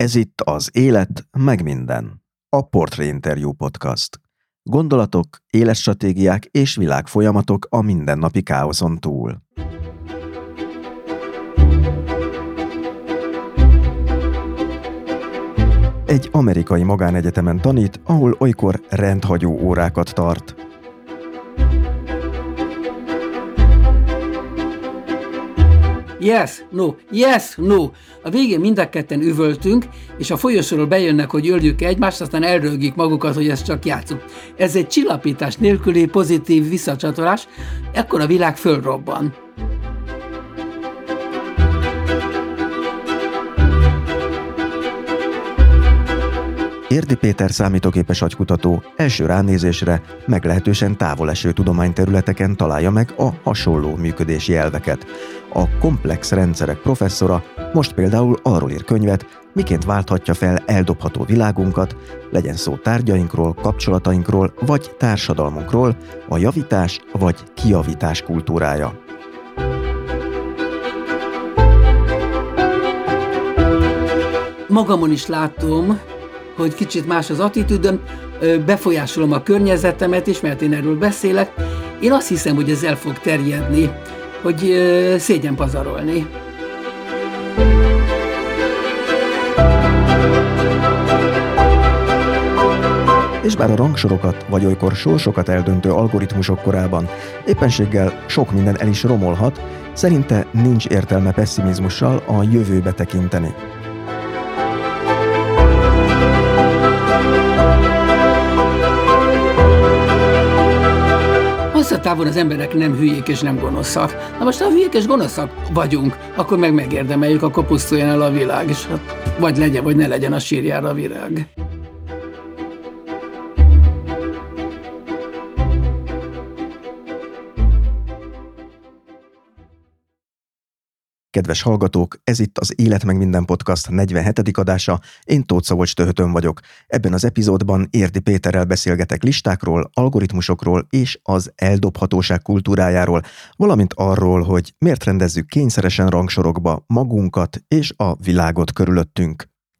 Ez itt az Élet, meg minden. A Portré Interview Podcast. Gondolatok, életstratégiák és világfolyamatok a mindennapi káoszon túl. Egy amerikai magánegyetemen tanít, ahol olykor rendhagyó órákat tart. Yes, no, yes, no. A végén mind a ketten üvöltünk, és a folyosóról bejönnek, hogy öljük egymást, aztán elrögik magukat, hogy ezt csak játszunk. Ez egy csillapítás nélküli pozitív visszacsatolás, ekkor a világ fölrobban. Érdi Péter számítógépes agykutató első ránézésre meglehetősen távoleső tudományterületeken találja meg a hasonló működési elveket. A komplex rendszerek professzora most például arról ír könyvet, miként válthatja fel eldobható világunkat, legyen szó tárgyainkról, kapcsolatainkról vagy társadalmunkról, a javítás vagy kiavítás kultúrája. Magamon is látom, hogy kicsit más az attitűdöm, befolyásolom a környezetemet is, mert én erről beszélek. Én azt hiszem, hogy ez el fog terjedni, hogy szégyen pazarolni. És bár a rangsorokat vagy olykor sorsokat eldöntő algoritmusok korában éppenséggel sok minden el is romolhat, szerinte nincs értelme pessimizmussal a jövőbe tekinteni. Távon az emberek nem hülyék és nem gonoszak. Na most ha hülyék és gonoszak vagyunk, akkor meg megérdemeljük, akkor pusztuljon el a világ, és hát vagy legyen, vagy ne legyen a sírjára a virág. Kedves hallgatók, ez itt az Élet meg minden podcast 47. adása, én Tóth Szabolcs Töhötön vagyok. Ebben az epizódban Érdi Péterrel beszélgetek listákról, algoritmusokról és az eldobhatóság kultúrájáról, valamint arról, hogy miért rendezzük kényszeresen rangsorokba magunkat és a világot körülöttünk.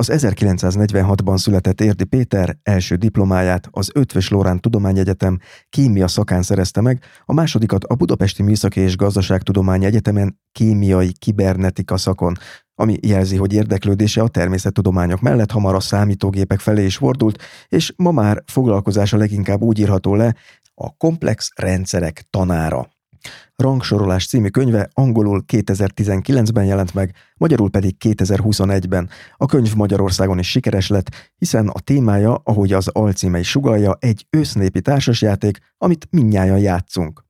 Az 1946-ban született Érdi Péter első diplomáját az Ötvös Lórán Tudományegyetem kémia szakán szerezte meg, a másodikat a Budapesti Műszaki és Gazdaságtudományi Egyetemen kémiai kibernetika szakon, ami jelzi, hogy érdeklődése a természettudományok mellett hamar a számítógépek felé is fordult, és ma már foglalkozása leginkább úgy írható le, a komplex rendszerek tanára. Rangsorolás című könyve angolul 2019-ben jelent meg, magyarul pedig 2021-ben. A könyv Magyarországon is sikeres lett, hiszen a témája, ahogy az alcíme is sugalja, egy ősznépi társasjáték, amit minnyáján játszunk.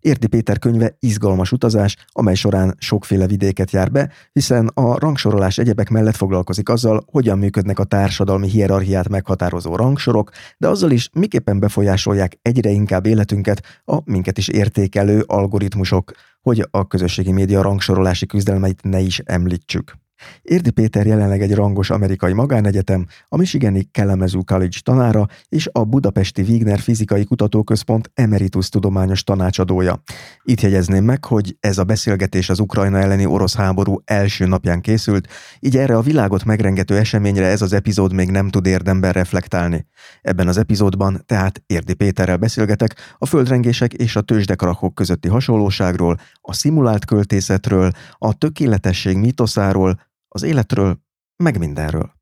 Érdi Péter könyve izgalmas utazás, amely során sokféle vidéket jár be, hiszen a rangsorolás egyebek mellett foglalkozik azzal, hogyan működnek a társadalmi hierarchiát meghatározó rangsorok, de azzal is, miképpen befolyásolják egyre inkább életünket a minket is értékelő algoritmusok, hogy a közösségi média rangsorolási küzdelmeit ne is említsük. Érdi Péter jelenleg egy rangos amerikai magánegyetem, a Michigani Kalamazoo College tanára és a budapesti Wigner Fizikai Kutatóközpont emeritus tudományos tanácsadója. Itt jegyezném meg, hogy ez a beszélgetés az Ukrajna elleni orosz háború első napján készült, így erre a világot megrengető eseményre ez az epizód még nem tud érdemben reflektálni. Ebben az epizódban tehát Érdi Péterrel beszélgetek a földrengések és a tőzsdekarakok közötti hasonlóságról, a szimulált költészetről, a tökéletesség mítoszáról, az életről, meg mindenről.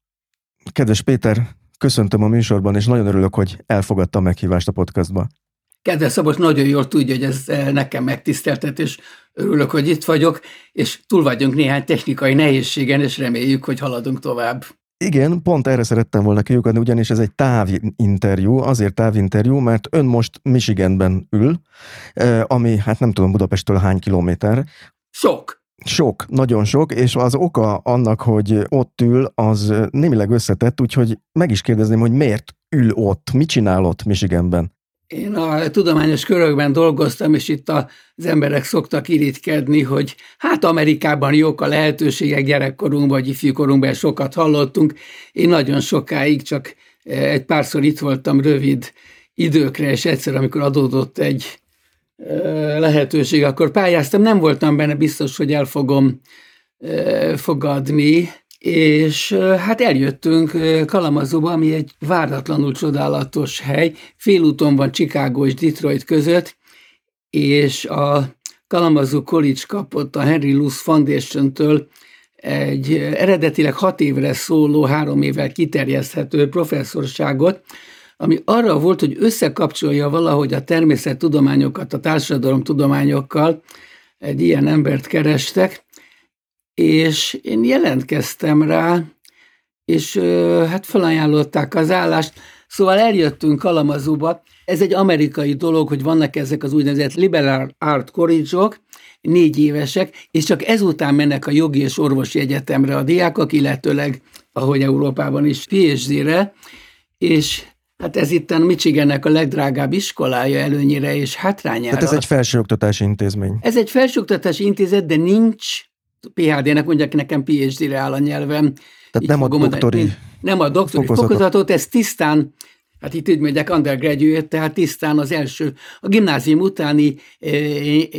Kedves Péter, köszöntöm a műsorban, és nagyon örülök, hogy elfogadta a meghívást a podcastba. Kedves Szabos nagyon jól tudja, hogy ez nekem megtiszteltetés. Örülök, hogy itt vagyok, és túl vagyunk néhány technikai nehézségen, és reméljük, hogy haladunk tovább. Igen, pont erre szerettem volna kiukadni, ugyanis ez egy távinterjú, azért távinterjú, mert ön most Michiganben ül, ami hát nem tudom Budapesttől hány kilométer. Sok. Sok, nagyon sok, és az oka annak, hogy ott ül, az némileg összetett, úgyhogy meg is kérdezném, hogy miért ül ott, mit csinál ott Michiganben? Én a tudományos körökben dolgoztam, és itt az emberek szoktak irítkedni, hogy hát Amerikában jók a lehetőségek, gyerekkorunkban vagy ifjúkorunkban sokat hallottunk. Én nagyon sokáig csak egy párszor itt voltam rövid időkre, és egyszer, amikor adódott egy lehetőség, akkor pályáztam. Nem voltam benne biztos, hogy el fogom fogadni, és hát eljöttünk Kalamazóba, ami egy váratlanul csodálatos hely. Félúton van Chicago és Detroit között, és a Kalamazoo College kapott a Henry Luce Foundation-től egy eredetileg hat évre szóló, három évvel kiterjeszthető professzorságot, ami arra volt, hogy összekapcsolja valahogy a természettudományokat a társadalomtudományokkal, egy ilyen embert kerestek, és én jelentkeztem rá, és hát felajánlották az állást, szóval eljöttünk Kalamazúba. Ez egy amerikai dolog, hogy vannak ezek az úgynevezett liberal art college négy évesek, és csak ezután mennek a jogi és orvosi egyetemre a diákok, illetőleg, ahogy Európában is, PhD-re, és Hát ez itt a Michigannek a legdrágább iskolája előnyire és hátrányára. Tehát ez egy felsőoktatási intézmény. Ez egy felsőoktatási intézet, de nincs PHD-nek, mondják nekem PhD-re áll a nyelvem. Tehát nem a doktori mondani, Nem a doktori fokozatot. fokozatot, ez tisztán Hát itt úgy mondják undergraduate, tehát tisztán az első, a gimnázium utáni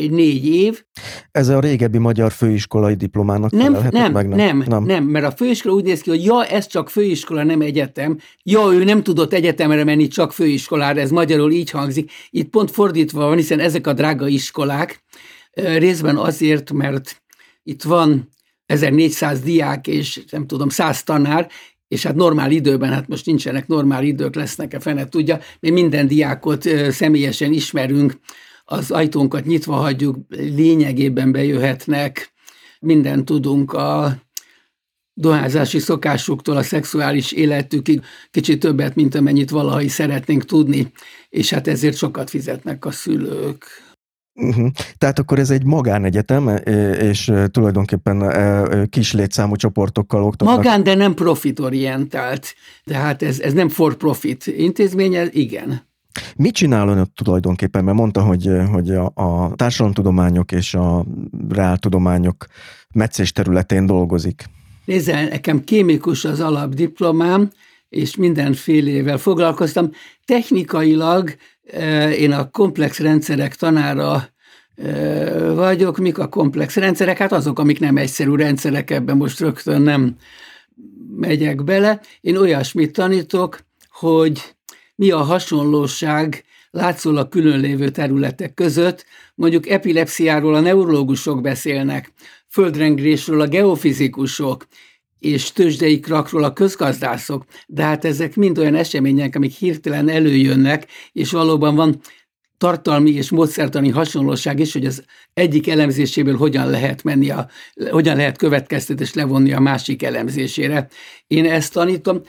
négy év. Ez a régebbi magyar főiskolai diplomának nem, nem, meg? Nem, nem, nem, nem, mert a főiskola úgy néz ki, hogy ja, ez csak főiskola, nem egyetem. Ja, ő nem tudott egyetemre menni, csak főiskolára, ez magyarul így hangzik. Itt pont fordítva van, hiszen ezek a drága iskolák, részben azért, mert itt van 1400 diák és nem tudom, 100 tanár, és hát normál időben, hát most nincsenek normál idők, lesznek-e fene tudja, mi minden diákot személyesen ismerünk, az ajtónkat nyitva hagyjuk, lényegében bejöhetnek, mindent tudunk a dohányzási szokásuktól a szexuális életükig, kicsit többet, mint amennyit valaha is szeretnénk tudni, és hát ezért sokat fizetnek a szülők. Uh-huh. Tehát akkor ez egy magánegyetem, e, és e, tulajdonképpen e, kis létszámú csoportokkal oktatnak. Magán, de nem profitorientált. Tehát ez, ez nem for-profit intézménye, igen. Mit csinál ön tulajdonképpen? Mert mondta, hogy, hogy a, a társadalomtudományok és a reáltudományok meccés területén dolgozik. Nézzel, nekem kémikus az alapdiplomám, és mindenfélével foglalkoztam. Technikailag én a komplex rendszerek tanára vagyok. Mik a komplex rendszerek? Hát azok, amik nem egyszerű rendszerek, ebben most rögtön nem megyek bele. Én olyasmit tanítok, hogy mi a hasonlóság látszólag különlévő területek között, mondjuk epilepsziáról a neurológusok beszélnek, földrengésről a geofizikusok, és tőzsdei krakról a közgazdászok, de hát ezek mind olyan események, amik hirtelen előjönnek, és valóban van tartalmi és módszertani hasonlóság is, hogy az egyik elemzéséből hogyan lehet menni, a, hogyan lehet következtetés levonni a másik elemzésére. Én ezt tanítom,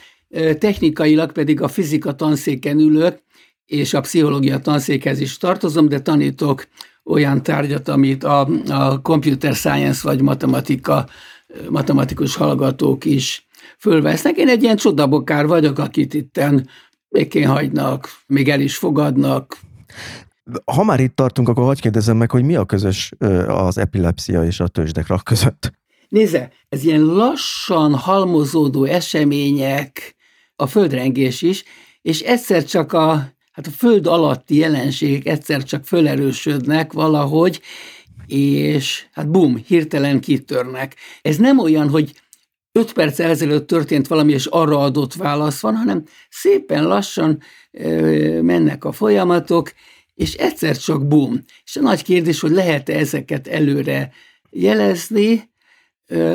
technikailag pedig a fizika tanszéken ülök, és a pszichológia tanszékhez is tartozom, de tanítok olyan tárgyat, amit a, a computer science vagy matematika matematikus hallgatók is fölvesznek. Én egy ilyen csodabokár vagyok, akit itten békén hagynak, még el is fogadnak. Ha már itt tartunk, akkor hagyd kérdezem meg, hogy mi a közös az epilepsia és a tőzsdekrak között? Nézze, ez ilyen lassan halmozódó események, a földrengés is, és egyszer csak a, hát a föld alatti jelenségek egyszer csak fölerősödnek valahogy, és hát bum, hirtelen kitörnek. Ez nem olyan, hogy öt perc ezelőtt történt valami, és arra adott válasz van, hanem szépen lassan ö, mennek a folyamatok, és egyszer csak bum. És a nagy kérdés, hogy lehet-e ezeket előre jelezni.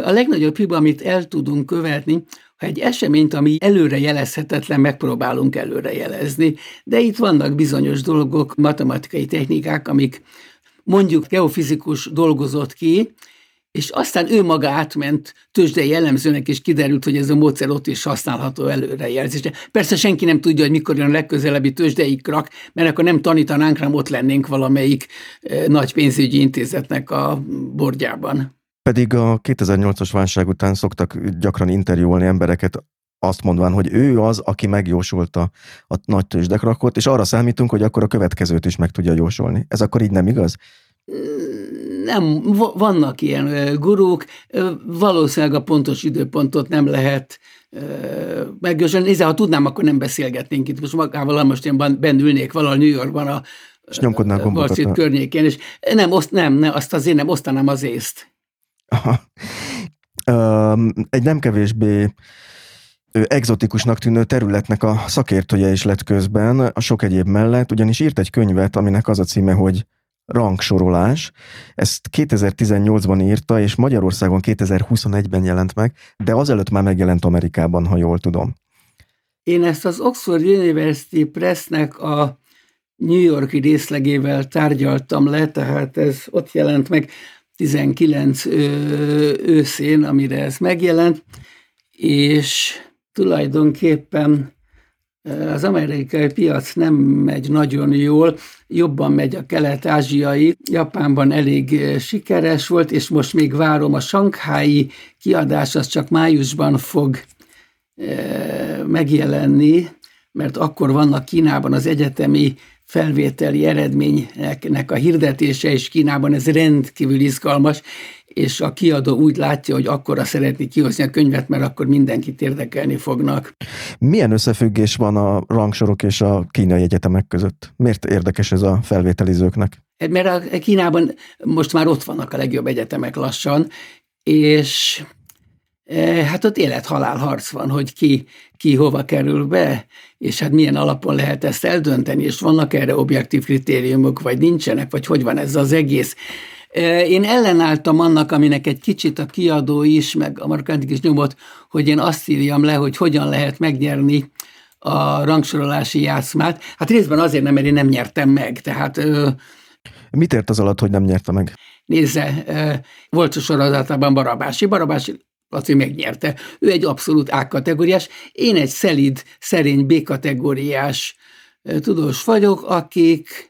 A legnagyobb hiba, amit el tudunk követni, ha egy eseményt, ami előre jelezhetetlen, megpróbálunk előre jelezni, de itt vannak bizonyos dolgok, matematikai technikák, amik mondjuk geofizikus dolgozott ki, és aztán ő maga átment tőzsdei jellemzőnek, és kiderült, hogy ez a módszer ott is használható előrejelzésre. Persze senki nem tudja, hogy mikor jön a legközelebbi tőzsdei krak, mert akkor nem tanítanánk, hanem ott lennénk valamelyik eh, nagy pénzügyi intézetnek a bordjában. Pedig a 2008-as válság után szoktak gyakran interjúolni embereket, azt mondván, hogy ő az, aki megjósolta a nagy tőzsdekrakot, és arra számítunk, hogy akkor a következőt is meg tudja jósolni. Ez akkor így nem igaz? Nem, vannak ilyen gurúk, valószínűleg a pontos időpontot nem lehet megjósolni. Nézze, ha tudnám, akkor nem beszélgetnénk itt. Most magával most én benn ülnék valahol New Yorkban a és nyomkodnál a környékén, és nem, oszt, nem, nem, azt azért nem osztanám az észt. Egy nem kevésbé egzotikusnak tűnő területnek a szakértője is lett közben, a sok egyéb mellett, ugyanis írt egy könyvet, aminek az a címe, hogy rangsorolás. Ezt 2018-ban írta, és Magyarországon 2021-ben jelent meg, de azelőtt már megjelent Amerikában, ha jól tudom. Én ezt az Oxford University Pressnek a New Yorki részlegével tárgyaltam le, tehát ez ott jelent meg 19 őszén, amire ez megjelent, és tulajdonképpen az amerikai piac nem megy nagyon jól, jobban megy a kelet-ázsiai, Japánban elég sikeres volt, és most még várom a sankhái kiadás, az csak májusban fog megjelenni, mert akkor vannak Kínában az egyetemi felvételi eredménynek a hirdetése, és Kínában ez rendkívül izgalmas, és a kiadó úgy látja, hogy akkora szeretné kihozni a könyvet, mert akkor mindenkit érdekelni fognak. Milyen összefüggés van a rangsorok és a kínai egyetemek között? Miért érdekes ez a felvételizőknek? Hát mert a Kínában most már ott vannak a legjobb egyetemek lassan, és Eh, hát ott élet-halál harc van, hogy ki, ki hova kerül be, és hát milyen alapon lehet ezt eldönteni, és vannak erre objektív kritériumok, vagy nincsenek, vagy hogy van ez az egész. Én ellenálltam annak, aminek egy kicsit a kiadó is, meg a markantik is nyomott, hogy én azt írjam le, hogy hogyan lehet megnyerni a rangsorolási játszmát. Hát részben azért nem, mert én nem nyertem meg, tehát... Mit ért az alatt, hogy nem nyerte meg? Nézze, volt a sorozatában Barabási. Barabási Laci megnyerte. Ő egy abszolút A-kategóriás, én egy szelid, szerény B-kategóriás tudós vagyok, akik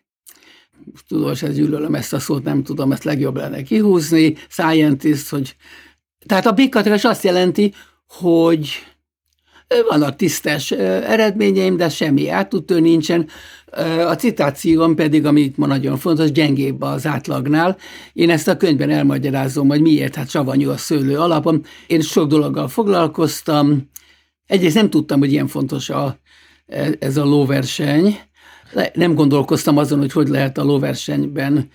tudós, ez gyűlölöm ezt a szót, nem tudom, ezt legjobb lenne kihúzni, scientist, hogy tehát a B-kategóriás azt jelenti, hogy vannak tisztes eredményeim, de semmi átutő nincsen. A citációm pedig, amit ma nagyon fontos, gyengébb az átlagnál. Én ezt a könyvben elmagyarázom, hogy miért, hát savanyú a szőlő alapom. Én sok dologgal foglalkoztam. Egyrészt nem tudtam, hogy ilyen fontos a, ez a lóverseny. Nem gondolkoztam azon, hogy hogy lehet a lóversenyben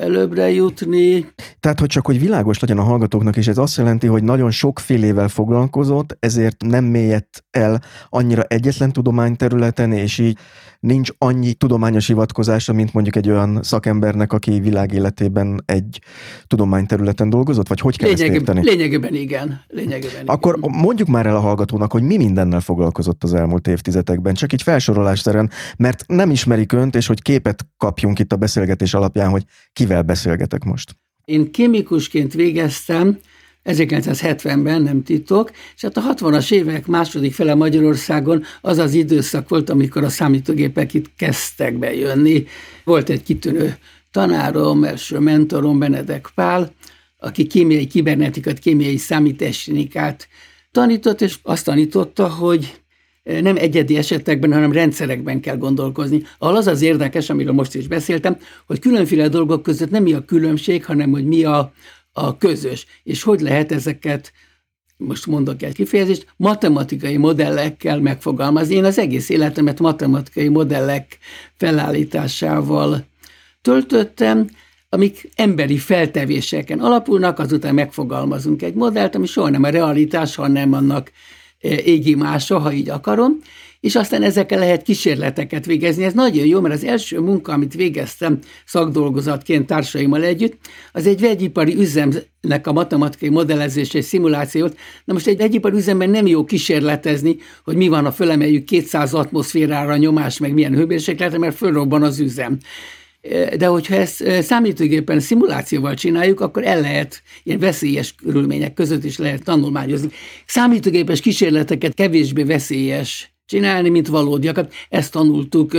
előbbre jutni. Tehát, hogy csak hogy világos legyen a hallgatóknak, és ez azt jelenti, hogy nagyon sokfélével foglalkozott, ezért nem mélyedt el annyira egyetlen tudományterületen, és így nincs annyi tudományos hivatkozása, mint mondjuk egy olyan szakembernek, aki világéletében egy tudományterületen dolgozott, vagy hogy kell lényegében, ezt érteni? Lényegében igen. Lényegében Akkor igen. mondjuk már el a hallgatónak, hogy mi mindennel foglalkozott az elmúlt évtizedekben, csak így felsorolásszerűen, mert nem ismerik önt, és hogy képet kapjunk itt a beszélgetés alapján, hogy kivel beszélgetek most. Én kémikusként végeztem, 1970-ben, nem titok, és hát a 60-as évek második fele Magyarországon az az időszak volt, amikor a számítógépek itt kezdtek bejönni. Volt egy kitűnő tanárom, első mentorom, Benedek Pál, aki kémiai kibernetikat, kémiai számítástechnikát tanított, és azt tanította, hogy nem egyedi esetekben, hanem rendszerekben kell gondolkozni. Ahol az az érdekes, amiről most is beszéltem, hogy különféle dolgok között nem mi a különbség, hanem hogy mi a, a közös, és hogy lehet ezeket most mondok egy kifejezést, matematikai modellekkel megfogalmazni. Én az egész életemet matematikai modellek felállításával töltöttem, amik emberi feltevéseken alapulnak, azután megfogalmazunk egy modellt, ami soha nem a realitás, hanem annak égi mása, ha így akarom, és aztán ezekkel lehet kísérleteket végezni. Ez nagyon jó, mert az első munka, amit végeztem szakdolgozatként társaimmal együtt, az egy vegyipari üzemnek a matematikai modellezés és szimulációt. Na most egy vegyipari üzemben nem jó kísérletezni, hogy mi van, ha fölemeljük 200 atmoszférára a nyomás, meg milyen hőmérsékletre, mert fölrobban az üzem de hogyha ezt számítógépen szimulációval csináljuk, akkor el lehet, ilyen veszélyes körülmények között is lehet tanulmányozni. Számítógépes kísérleteket kevésbé veszélyes csinálni, mint valódiakat. Ezt tanultuk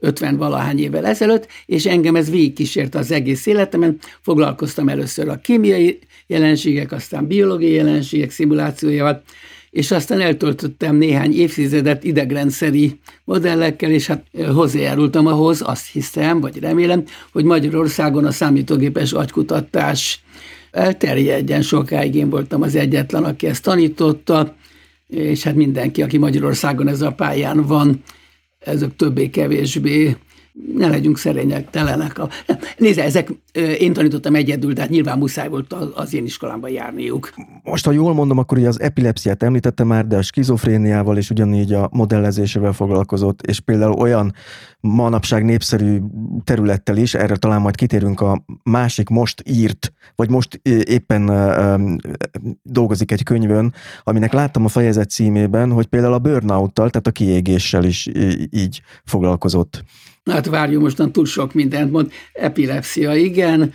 50-valahány évvel ezelőtt, és engem ez végigkísért az egész életemen. Foglalkoztam először a kémiai jelenségek, aztán biológiai jelenségek szimulációjával, és aztán eltöltöttem néhány évtizedet idegrendszeri modellekkel, és hát hozzájárultam ahhoz, azt hiszem, vagy remélem, hogy Magyarországon a számítógépes agykutatás elterjedjen. Sokáig én voltam az egyetlen, aki ezt tanította, és hát mindenki, aki Magyarországon ez a pályán van, ezek többé-kevésbé ne legyünk szerények, telenek. A... Nézze, ezek én tanítottam egyedül, tehát nyilván muszáj volt az én iskolámban járniuk. Most, ha jól mondom, akkor ugye az epilepsziát említette már, de a skizofréniával is ugyanígy a modellezésével foglalkozott, és például olyan manapság népszerű területtel is, erre talán majd kitérünk a másik most írt, vagy most éppen dolgozik egy könyvön, aminek láttam a fejezet címében, hogy például a burnout-tal, tehát a kiégéssel is így foglalkozott. Na hát várjunk, mostan túl sok mindent mond. Epilepsia, igen.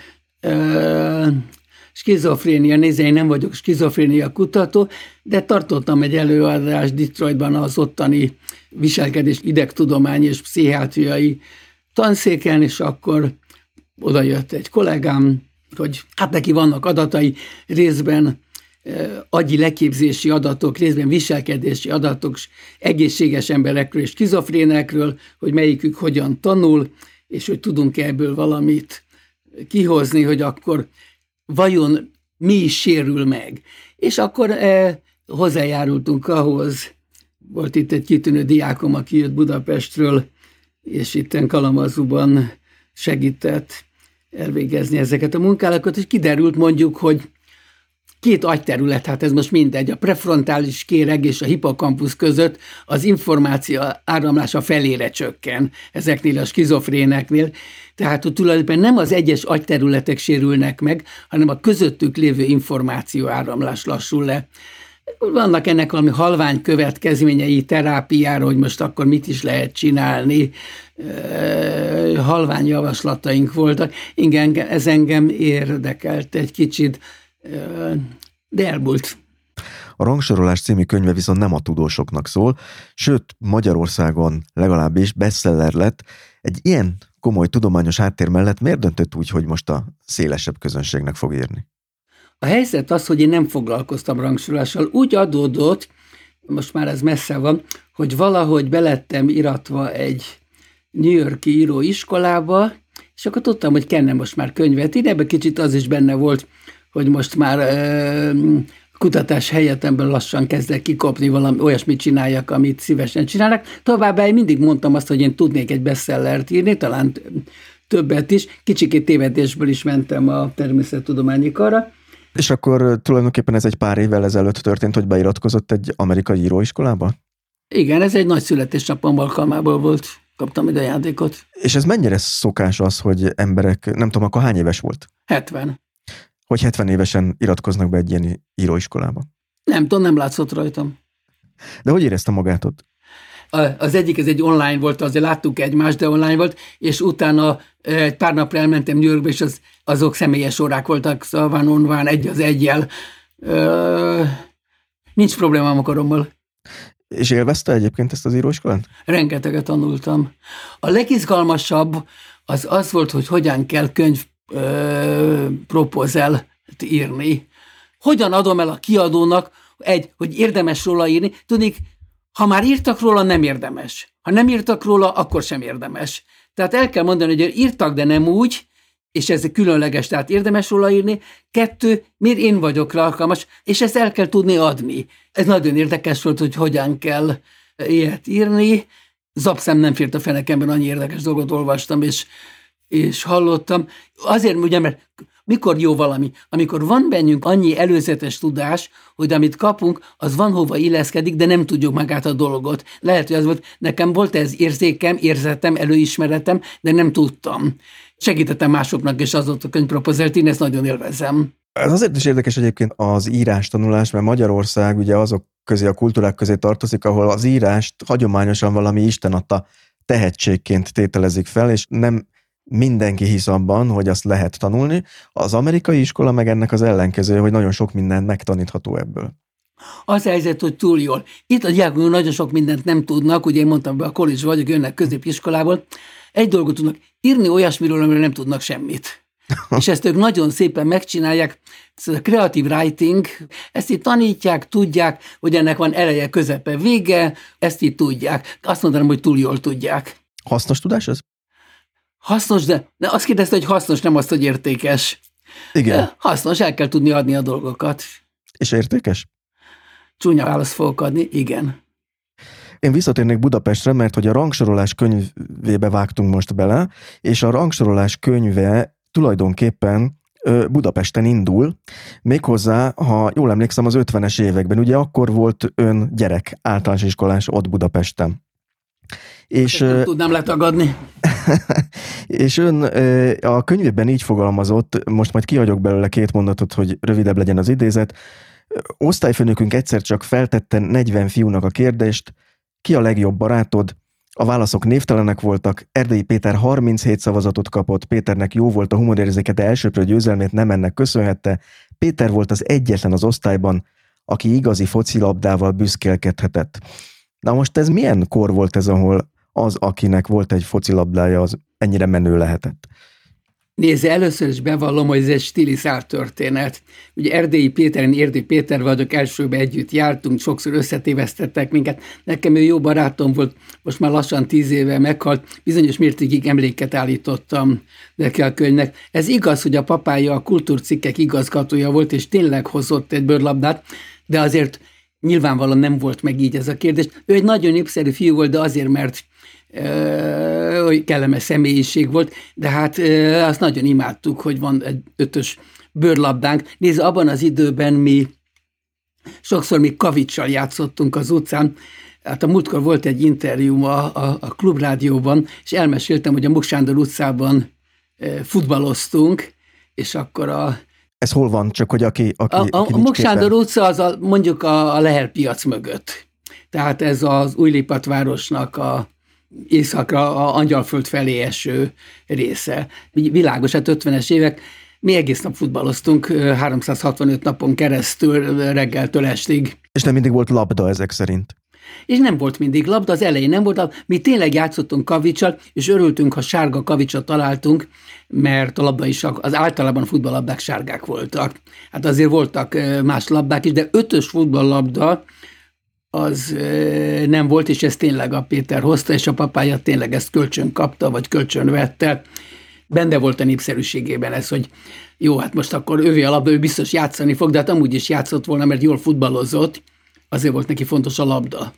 skizofrénia, nézze, én nem vagyok skizofrénia kutató, de tartottam egy előadást Detroitban az ottani viselkedés, idegtudomány és pszichiátriai tanszéken, és akkor oda jött egy kollégám, hogy hát neki vannak adatai részben agyi leképzési adatok, részben viselkedési adatok egészséges emberekről és kizofrénekről, hogy melyikük hogyan tanul, és hogy tudunk ebből valamit kihozni, hogy akkor vajon mi is sérül meg. És akkor eh, hozzájárultunk ahhoz, volt itt egy kitűnő diákom, aki jött Budapestről, és itt Kalamazuban segített elvégezni ezeket a munkálatot, és kiderült mondjuk, hogy két agyterület, hát ez most mindegy, a prefrontális kéreg és a hipokampusz között az információ áramlása felére csökken ezeknél a skizofréneknél, tehát hogy tulajdonképpen nem az egyes agyterületek sérülnek meg, hanem a közöttük lévő információ áramlás lassul le. Vannak ennek valami halvány következményei terápiára, hogy most akkor mit is lehet csinálni. Halvány javaslataink voltak. Igen, ez engem érdekelt egy kicsit de elmúlt. A Rangsorolás című könyve viszont nem a tudósoknak szól, sőt Magyarországon legalábbis bestseller lett. Egy ilyen komoly tudományos háttér mellett miért döntött úgy, hogy most a szélesebb közönségnek fog írni? A helyzet az, hogy én nem foglalkoztam rangsorolással. Úgy adódott, most már ez messze van, hogy valahogy belettem iratva egy New Yorki íróiskolába, és akkor tudtam, hogy kenne most már könyvet írni, ebben kicsit az is benne volt, hogy most már kutatás helyett ebből lassan kezdek kikopni, valami olyasmit csináljak, amit szívesen csinálnak. Továbbá én mindig mondtam azt, hogy én tudnék egy bestsellert írni, talán többet is. Kicsikét tévedésből is mentem a természettudományi karra. És akkor tulajdonképpen ez egy pár évvel ezelőtt történt, hogy beiratkozott egy amerikai íróiskolába? Igen, ez egy nagy születésnapom alkalmából volt. Kaptam egy ajándékot. És ez mennyire szokás az, hogy emberek, nem tudom, akkor hány éves volt? 70 hogy 70 évesen iratkoznak be egy ilyen íróiskolába? Nem tudom, nem látszott rajtam. De hogy érezte magát ott? Az egyik, ez egy online volt, azért láttuk egymást, de online volt, és utána egy pár napra elmentem New Yorkba, és az, azok személyes órák voltak, szóval onván egy az egyel. nincs problémám a korommal. És élvezte egyébként ezt az íróiskolát? Rengeteget tanultam. A legizgalmasabb az az volt, hogy hogyan kell könyv propozelt írni. Hogyan adom el a kiadónak, egy, hogy érdemes róla írni, tudnék, ha már írtak róla, nem érdemes. Ha nem írtak róla, akkor sem érdemes. Tehát el kell mondani, hogy írtak, de nem úgy, és ez különleges, tehát érdemes róla írni. Kettő, miért én vagyok rá alkalmas, és ezt el kell tudni adni. Ez nagyon érdekes volt, hogy hogyan kell ilyet írni. Zapszem nem fért a fenekemben, annyi érdekes dolgot olvastam, és és hallottam. Azért ugye, mert Mikor jó valami? Amikor van bennünk annyi előzetes tudás, hogy amit kapunk, az van hova illeszkedik, de nem tudjuk magát a dolgot. Lehet, hogy az volt, nekem volt ez érzékem, érzetem, előismeretem, de nem tudtam. Segítettem másoknak, és az volt a könyvpropozelt, én ezt nagyon élvezem. Ez azért is érdekes egyébként az írás tanulás, mert Magyarország ugye azok közé, a kultúrák közé tartozik, ahol az írást hagyományosan valami Isten adta tehetségként tételezik fel, és nem mindenki hisz abban, hogy azt lehet tanulni. Az amerikai iskola meg ennek az ellenkezője, hogy nagyon sok minden megtanítható ebből. Az helyzet, hogy túl jól. Itt a diákok nagyon sok mindent nem tudnak, ugye én mondtam, a college vagyok, jönnek középiskolából. Egy dolgot tudnak, írni olyasmiről, amiről nem tudnak semmit. és ezt ők nagyon szépen megcsinálják. Ez a creative writing, ezt itt tanítják, tudják, hogy ennek van eleje, közepe, vége, ezt itt tudják. Azt mondanám, hogy túl jól tudják. Hasznos tudás ez? Hasznos, de, de azt kérdezte, hogy hasznos, nem azt, hogy értékes. Igen. Hasznos, el kell tudni adni a dolgokat. És értékes? Csúnya választ fogok adni, igen. Én visszatérnék Budapestre, mert hogy a rangsorolás könyvébe vágtunk most bele, és a rangsorolás könyve tulajdonképpen Budapesten indul, méghozzá, ha jól emlékszem, az 50-es években, ugye akkor volt ön gyerek, általános iskolás ott Budapesten. És, nem tudnám letagadni. és ön a könyvében így fogalmazott, most majd kihagyok belőle két mondatot, hogy rövidebb legyen az idézet. Osztályfőnökünk egyszer csak feltette 40 fiúnak a kérdést, ki a legjobb barátod, a válaszok névtelenek voltak, Erdei Péter 37 szavazatot kapott, Péternek jó volt a humorérzéke, de elsőprő győzelmét nem ennek köszönhette. Péter volt az egyetlen az osztályban, aki igazi focilabdával büszkélkedhetett. Na most ez milyen kor volt ez, ahol az, akinek volt egy focilabdája, az ennyire menő lehetett? Nézze, először is bevallom, hogy ez egy stilizált történet. Ugye Erdélyi Péter, én Erdélyi Péter vagyok, elsőbe együtt jártunk, sokszor összetévesztettek minket. Nekem ő jó barátom volt, most már lassan tíz éve meghalt, bizonyos mértékig emléket állítottam neki a könyvnek. Ez igaz, hogy a papája a kultúrcikkek igazgatója volt, és tényleg hozott egy bőrlabdát, de azért nyilvánvalóan nem volt meg így ez a kérdés. Ő egy nagyon népszerű fiú volt, de azért, mert hogy kellemes személyiség volt, de hát azt nagyon imádtuk, hogy van egy ötös bőrlabdánk. Nézd, abban az időben mi sokszor mi kavicsal játszottunk az utcán, Hát a múltkor volt egy interjúm a, a, a klubrádióban, és elmeséltem, hogy a Muksándor utcában futballoztunk, és akkor a... Ez hol van, csak hogy aki... aki a a, a Muksándor utca az a, mondjuk a, a Leher piac mögött. Tehát ez az Újlipat városnak a, északra a Angyalföld felé eső része. Világos, hát 50-es évek, mi egész nap futballoztunk, 365 napon keresztül, reggeltől estig. És nem mindig volt labda ezek szerint? És nem volt mindig labda, az elején nem volt labda. Mi tényleg játszottunk kavicsal, és örültünk, ha sárga kavicsot találtunk, mert a labda is az általában a futballlabdák sárgák voltak. Hát azért voltak más labdák is, de ötös futballlabda, az nem volt, és ez tényleg a Péter hozta, és a papája tényleg ezt kölcsön kapta, vagy kölcsön vette. Benne volt a népszerűségében ez, hogy jó, hát most akkor ővé a labda, ő biztos játszani fog, de hát amúgy is játszott volna, mert jól futballozott, azért volt neki fontos a labda.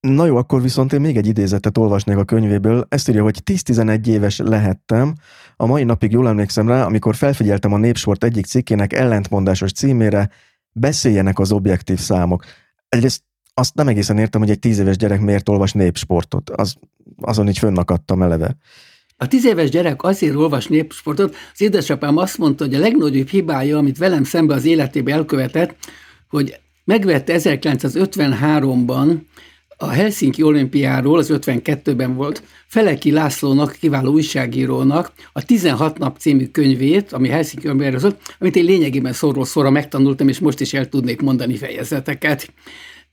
Na jó, akkor viszont én még egy idézetet olvasnék a könyvéből. Ezt írja, hogy 10-11 éves lehettem. A mai napig jól emlékszem rá, amikor felfigyeltem a Népsport egyik cikkének ellentmondásos címére, beszéljenek az objektív számok. Egyrészt azt nem egészen értem, hogy egy tíz éves gyerek miért olvas népsportot. Az, azon így fönnakadtam eleve. A tíz éves gyerek azért olvas népsportot, az édesapám azt mondta, hogy a legnagyobb hibája, amit velem szembe az életébe elkövetett, hogy megvette 1953-ban a Helsinki olimpiáról, az 52-ben volt, Feleki Lászlónak, kiváló újságírónak a 16 nap című könyvét, ami Helsinki olimpiáról szólt, amit én lényegében szorról szóra megtanultam, és most is el tudnék mondani fejezeteket.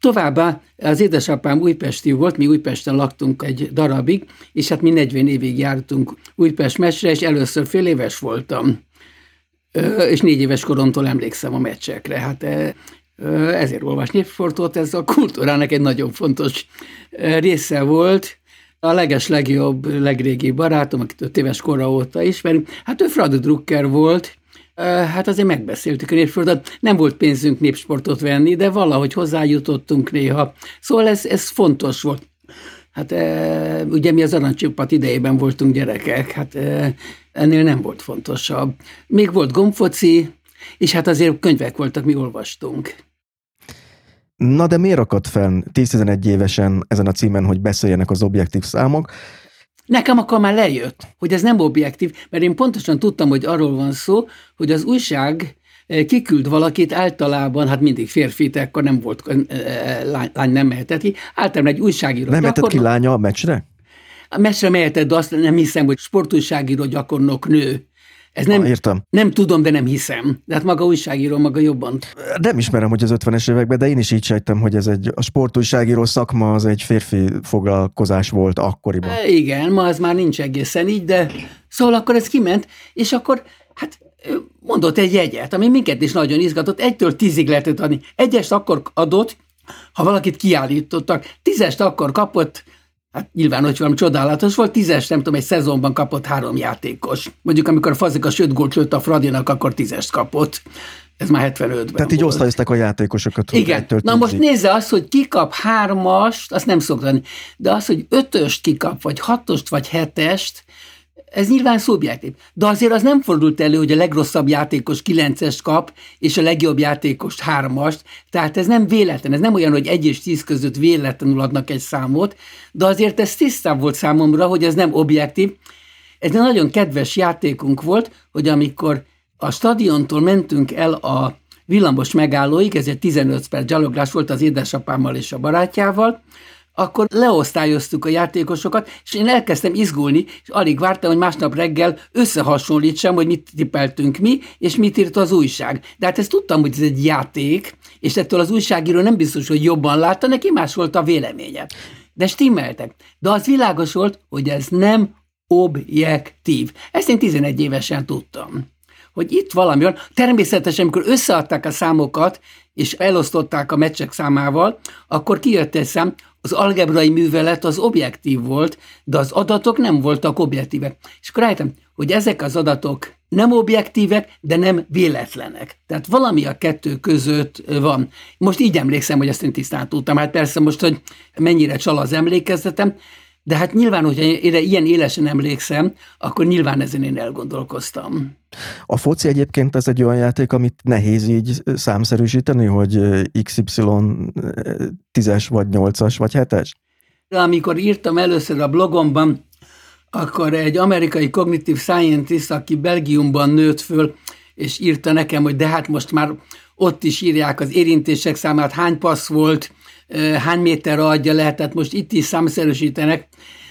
Továbbá az édesapám újpesti volt, mi Újpesten laktunk egy darabig, és hát mi 40 évig jártunk Újpest mesre, és először fél éves voltam. És négy éves koromtól emlékszem a meccsekre. Hát ezért olvasni sportot, ez a kultúrának egy nagyon fontos része volt. A leges legjobb, legrégi barátom, akit öt éves kora óta ismerünk, hát ő Fradi Drucker volt, hát azért megbeszéltük a népsportot. Nem volt pénzünk népsportot venni, de valahogy hozzájutottunk néha. Szóval ez, ez fontos volt. Hát e, ugye mi az aranycsipat idejében voltunk gyerekek, hát e, ennél nem volt fontosabb. Még volt gombfoci, és hát azért könyvek voltak, mi olvastunk. Na de miért akadt fenn 10-11 évesen ezen a címen, hogy beszéljenek az objektív számok? Nekem akkor már lejött, hogy ez nem objektív, mert én pontosan tudtam, hogy arról van szó, hogy az újság eh, kiküld valakit általában, hát mindig férfi, akkor nem volt, eh, eh, lány, lány nem mehetett ki, általában egy újságíró. Nem mehetett ki lánya a meccsre? A meccsre mehetett, de azt nem hiszem, hogy sportújságíró gyakornok nő ez nem, ah, értem. nem tudom, de nem hiszem. De hát maga újságíró, maga jobban. Nem ismerem, hogy az 50-es években, de én is így sejtem, hogy ez egy, a sportújságíró szakma az egy férfi foglalkozás volt akkoriban. E, igen, ma az már nincs egészen így, de szóval akkor ez kiment, és akkor hát mondott egy jegyet, ami minket is nagyon izgatott, egytől tízig lehetett adni. Egyest akkor adott, ha valakit kiállítottak, tízest akkor kapott, hát nyilván, hogy valami csodálatos volt, tízes, nem tudom, egy szezonban kapott három játékos. Mondjuk, amikor a Fazika söt gólt lőtt a Fradinak, akkor tízest kapott. Ez már 75-ben Tehát így osztályozták a játékosokat. Igen. Na most nézze azt, hogy kikap hármast, azt nem szoktam, de az, hogy ötöst kikap, vagy hatost, vagy hetest, ez nyilván szubjektív. De azért az nem fordult elő, hogy a legrosszabb játékos kilencest kap, és a legjobb játékos hármast. Tehát ez nem véletlen, ez nem olyan, hogy egy és tíz között véletlenül adnak egy számot, de azért ez tisztább volt számomra, hogy ez nem objektív. Ez egy nagyon kedves játékunk volt, hogy amikor a stadiontól mentünk el a villamos megállóig, ez egy 15 perc gyaloglás volt az édesapámmal és a barátjával, akkor leosztályoztuk a játékosokat, és én elkezdtem izgulni, és alig vártam, hogy másnap reggel összehasonlítsam, hogy mit tippeltünk mi, és mit írt az újság. De hát ezt tudtam, hogy ez egy játék, és ettől az újságíró nem biztos, hogy jobban látta, neki más volt a véleménye. De stimmeltek. De az világos volt, hogy ez nem objektív. Ezt én 11 évesen tudtam hogy itt valami van. Természetesen, amikor összeadták a számokat, és elosztották a meccsek számával, akkor kijött egy szám, az algebrai művelet az objektív volt, de az adatok nem voltak objektívek. És akkor rájöttem, hogy ezek az adatok nem objektívek, de nem véletlenek. Tehát valami a kettő között van. Most így emlékszem, hogy ezt én tisztán tudtam. Hát persze most, hogy mennyire csal az emlékezetem, de hát nyilván, hogyha én ilyen élesen emlékszem, akkor nyilván ezen én elgondolkoztam. A foci egyébként ez egy olyan játék, amit nehéz így számszerűsíteni, hogy XY 10-es, vagy 8-as, vagy 7-es? Amikor írtam először a blogomban, akkor egy amerikai kognitív scientist, aki Belgiumban nőtt föl, és írta nekem, hogy de hát most már ott is írják az érintések számát, hány passz volt, hány méterre adja le, tehát most itt is számszerűsítenek.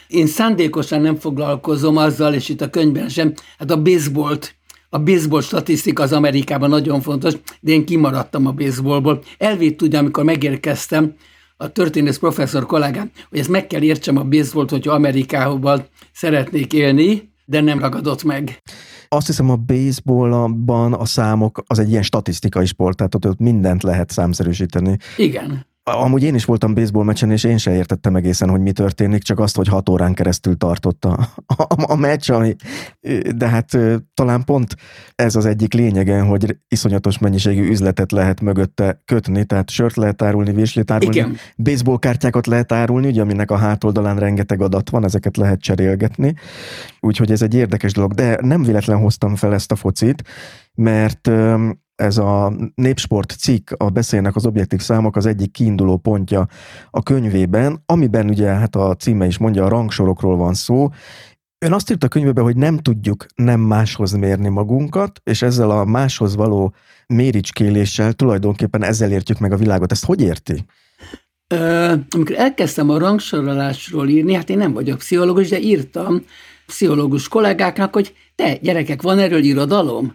Én szándékosan nem foglalkozom azzal, és itt a könyvben sem, hát a baseballt a baseball statisztika az Amerikában nagyon fontos, de én kimaradtam a baseballból. Elvitt ugye, amikor megérkeztem, a történész professzor kollégám, hogy ezt meg kell értsem a baseballt, hogyha Amerikában szeretnék élni, de nem ragadott meg. Azt hiszem a baseballban a számok az egy ilyen statisztikai sport, tehát ott mindent lehet számszerűsíteni. Igen. Amúgy én is voltam baseball meccsen, és én sem értettem egészen, hogy mi történik, csak azt, hogy hat órán keresztül tartott a, a, a meccs, ami, de hát talán pont ez az egyik lényege, hogy iszonyatos mennyiségű üzletet lehet mögötte kötni, tehát sört lehet árulni, véslit árulni, Igen. baseball kártyákat lehet árulni, ugye, aminek a hátoldalán rengeteg adat van, ezeket lehet cserélgetni, úgyhogy ez egy érdekes dolog, de nem véletlen hoztam fel ezt a focit, mert ez a népsport cikk, a beszélnek az objektív számok az egyik kiinduló pontja a könyvében, amiben ugye hát a címe is mondja, a rangsorokról van szó, Ön azt írta a könyvében, hogy nem tudjuk nem máshoz mérni magunkat, és ezzel a máshoz való méricskéléssel tulajdonképpen ezzel értjük meg a világot. Ezt hogy érti? Ö, amikor elkezdtem a rangsorolásról írni, hát én nem vagyok pszichológus, de írtam pszichológus kollégáknak, hogy te, gyerekek, van erről irodalom?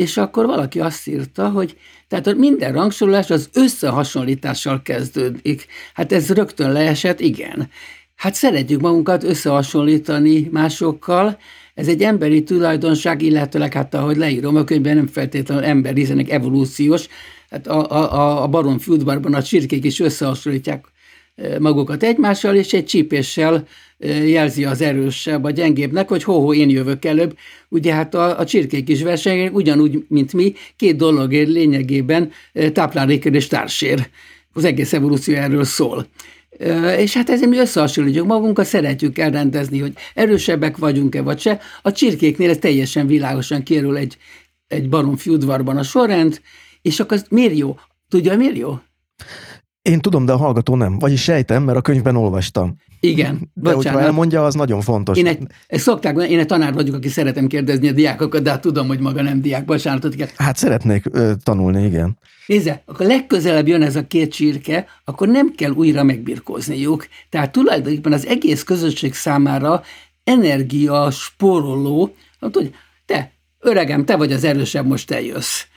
És akkor valaki azt írta, hogy tehát minden rangsorolás az összehasonlítással kezdődik. Hát ez rögtön leesett, igen. Hát szeretjük magunkat összehasonlítani másokkal, ez egy emberi tulajdonság, illetőleg hát ahogy leírom a könyvben nem feltétlenül ember, hiszen evolúciós. Hát a, a, a baron Fieldbarban a csirkék is összehasonlítják magukat egymással, és egy csípéssel jelzi az erősebb, a gyengébbnek, hogy ho-ho, én jövök előbb. Ugye hát a, a csirkék is versenyek, ugyanúgy, mint mi, két dologért lényegében táplálékért és társér. Az egész evolúció erről szól. És hát ezért mi összehasonlítjuk magunkat, szeretjük elrendezni, hogy erősebbek vagyunk-e vagy se. A csirkéknél ez teljesen világosan kérül egy, egy baromfi udvarban a sorrend, és akkor az miért jó? Tudja, miért jó? Én tudom, de a hallgató nem. Vagyis sejtem, mert a könyvben olvastam. Igen. De bocsánat. hogyha elmondja, az nagyon fontos. Én egy, egy szokták, én egy tanár vagyok, aki szeretem kérdezni a diákokat, de hát tudom, hogy maga nem diák, bocsánatot kell. Hát szeretnék ö, tanulni, igen. Nézze, akkor legközelebb jön ez a két csirke, akkor nem kell újra megbirkózniuk. Tehát tulajdonképpen az egész közösség számára energia spóroló, hát, hogy te, öregem, te vagy az erősebb, most te jössz. E,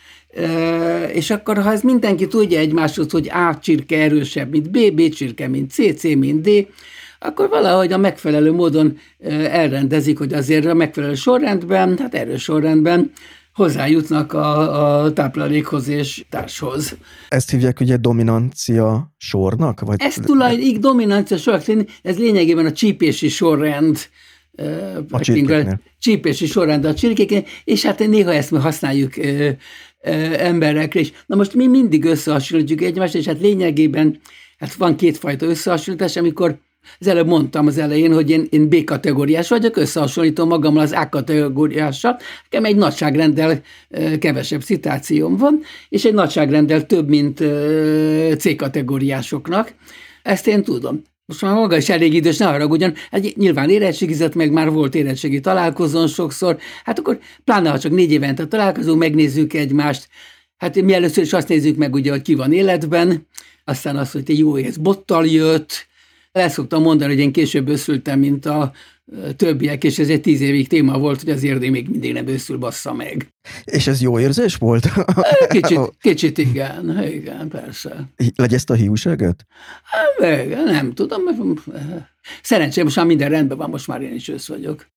és akkor, ha ez mindenki tudja egymáshoz, hogy A csirke erősebb, mint B, B csirke, mint C, C, mint D, akkor valahogy a megfelelő módon elrendezik, hogy azért a megfelelő sorrendben, hát erős sorrendben hozzájutnak a, a táplálékhoz és társhoz. Ezt hívják ugye dominancia sornak? Vagy... Ez tulajdonképpen dominancia sornak, ez lényegében a csípési sorrend, a csípési sorrend a csirkéknél, és hát néha ezt mi használjuk ö, ö, emberekre is. Na most mi mindig összehasonlítjuk egymást, és hát lényegében hát van kétfajta összehasonlítás, amikor az előbb mondtam az elején, hogy én, én B kategóriás vagyok, összehasonlítom magammal az A kategóriással, nekem egy nagyságrendel kevesebb citációm van, és egy nagyságrendel több, mint C kategóriásoknak. Ezt én tudom. Most már maga is elég idős, ne haragudjon, hát nyilván érettségizett, meg már volt érettségi találkozón sokszor, hát akkor pláne, ha csak négy évente találkozunk, megnézzük egymást, hát mi először is azt nézzük meg, ugye, hogy ki van életben, aztán azt, hogy te jó ész bottal jött, el szoktam mondani, hogy én később őszültem, mint a többiek, és ez egy tíz évig téma volt, hogy az érdé még mindig nem őszül bassza meg. És ez jó érzés volt? Kicsit, kicsit igen, igen, persze. ezt a hiúságot? Hát, nem tudom. Szerencsém, most már minden rendben van, most már én is ősz vagyok.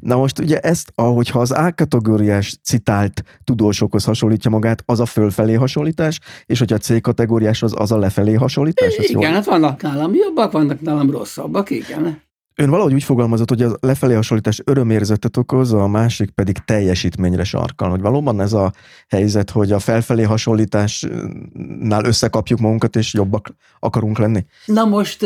Na most ugye ezt, ahogyha az A-kategóriás citált tudósokhoz hasonlítja magát, az a fölfelé hasonlítás, és hogyha a C-kategóriás az, az a lefelé hasonlítás? Igen, jól? hát vannak nálam jobbak, vannak nálam rosszabbak, igen. Ön valahogy úgy fogalmazott, hogy a lefelé hasonlítás örömérzetet okoz, a másik pedig teljesítményre sarkal. Hogy valóban ez a helyzet, hogy a felfelé hasonlításnál összekapjuk magunkat, és jobbak akarunk lenni? Na most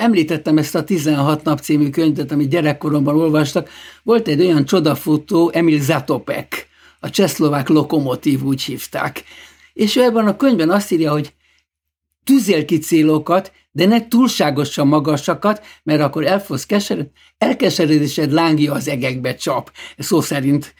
említettem ezt a 16 nap című könyvet, amit gyerekkoromban olvastak. Volt egy olyan csodafutó, Emil Zatopek, a csehszlovák lokomotív úgy hívták. És ő ebben a könyvben azt írja, hogy tűzél ki célokat, de ne túlságosan magasakat, mert akkor el kesered, elkeseredésed lángja az egekbe csap. Szó szerint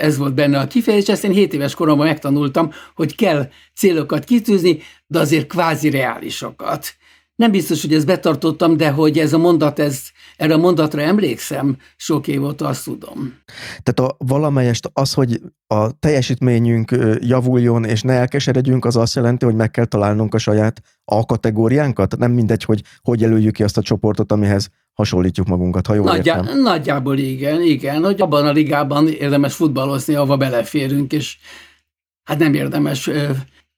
ez volt benne a kifejezés, ezt én 7 éves koromban megtanultam, hogy kell célokat kitűzni, de azért kvázi reálisokat. Nem biztos, hogy ezt betartottam, de hogy ez a mondat, ez, erre a mondatra emlékszem, sok év óta azt tudom. Tehát a valamelyest az, hogy a teljesítményünk javuljon, és ne elkeseredjünk, az azt jelenti, hogy meg kell találnunk a saját A kategóriánkat? Nem mindegy, hogy hogy jelöljük ki azt a csoportot, amihez hasonlítjuk magunkat, ha jól Nagyjá, értem. Nagyjából igen, igen, hogy abban a ligában érdemes futballozni, ahova beleférünk, és hát nem érdemes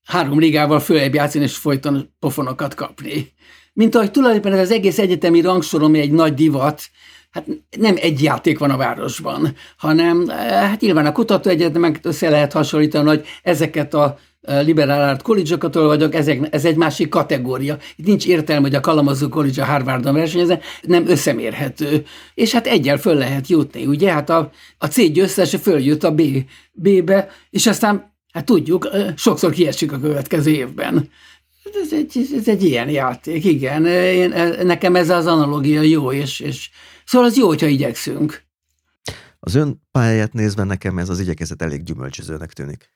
három ligával följebb játszani, és folyton pofonokat kapni. Mint ahogy tulajdonképpen ez az egész egyetemi rangsorom egy nagy divat, hát nem egy játék van a városban, hanem hát nyilván a kutatóegyetemek össze lehet hasonlítani, hogy ezeket a liberal art college vagyok, ezek, ez egy másik kategória. Itt nincs értelme, hogy a Kalamazoo College a Harvardon versenyezzen, nem összemérhető. És hát egyel föl lehet jutni, ugye? Hát a, a C győztese följött a B, B-be, és aztán Hát tudjuk, sokszor kiesik a következő évben. Ez egy, ez egy ilyen játék, igen. Én, nekem ez az analogia jó, és, és szóval az jó, hogyha igyekszünk. Az ön pályáját nézve nekem ez az igyekezet elég gyümölcsözőnek tűnik.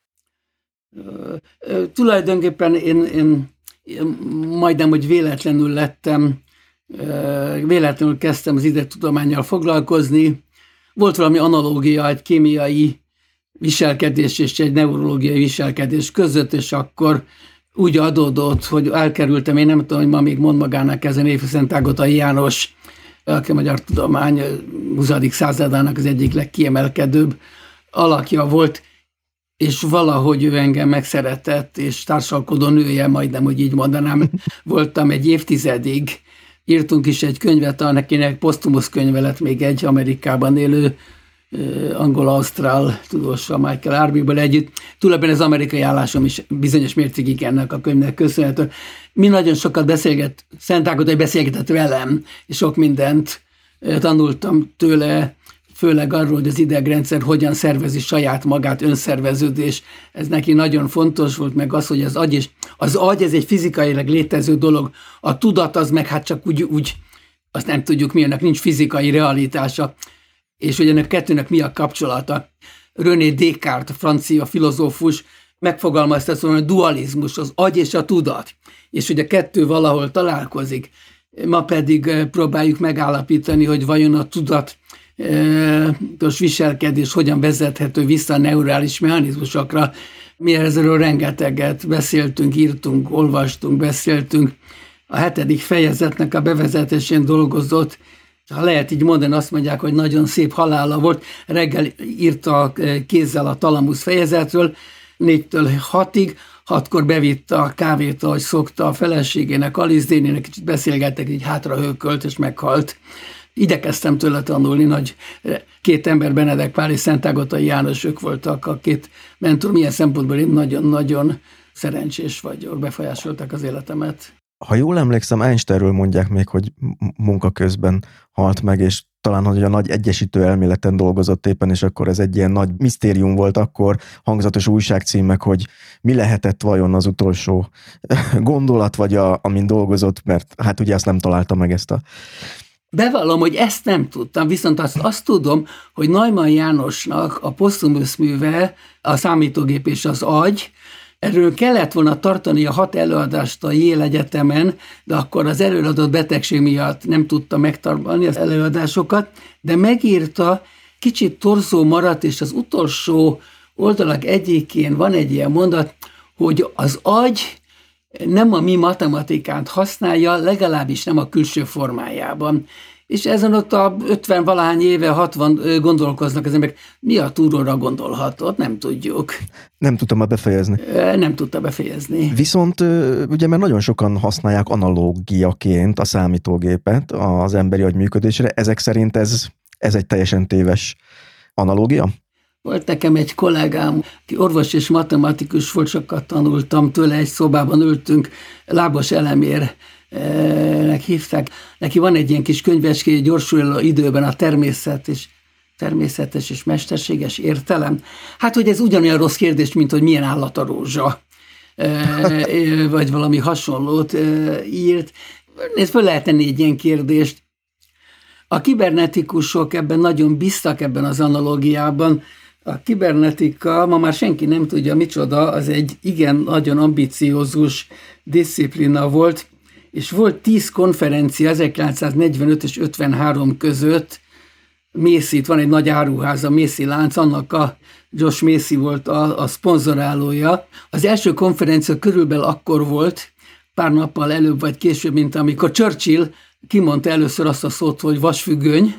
Tulajdonképpen én, én, én majdnem, hogy véletlenül lettem, véletlenül kezdtem az ide tudományjal foglalkozni. Volt valami analógia egy kémiai viselkedés és egy neurológiai viselkedés között, és akkor úgy adódott, hogy elkerültem, én nem tudom, hogy ma még mond magának ezen évszent Ágotai János, aki a magyar tudomány 20. századának az egyik legkiemelkedőbb alakja volt, és valahogy ő engem megszeretett, és társalkodó nője, majdnem, hogy így mondanám, voltam egy évtizedig. Írtunk is egy könyvet, akinek posztumusz könyve lett még egy Amerikában élő angol-ausztrál tudóssal, Michael Arbyból együtt. Tulajdonképpen az amerikai állásom is bizonyos mértékig ennek a könyvnek köszönhető. Mi nagyon sokat beszélget, Szent Ágota beszélgetett velem, és sok mindent tanultam tőle, főleg arról, hogy az idegrendszer hogyan szervezi saját magát, önszerveződés. Ez neki nagyon fontos volt, meg az, hogy az agy, is, az agy ez egy fizikailag létező dolog, a tudat az meg hát csak úgy, úgy azt nem tudjuk mi, ennek nincs fizikai realitása, és hogy ennek kettőnek mi a kapcsolata. René Descartes, francia filozófus, megfogalmazta ezt, hogy a dualizmus, az agy és a tudat, és hogy a kettő valahol találkozik. Ma pedig eh, próbáljuk megállapítani, hogy vajon a tudat viselkedés hogyan vezethető vissza a neurális mechanizmusokra. Mi ezzel rengeteget beszéltünk, írtunk, olvastunk, beszéltünk. A hetedik fejezetnek a bevezetésén dolgozott, ha lehet így mondani, azt mondják, hogy nagyon szép halála volt. Reggel írta kézzel a talamusz fejezetről, négytől hatig, hatkor bevitte a kávét, ahogy szokta a feleségének, Alice Dénének, kicsit beszélgettek, így hátrahőkölt és meghalt Idekeztem tőle tanulni, nagy két ember, Benedek Pál és Szentágotai János, ők voltak a két mentor, milyen szempontból én nagyon-nagyon szerencsés vagyok, befolyásolták az életemet. Ha jól emlékszem, Einsteinről mondják még, hogy munka közben halt meg, és talán, hogy a nagy egyesítő elméleten dolgozott éppen, és akkor ez egy ilyen nagy misztérium volt akkor, hangzatos újságcímek, hogy mi lehetett vajon az utolsó gondolat, vagy a, amin dolgozott, mert hát ugye azt nem találta meg ezt a Bevallom, hogy ezt nem tudtam, viszont azt, azt tudom, hogy Neumann Jánosnak a posztumusz műve, a számítógép és az agy, Erről kellett volna tartani a hat előadást a Yale Egyetemen, de akkor az előadott betegség miatt nem tudta megtartani az előadásokat, de megírta, kicsit torzó maradt, és az utolsó oldalak egyikén van egy ilyen mondat, hogy az agy nem a mi matematikát használja, legalábbis nem a külső formájában. És ezen ott a 50 valahány éve, 60 gondolkoznak az emberek, mi a túróra gondolhatott, nem tudjuk. Nem tudtam már befejezni. Nem tudta befejezni. Viszont ugye mert nagyon sokan használják analógiaként a számítógépet az emberi agy működésére, ezek szerint ez, ez egy teljesen téves analógia? Volt nekem egy kollégám, aki orvos és matematikus volt, sokat tanultam tőle, egy szobában ültünk, lábos elemér nek hívták. Neki van egy ilyen kis könyvecské, gyorsuló időben a természet és természetes és mesterséges értelem. Hát, hogy ez ugyanolyan rossz kérdés, mint hogy milyen állat a rózsa, vagy valami hasonlót írt. Nézd, föl lehet tenni egy ilyen kérdést. A kibernetikusok ebben nagyon biztak ebben az analógiában, a kibernetika, ma már senki nem tudja micsoda, az egy igen nagyon ambiciózus disziplina volt, és volt tíz konferencia 1945 és 53 között, Macy, van egy nagy áruház, a Macy lánc, annak a Josh Macy volt a, a szponzorálója. Az első konferencia körülbelül akkor volt, pár nappal előbb vagy később, mint amikor Churchill kimondta először azt a szót, hogy vasfüggöny,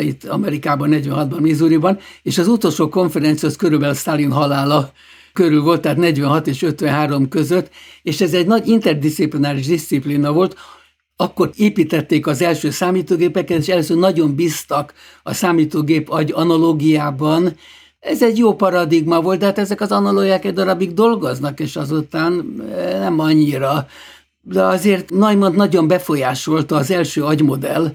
itt Amerikában, 46-ban, Missouriban, és az utolsó konferencia az körülbelül Stalin halála körül volt, tehát 46 és 53 között, és ez egy nagy interdisziplináris disziplina volt, akkor építették az első számítógépeket, és először nagyon bíztak a számítógép agy analógiában. Ez egy jó paradigma volt, de hát ezek az analógiák egy darabig dolgoznak, és azután eh, nem annyira. De azért Neumann nagyon befolyásolta az első agymodell,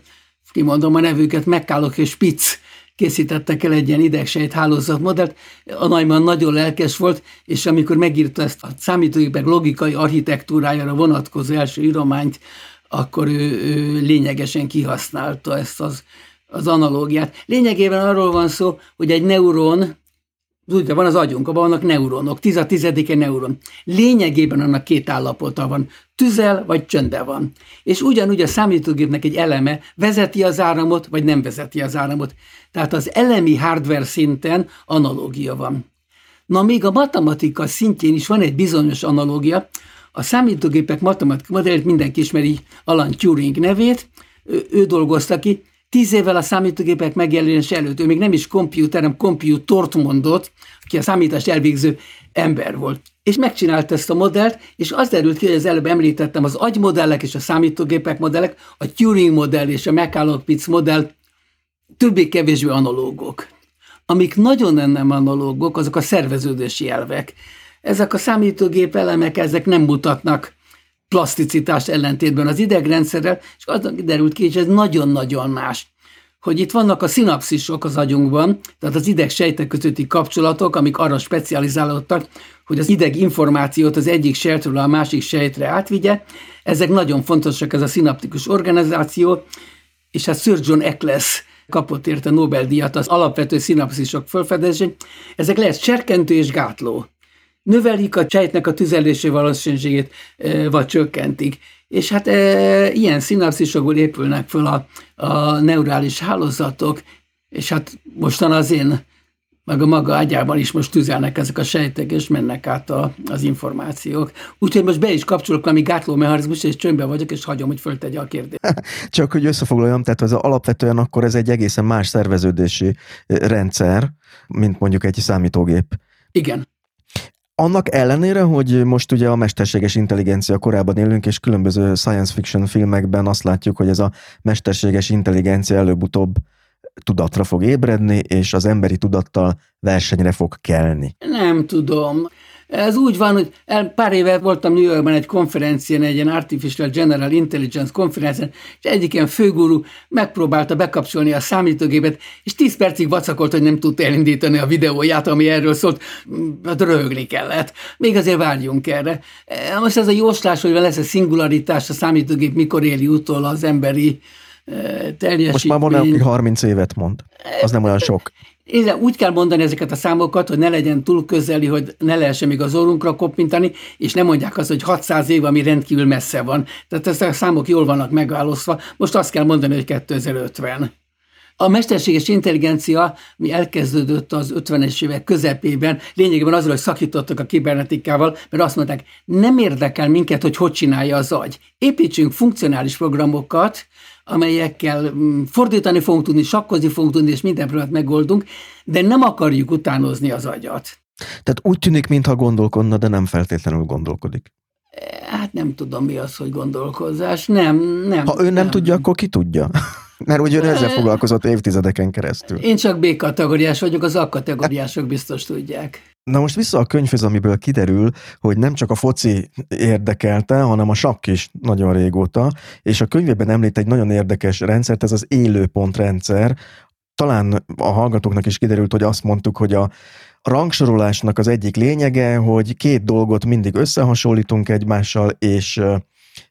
kimondom a nevüket, McCulloch és Spitz készítettek el egy ilyen idegsejt hálózatmodellt. A Neumann nagyon lelkes volt, és amikor megírta ezt a számítógépek logikai architektúrájára vonatkozó első írományt, akkor ő, ő lényegesen kihasználta ezt az, az analógiát. Lényegében arról van szó, hogy egy neuron Ugye van az agyunk, abban vannak neuronok, tíz a tizedike neuron. Lényegében annak két állapota van, tüzel vagy csönde van. És ugyanúgy a számítógépnek egy eleme vezeti az áramot, vagy nem vezeti az áramot. Tehát az elemi hardware szinten analógia van. Na még a matematika szintjén is van egy bizonyos analógia. A számítógépek matematikai modellt mindenki ismeri Alan Turing nevét, ő, ő dolgozta ki, Tíz évvel a számítógépek megjelenés előtt, ő még nem is kompjúter, hanem kompjútort mondott, aki a számítást elvégző ember volt. És megcsinálta ezt a modellt, és az derült ki, hogy az előbb említettem, az agymodellek és a számítógépek modellek, a Turing modell és a McCulloch-Pitts modell többé-kevésbé analógok. Amik nagyon nem analógok, azok a szerveződési elvek. Ezek a számítógép elemek, ezek nem mutatnak plaszticitást ellentétben az idegrendszerrel, és az derült ki, hogy ez nagyon-nagyon más hogy itt vannak a szinapszisok az agyunkban, tehát az ideg sejtek közötti kapcsolatok, amik arra specializálódtak, hogy az ideg információt az egyik sejtről a másik sejtre átvigye. Ezek nagyon fontosak, ez a szinaptikus organizáció, és hát Sir John Eccles kapott érte Nobel-díjat az alapvető szinapszisok fölfedezésén. Ezek lehet serkentő és gátló. Növelik a sejtnek a tüzelési valószínűségét, vagy csökkentik. És hát e, ilyen szinapszisokból épülnek föl a, a neurális hálózatok, és hát mostan az én meg a maga ágyában is most tüzelnek ezek a sejtek, és mennek át a, az információk. Úgyhogy most be is kapcsolok ami gátló mechanizmus, és csöndben vagyok, és hagyom, hogy föltegye a kérdést. Csak hogy összefoglaljam, tehát az alapvetően akkor ez egy egészen más szerveződési rendszer, mint mondjuk egy számítógép. Igen. Annak ellenére, hogy most ugye a mesterséges intelligencia korában élünk, és különböző science fiction filmekben azt látjuk, hogy ez a mesterséges intelligencia előbb-utóbb tudatra fog ébredni, és az emberi tudattal versenyre fog kelni. Nem tudom. Ez úgy van, hogy el, pár éve voltam New Yorkban egy konferencián, egy ilyen Artificial General Intelligence konferencián, és egyik ilyen főgurú megpróbálta bekapcsolni a számítógépet, és 10 percig vacakolt, hogy nem tudta elindítani a videóját, ami erről szólt, hát röhögni kellett. Még azért várjunk erre. E, most ez a jóslás, hogy lesz a szingularitás, a számítógép mikor éli utol az emberi teljesítmény. Most már van, aki 30 évet mond. Az nem olyan sok. Én úgy kell mondani ezeket a számokat, hogy ne legyen túl közeli, hogy ne lehessen még az orrunkra koppintani, és nem mondják azt, hogy 600 év, ami rendkívül messze van. Tehát ezek a számok jól vannak megállózva. Most azt kell mondani, hogy 2050. A mesterséges intelligencia, mi elkezdődött az 50-es évek közepében, lényegében azról, hogy szakítottak a kibernetikával, mert azt mondták, nem érdekel minket, hogy hogy csinálja az agy. Építsünk funkcionális programokat, amelyekkel mm, fordítani fogunk tudni, sakkozni fogunk tudni, és minden problémát megoldunk, de nem akarjuk utánozni az agyat. Tehát úgy tűnik, mintha gondolkodna, de nem feltétlenül gondolkodik. Hát nem tudom, mi az, hogy gondolkozás. Nem, nem. Ha ő nem, nem. tudja, akkor ki tudja? Mert ugye ön ezzel foglalkozott évtizedeken keresztül. Én csak B-kategóriás vagyok, az A-kategóriások biztos tudják. Na most vissza a könyvhöz, amiből kiderül, hogy nem csak a foci érdekelte, hanem a sakk is nagyon régóta, és a könyvében említ egy nagyon érdekes rendszert, ez az élőpontrendszer. Talán a hallgatóknak is kiderült, hogy azt mondtuk, hogy a rangsorolásnak az egyik lényege, hogy két dolgot mindig összehasonlítunk egymással, és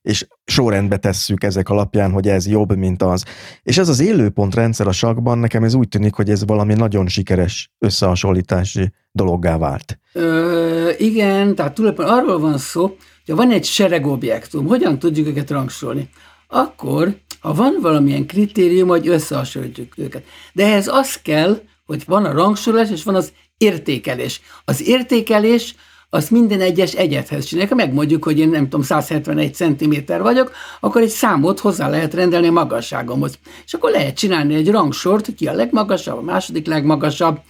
és sorrendbe tesszük ezek alapján, hogy ez jobb, mint az. És ez az élőpont rendszer a sakban, nekem ez úgy tűnik, hogy ez valami nagyon sikeres összehasonlítási dologgá vált. Ö, igen, tehát tulajdonképpen arról van szó, hogy van egy sereg objektum, hogyan tudjuk őket rangsolni? Akkor, ha van valamilyen kritérium, hogy összehasonlítjuk őket. De ehhez az kell, hogy van a rangsorolás, és van az értékelés. Az értékelés azt minden egyes egyethez csinálják. Ha megmondjuk, hogy én nem tudom, 171 cm vagyok, akkor egy számot hozzá lehet rendelni a magasságomhoz. És akkor lehet csinálni egy rangsort, ki a legmagasabb, a második legmagasabb.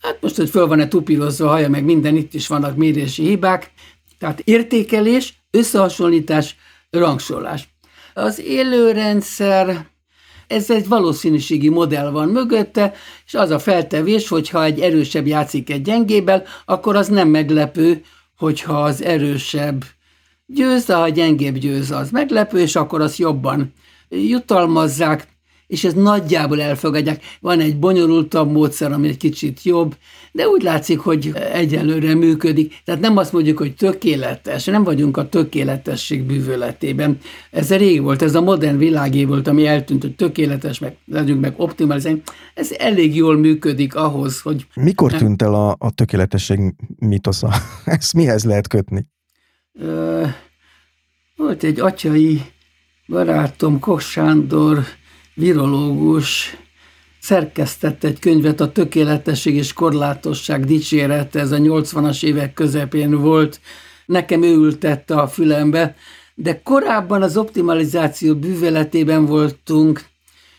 Hát most, hogy föl van-e tupírozva haja, meg minden, itt is vannak mérési hibák. Tehát értékelés, összehasonlítás, rangsorlás. Az élőrendszer, ez egy valószínűségi modell van mögötte, és az a feltevés, hogyha egy erősebb játszik egy gyengébel, akkor az nem meglepő, hogyha az erősebb győz, de ha a gyengébb győz, az meglepő, és akkor azt jobban jutalmazzák, és ez nagyjából elfogadják. Van egy bonyolultabb módszer, ami egy kicsit jobb, de úgy látszik, hogy egyelőre működik. Tehát nem azt mondjuk, hogy tökéletes, nem vagyunk a tökéletesség bűvöletében. Ez rég volt, ez a modern világé volt, ami eltűnt, hogy tökéletes, meg legyünk meg optimalizálni. Ez elég jól működik ahhoz, hogy... Mikor tűnt el a, a tökéletesség mitosza? Ezt mihez lehet kötni? volt egy atyai barátom, Koch Sándor, virológus, szerkesztett egy könyvet, a tökéletesség és korlátosság dicsérete, ez a 80-as évek közepén volt, nekem ő ültette a fülembe, de korábban az optimalizáció bűveletében voltunk,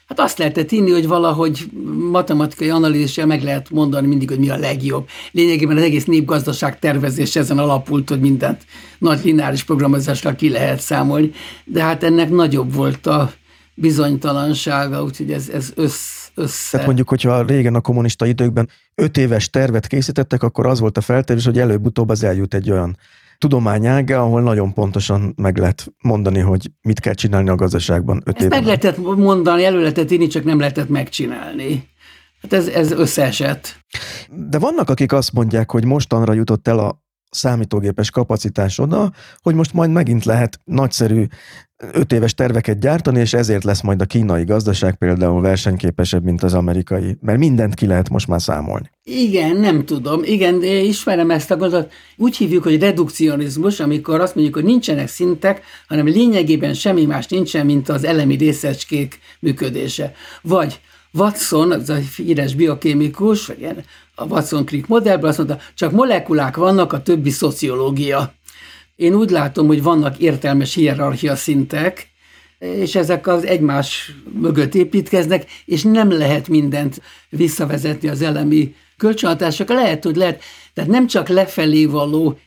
Hát azt lehetett hinni, hogy valahogy matematikai analízissel meg lehet mondani mindig, hogy mi a legjobb. Lényegében az egész népgazdaság tervezés ezen alapult, hogy mindent nagy lineáris programozással ki lehet számolni, de hát ennek nagyobb volt a bizonytalansága, úgyhogy ez, ez össz, össze. Tehát mondjuk, hogyha régen a kommunista időkben öt éves tervet készítettek, akkor az volt a feltevés, hogy előbb-utóbb az eljut egy olyan tudományága, ahol nagyon pontosan meg lehet mondani, hogy mit kell csinálni a gazdaságban öt Ezt évben. meg lehetett mondani, elő lehetett írni, csak nem lehetett megcsinálni. Hát ez, ez összeesett. De vannak, akik azt mondják, hogy mostanra jutott el a számítógépes kapacitás oda, hogy most majd megint lehet nagyszerű öt éves terveket gyártani, és ezért lesz majd a kínai gazdaság például versenyképesebb, mint az amerikai, mert mindent ki lehet most már számolni. Igen, nem tudom. Igen, ismerem ezt a gondolatot. Úgy hívjuk, hogy redukcionizmus, amikor azt mondjuk, hogy nincsenek szintek, hanem lényegében semmi más nincsen, mint az elemi részecskék működése. Vagy Watson, az a híres biokémikus, vagy ilyen, a Watson-Crick modellből azt mondta, csak molekulák vannak, a többi szociológia. Én úgy látom, hogy vannak értelmes hierarchia szintek, és ezek az egymás mögött építkeznek, és nem lehet mindent visszavezetni az elemi kölcsönhatásokra. Lehet, hogy lehet, tehát nem csak lefelé való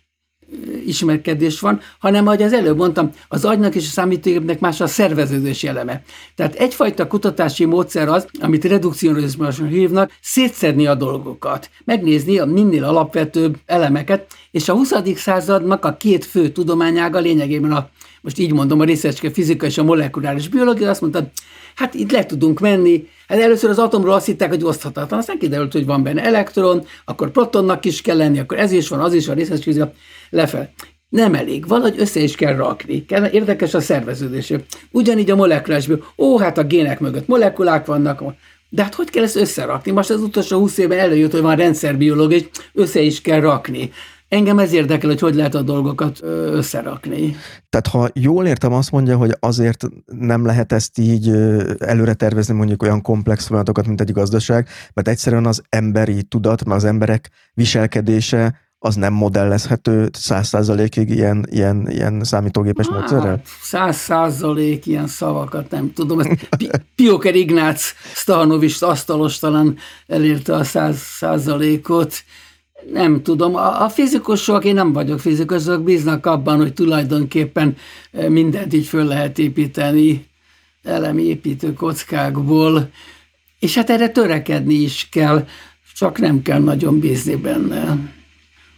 ismerkedés van, hanem, ahogy az előbb mondtam, az agynak és a számítógépnek más a szerveződési eleme. Tehát egyfajta kutatási módszer az, amit redukcionizmusban hívnak, szétszedni a dolgokat, megnézni a minél alapvetőbb elemeket, és a 20. századnak a két fő tudományága lényegében a most így mondom, a részecske fizika és a molekuláris biológia, azt mondta, hát itt le tudunk menni. Hát először az atomról azt hitták, hogy oszthatatlan, aztán kiderült, hogy van benne elektron, akkor protonnak is kell lenni, akkor ez is van, az is van, részecske fizika, lefel. Nem elég, valahogy össze is kell rakni. Érdekes a szerveződés. Ugyanígy a molekuláris Ó, hát a gének mögött molekulák vannak, de hát hogy kell ezt összerakni? Most az utolsó 20 évben előjött, hogy van rendszerbiológia, és össze is kell rakni. Engem ez érdekel, hogy hogy lehet a dolgokat összerakni. Tehát ha jól értem, azt mondja, hogy azért nem lehet ezt így előre tervezni mondjuk olyan komplex folyamatokat, mint egy gazdaság, mert egyszerűen az emberi tudat, mert az emberek viselkedése az nem modellezhető száz százalékig ilyen, ilyen, ilyen számítógépes hát, módszerrel? Száz százalék ilyen szavakat nem tudom. Ezt Pióker Ignác Stahanovics asztalos talán elérte a száz százalékot. Nem tudom, a, a fizikusok, én nem vagyok fizikusok, bíznak abban, hogy tulajdonképpen mindent így föl lehet építeni elemi építő kockákból, és hát erre törekedni is kell, csak nem kell nagyon bízni benne.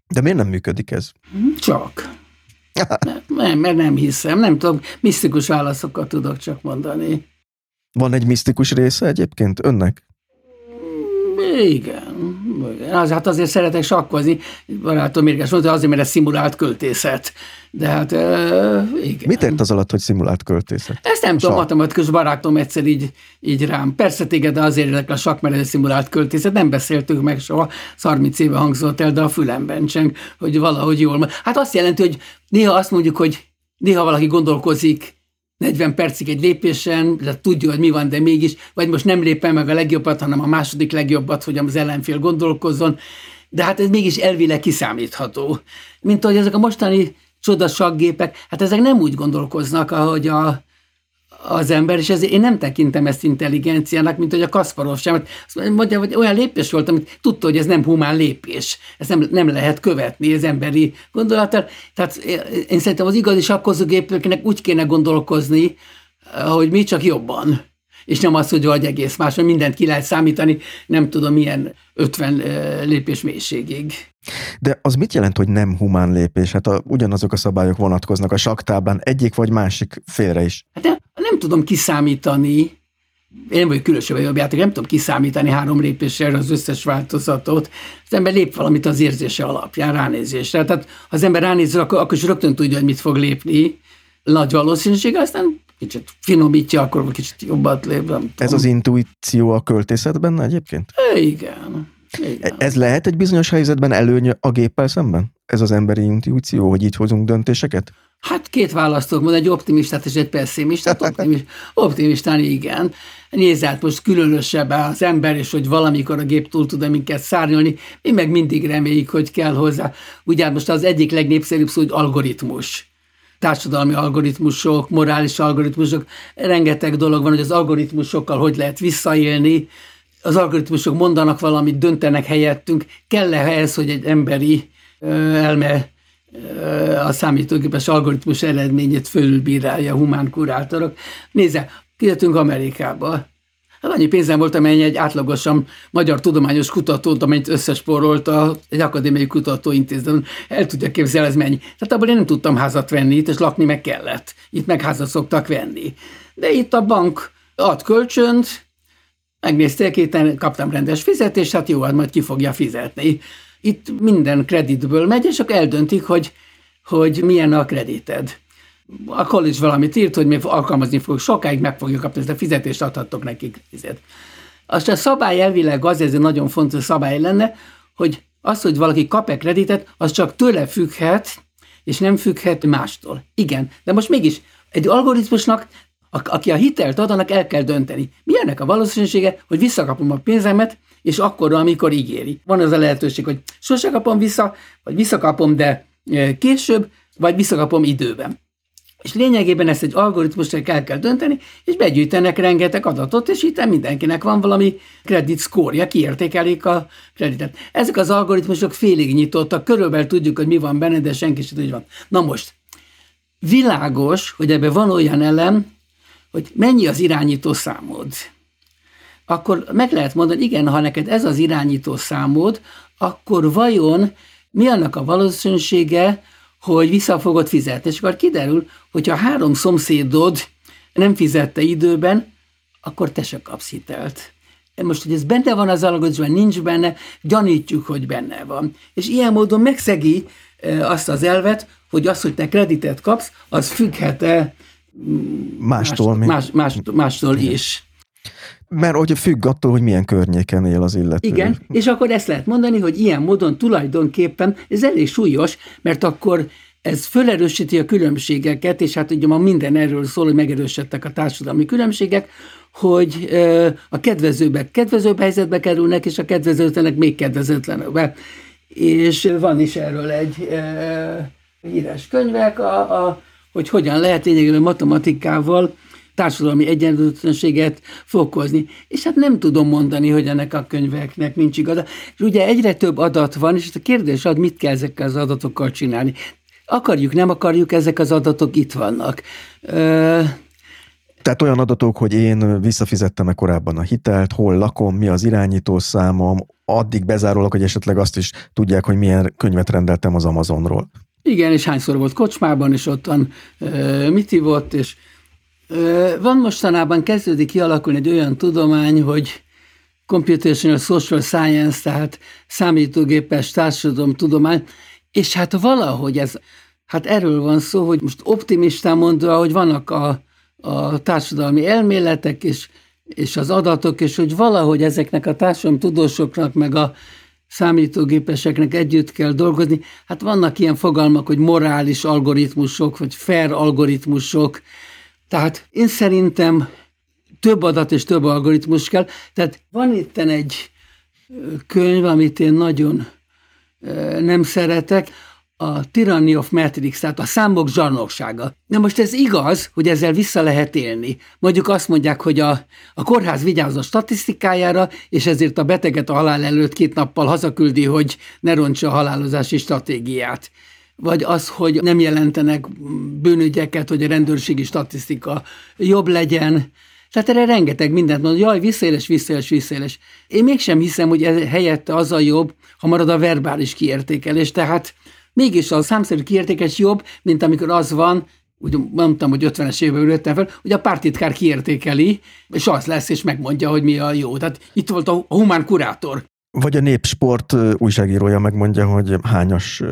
De miért nem működik ez? Csak. nem, mert nem hiszem, nem tudom, misztikus válaszokat tudok csak mondani. Van egy misztikus része egyébként önnek? Igen. Az, hát azért szeretek sakkozni. Barátom mérges mondta, azért, mert ez szimulált költészet. De hát igen. Mit ért az alatt, hogy szimulált költészet? Ezt nem tudom, matematikus barátom egyszer így, így rám. Persze téged azért érdekel a sakk, mert ez szimulált költészet. Nem beszéltük meg soha, 30 éve hangzott el, de a fülemben cseng, hogy valahogy jól. Hát azt jelenti, hogy néha azt mondjuk, hogy néha valaki gondolkozik 40 percig egy lépésen, de tudja, hogy mi van, de mégis, vagy most nem lépem meg a legjobbat, hanem a második legjobbat, hogy az ellenfél gondolkozzon, de hát ez mégis elvileg kiszámítható. Mint ahogy ezek a mostani csodasaggépek, hát ezek nem úgy gondolkoznak, ahogy a, az ember, és ezért én nem tekintem ezt intelligenciának, mint hogy a Kasparov sem. Mondja, hogy olyan lépés volt, amit tudta, hogy ez nem humán lépés. Ezt nem, nem lehet követni az emberi gondolattal. Tehát én szerintem az igazi sakkozógépeknek úgy kéne gondolkozni, hogy mi csak jobban. És nem az, hogy vagy egész más, hogy mindent ki lehet számítani, nem tudom milyen 50 lépés mélységig. De az mit jelent, hogy nem humán lépés? Hát a, ugyanazok a szabályok vonatkoznak a saktáblán egyik vagy másik félre is. Hát nem, nem tudom kiszámítani, én nem vagyok különösebb jobb játék, nem tudom kiszámítani három lépéssel az összes változatot. Az ember lép valamit az érzése alapján, ránézésre. Tehát ha az ember ránéz, akkor, akkor is rögtön tudja, hogy mit fog lépni. Nagy valószínűség, aztán kicsit finomítja, akkor kicsit jobbat lép. Nem Ez az intuíció a költészetben egyébként? Igen. Igen. Ez lehet egy bizonyos helyzetben előny a géppel szemben? Ez az emberi intuíció, hogy így hozunk döntéseket? Hát két választók van, egy optimistát és egy pessimistát. Optimist, optimistán igen. Nézd át most különösebb az ember, és hogy valamikor a gép túl tud minket szárnyalni, mi meg mindig reméljük, hogy kell hozzá. Ugye most az egyik legnépszerűbb szó, hogy algoritmus társadalmi algoritmusok, morális algoritmusok, rengeteg dolog van, hogy az algoritmusokkal hogy lehet visszaélni, az algoritmusok mondanak valamit, döntenek helyettünk, kell-e ehhez, hogy egy emberi elme a számítógépes algoritmus eredményét fölülbírálja a humán kurátorok. Nézze, kijöttünk Amerikába. Hát annyi pénzem volt, amennyi egy átlagosan magyar tudományos kutatót, amennyit összespórolta egy akadémiai kutatóintézetben, el tudja képzelni, ez mennyi. Tehát abból én nem tudtam házat venni itt, és lakni meg kellett. Itt meg házat szoktak venni. De itt a bank ad kölcsönt, megnézték, itt kaptam rendes fizetést, hát jó, hát majd ki fogja fizetni. Itt minden kreditből megy, és akkor eldöntik, hogy, hogy milyen a kredited a college valamit írt, hogy mi alkalmazni fogjuk sokáig, meg fogjuk kapni ezt a fizetést, adhattok nekik. Fizet. Azt a szabály elvileg az, ez egy nagyon fontos szabály lenne, hogy az, hogy valaki kap-e kreditet, az csak tőle függhet, és nem függhet mástól. Igen, de most mégis egy algoritmusnak, aki a hitelt ad, annak el kell dönteni. Mi ennek a valószínűsége, hogy visszakapom a pénzemet, és akkor, amikor ígéri. Van az a lehetőség, hogy sose kapom vissza, vagy visszakapom, de eh, később, vagy visszakapom időben. És lényegében ezt egy algoritmusra el kell dönteni, és begyűjtenek rengeteg adatot, és itt mindenkinek van valami kredit szkórja, kiértékelik a kreditet. Ezek az algoritmusok félig nyitottak, körülbelül tudjuk, hogy mi van benne, de senki sem tudja, van. Na most, világos, hogy ebben van olyan elem, hogy mennyi az irányító számod. Akkor meg lehet mondani, igen, ha neked ez az irányító számod, akkor vajon mi annak a valószínűsége, hogy vissza fogod fizetni. És akkor kiderül, hogyha három szomszédod nem fizette időben, akkor te se kapsz hitelt. Most, hogy ez benne van az algoritmusban, nincs benne, gyanítjuk, hogy benne van. És ilyen módon megszegi azt az elvet, hogy az, hogy te kreditet kapsz, az függhet-e mástól, más, más, más, mástól is. Mert hogy függ attól, hogy milyen környéken él az illető. Igen, és akkor ezt lehet mondani, hogy ilyen módon tulajdonképpen ez elég súlyos, mert akkor ez felerősíti a különbségeket, és hát ugye ma minden erről szól, hogy megerősödtek a társadalmi különbségek, hogy a kedvezőbbek kedvezőbb helyzetbe kerülnek, és a kedvezőtlenek még kedvezőtlenebbek. És van is erről egy e, híres könyvek, a, a, hogy hogyan lehet lényegében matematikával társadalmi egyenlőtlenséget fokozni. És hát nem tudom mondani, hogy ennek a könyveknek nincs igaza. És ugye egyre több adat van, és a kérdés az, mit kell ezekkel az adatokkal csinálni. Akarjuk, nem akarjuk, ezek az adatok itt vannak. Ö... Tehát olyan adatok, hogy én visszafizettem-e korábban a hitelt, hol lakom, mi az irányító számom, addig bezárólag, hogy esetleg azt is tudják, hogy milyen könyvet rendeltem az Amazonról. Igen, és hányszor volt kocsmában, és ottan ö, mit ivott, és van mostanában kezdődik kialakulni egy olyan tudomány, hogy computational social science, tehát számítógépes társadalomtudomány, és hát valahogy ez, hát erről van szó, hogy most optimistán mondva, hogy vannak a, a társadalmi elméletek és, és az adatok, és hogy valahogy ezeknek a társadalmi tudósoknak, meg a számítógépeseknek együtt kell dolgozni. Hát vannak ilyen fogalmak, hogy morális algoritmusok, vagy fair algoritmusok, tehát én szerintem több adat és több algoritmus kell. Tehát van itt egy könyv, amit én nagyon nem szeretek, a Tyranny of Matrix, tehát a számok zsarnoksága. Na most ez igaz, hogy ezzel vissza lehet élni. Mondjuk azt mondják, hogy a, a kórház vigyáz a statisztikájára, és ezért a beteget a halál előtt két nappal hazaküldi, hogy ne rontsa a halálozási stratégiát vagy az, hogy nem jelentenek bűnügyeket, hogy a rendőrségi statisztika jobb legyen. Tehát erre rengeteg mindent mond, jaj, visszaéles, visszaéles, visszaéles. Én mégsem hiszem, hogy ez helyette az a jobb, ha marad a verbális kiértékelés. Tehát mégis a számszerű kiértékelés jobb, mint amikor az van, úgy mondtam, hogy 50-es évben ülöttem fel, hogy a pártitkár kiértékeli, és az lesz, és megmondja, hogy mi a jó. Tehát itt volt a humán kurátor. Vagy a népsport újságírója megmondja, hogy hányos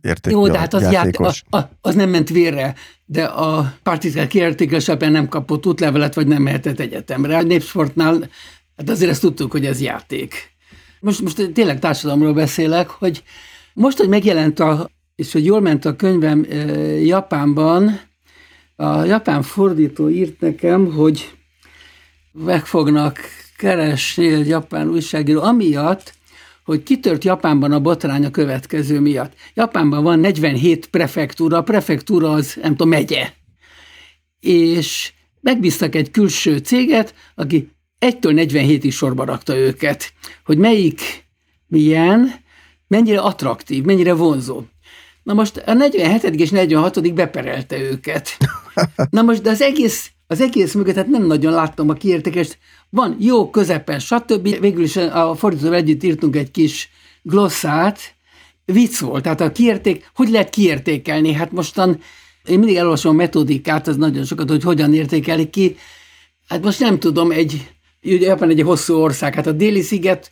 értékű Jó, de hát az, ját, a, a, az nem ment vérre, de a partitkár kiértékelésében nem kapott útlevelet, vagy nem mehetett egyetemre. A népsportnál, hát azért ezt tudtuk, hogy ez játék. Most, most tényleg társadalomról beszélek, hogy most, hogy megjelent a, és hogy jól ment a könyvem Japánban, a japán fordító írt nekem, hogy meg fognak keresni egy japán újságíró, amiatt, hogy kitört Japánban a botrány a következő miatt. Japánban van 47 prefektúra, a prefektúra az, nem tudom, megye. És megbíztak egy külső céget, aki 1-től 47-ig sorba rakta őket, hogy melyik milyen, mennyire attraktív, mennyire vonzó. Na most a 47. és 46. beperelte őket. Na most, de az egész az egész mögött hát nem nagyon láttam a kiértékest. Van jó, közepes, stb. Végül is a fordítóval együtt írtunk egy kis glosszát, vicc volt, tehát a kiérték, hogy lehet kiértékelni? Hát mostan én mindig elolvasom a metodikát, az nagyon sokat, hogy hogyan értékelik ki. Hát most nem tudom, egy, Japán egy hosszú ország, hát a déli sziget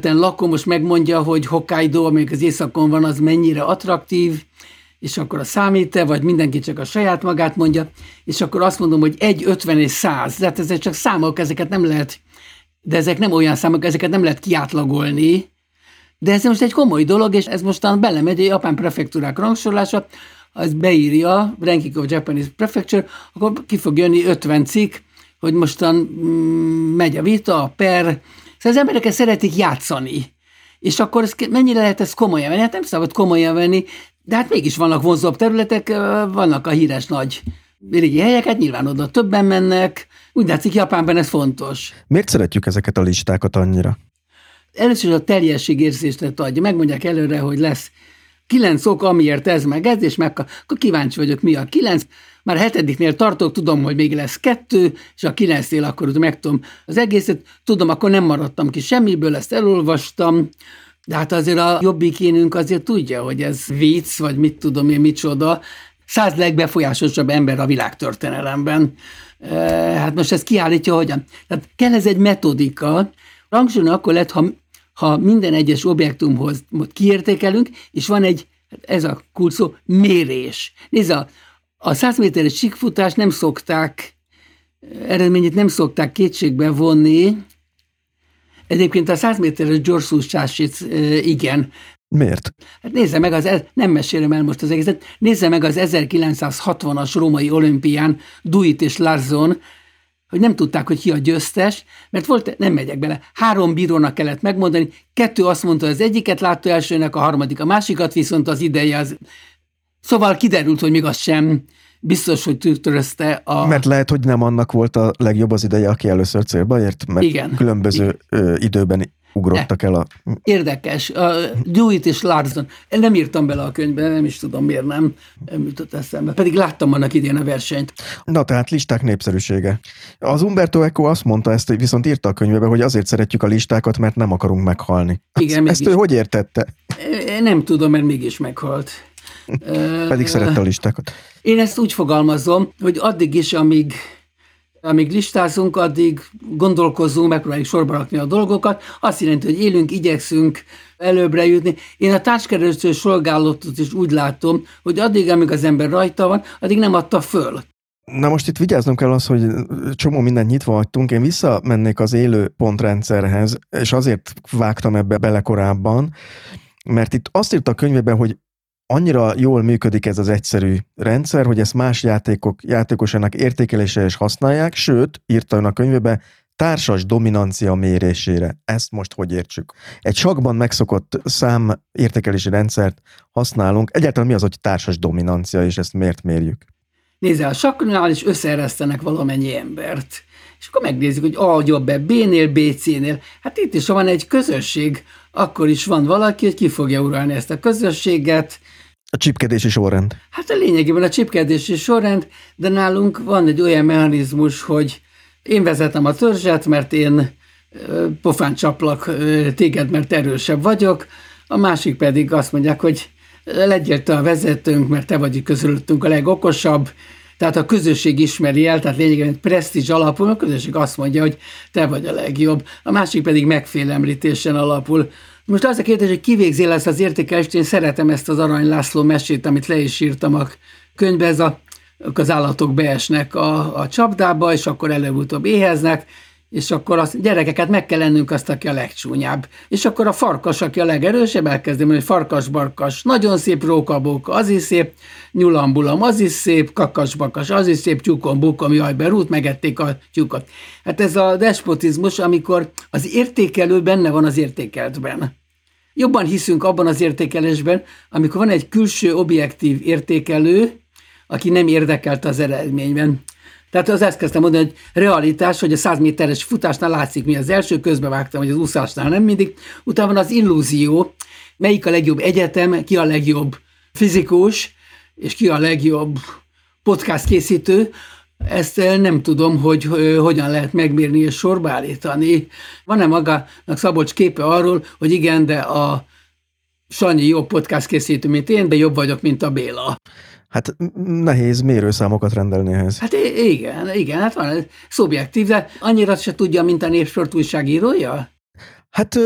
ten lakom most megmondja, hogy Hokkaido, amelyik az északon van, az mennyire attraktív, és akkor a számít-e, vagy mindenki csak a saját magát mondja, és akkor azt mondom, hogy egy, ötven és száz, tehát ezek csak számok, ezeket nem lehet, de ezek nem olyan számok, ezeket nem lehet kiátlagolni, de ez most egy komoly dolog, és ez mostan belemegy a japán prefektúrák rangsorlása, az beírja, Ranking of Japanese Prefecture, akkor ki fog jönni 50 cikk, hogy mostan mm, megy a vita, a per, szóval az emberek ezt szeretik játszani. És akkor ez, mennyire lehet ezt komolyan venni? Hát nem szabad komolyan venni, de hát mégis vannak vonzóbb területek, vannak a híres nagy régi helyeket, nyilván oda többen mennek, úgy látszik Japánban ez fontos. Miért szeretjük ezeket a listákat annyira? Először is a teljességérzést adja. Megmondják előre, hogy lesz kilenc ok, amiért ez meg ez, és meg, akkor kíváncsi vagyok, mi a kilenc. Már a hetediknél tartok, tudom, hogy még lesz kettő, és a kilencnél akkor megtudom az egészet. Tudom, akkor nem maradtam ki semmiből, ezt elolvastam. De hát azért a jobbikénünk azért tudja, hogy ez vicc, vagy mit tudom én, micsoda. Száz legbefolyásosabb ember a világtörténelemben. Hát most ez kiállítja hogyan. Tehát kell ez egy metodika. Rangsorolni akkor lett, ha ha minden egyes objektumhoz kiértékelünk, és van egy, ez a kulcsszó, mérés. Nézd, a, a 100 méteres síkfutás nem szokták, eredményét nem szokták kétségbe vonni, Egyébként a 100 méteres gyorszúsás igen. Miért? Hát nézze meg, az, nem mesélem el most az egészet, nézze meg az 1960-as római olimpián Duit és Larzon hogy nem tudták, hogy ki a győztes, mert volt, nem megyek bele, három bírónak kellett megmondani, kettő azt mondta, az egyiket látta elsőnek, a harmadik a másikat, viszont az ideje az... Szóval kiderült, hogy még az sem biztos, hogy törözte a... Mert lehet, hogy nem annak volt a legjobb az ideje, aki először célba ért, mert Igen. különböző Igen. időben ugrottak el a... Érdekes. A Dewitt és Larson. Én nem írtam bele a könyvbe, nem is tudom miért nem, nem jutott eszembe. Pedig láttam annak idén a versenyt. Na tehát listák népszerűsége. Az Umberto Eco azt mondta ezt, viszont írta a könyvebe, hogy azért szeretjük a listákat, mert nem akarunk meghalni. Igen, ezt, ezt ő hogy értette? Nem tudom, mert mégis meghalt. Pedig szerette a listákat. Én ezt úgy fogalmazom, hogy addig is, amíg amíg listázunk, addig gondolkozunk, megpróbáljuk sorba rakni a dolgokat. Azt jelenti, hogy élünk, igyekszünk előbbre jutni. Én a társkereső szolgálatot is úgy látom, hogy addig, amíg az ember rajta van, addig nem adta föl. Na most itt vigyáznom kell az, hogy csomó mindent nyitva hagytunk. Én visszamennék az élő pontrendszerhez, és azért vágtam ebbe bele korábban, mert itt azt írta a könyvében, hogy annyira jól működik ez az egyszerű rendszer, hogy ezt más játékok, játékosának értékelésére is használják, sőt, írta ön a könyvebe, társas dominancia mérésére. Ezt most hogy értsük? Egy sakban megszokott szám értékelési rendszert használunk. Egyáltalán mi az, hogy társas dominancia, és ezt miért mérjük? Nézze, a saknál is összeeresztenek valamennyi embert. És akkor megnézzük, hogy A jobb-e B-nél, B, C-nél. Hát itt is, ha van egy közösség, akkor is van valaki, hogy ki fogja uralni ezt a közösséget, a csipkedési sorrend. Hát a lényegében a csipkedési sorrend, de nálunk van egy olyan mechanizmus, hogy én vezetem a törzset, mert én pofán csaplak téged, mert erősebb vagyok, a másik pedig azt mondják, hogy legyél te a vezetőnk, mert te vagy közülöttünk a legokosabb, tehát a közösség ismeri el, tehát lényegében presztízs alapul, a közösség azt mondja, hogy te vagy a legjobb, a másik pedig megfélemlítésen alapul. Most az a kérdés, hogy kivégzi lesz az értékelést, én szeretem ezt az Arany László mesét, amit le is írtam a könyvbe, ez a, az állatok beesnek a, a csapdába, és akkor előbb-utóbb éheznek, és akkor a gyerekeket meg kell lennünk azt, aki a legcsúnyább. És akkor a farkas, aki a legerősebb, elkezdi hogy farkas-barkas, nagyon szép rókabóka, az is szép, nyulambulam, az is szép, kakas-bakas, az is szép, tyúkon, bukom, jaj, berút, megették a tyúkot. Hát ez a despotizmus, amikor az értékelő benne van az értékeltben. Jobban hiszünk abban az értékelésben, amikor van egy külső objektív értékelő, aki nem érdekelt az eredményben. Tehát az ezt kezdtem mondani, hogy realitás, hogy a 100 méteres futásnál látszik, mi az első, közbevágtam, hogy az úszásnál nem mindig. Utána van az illúzió, melyik a legjobb egyetem, ki a legjobb fizikus, és ki a legjobb podcast készítő, Ezt nem tudom, hogy hogyan lehet megmérni és sorba állítani. Van-e magának Szabolcs képe arról, hogy igen, de a Sanyi jobb podcast készítő, mint én, de jobb vagyok, mint a Béla. Hát nehéz mérőszámokat rendelni ehhez. Hát igen, igen, hát van szubjektív, de annyira se tudja, mint a népsort újságírója? Hát,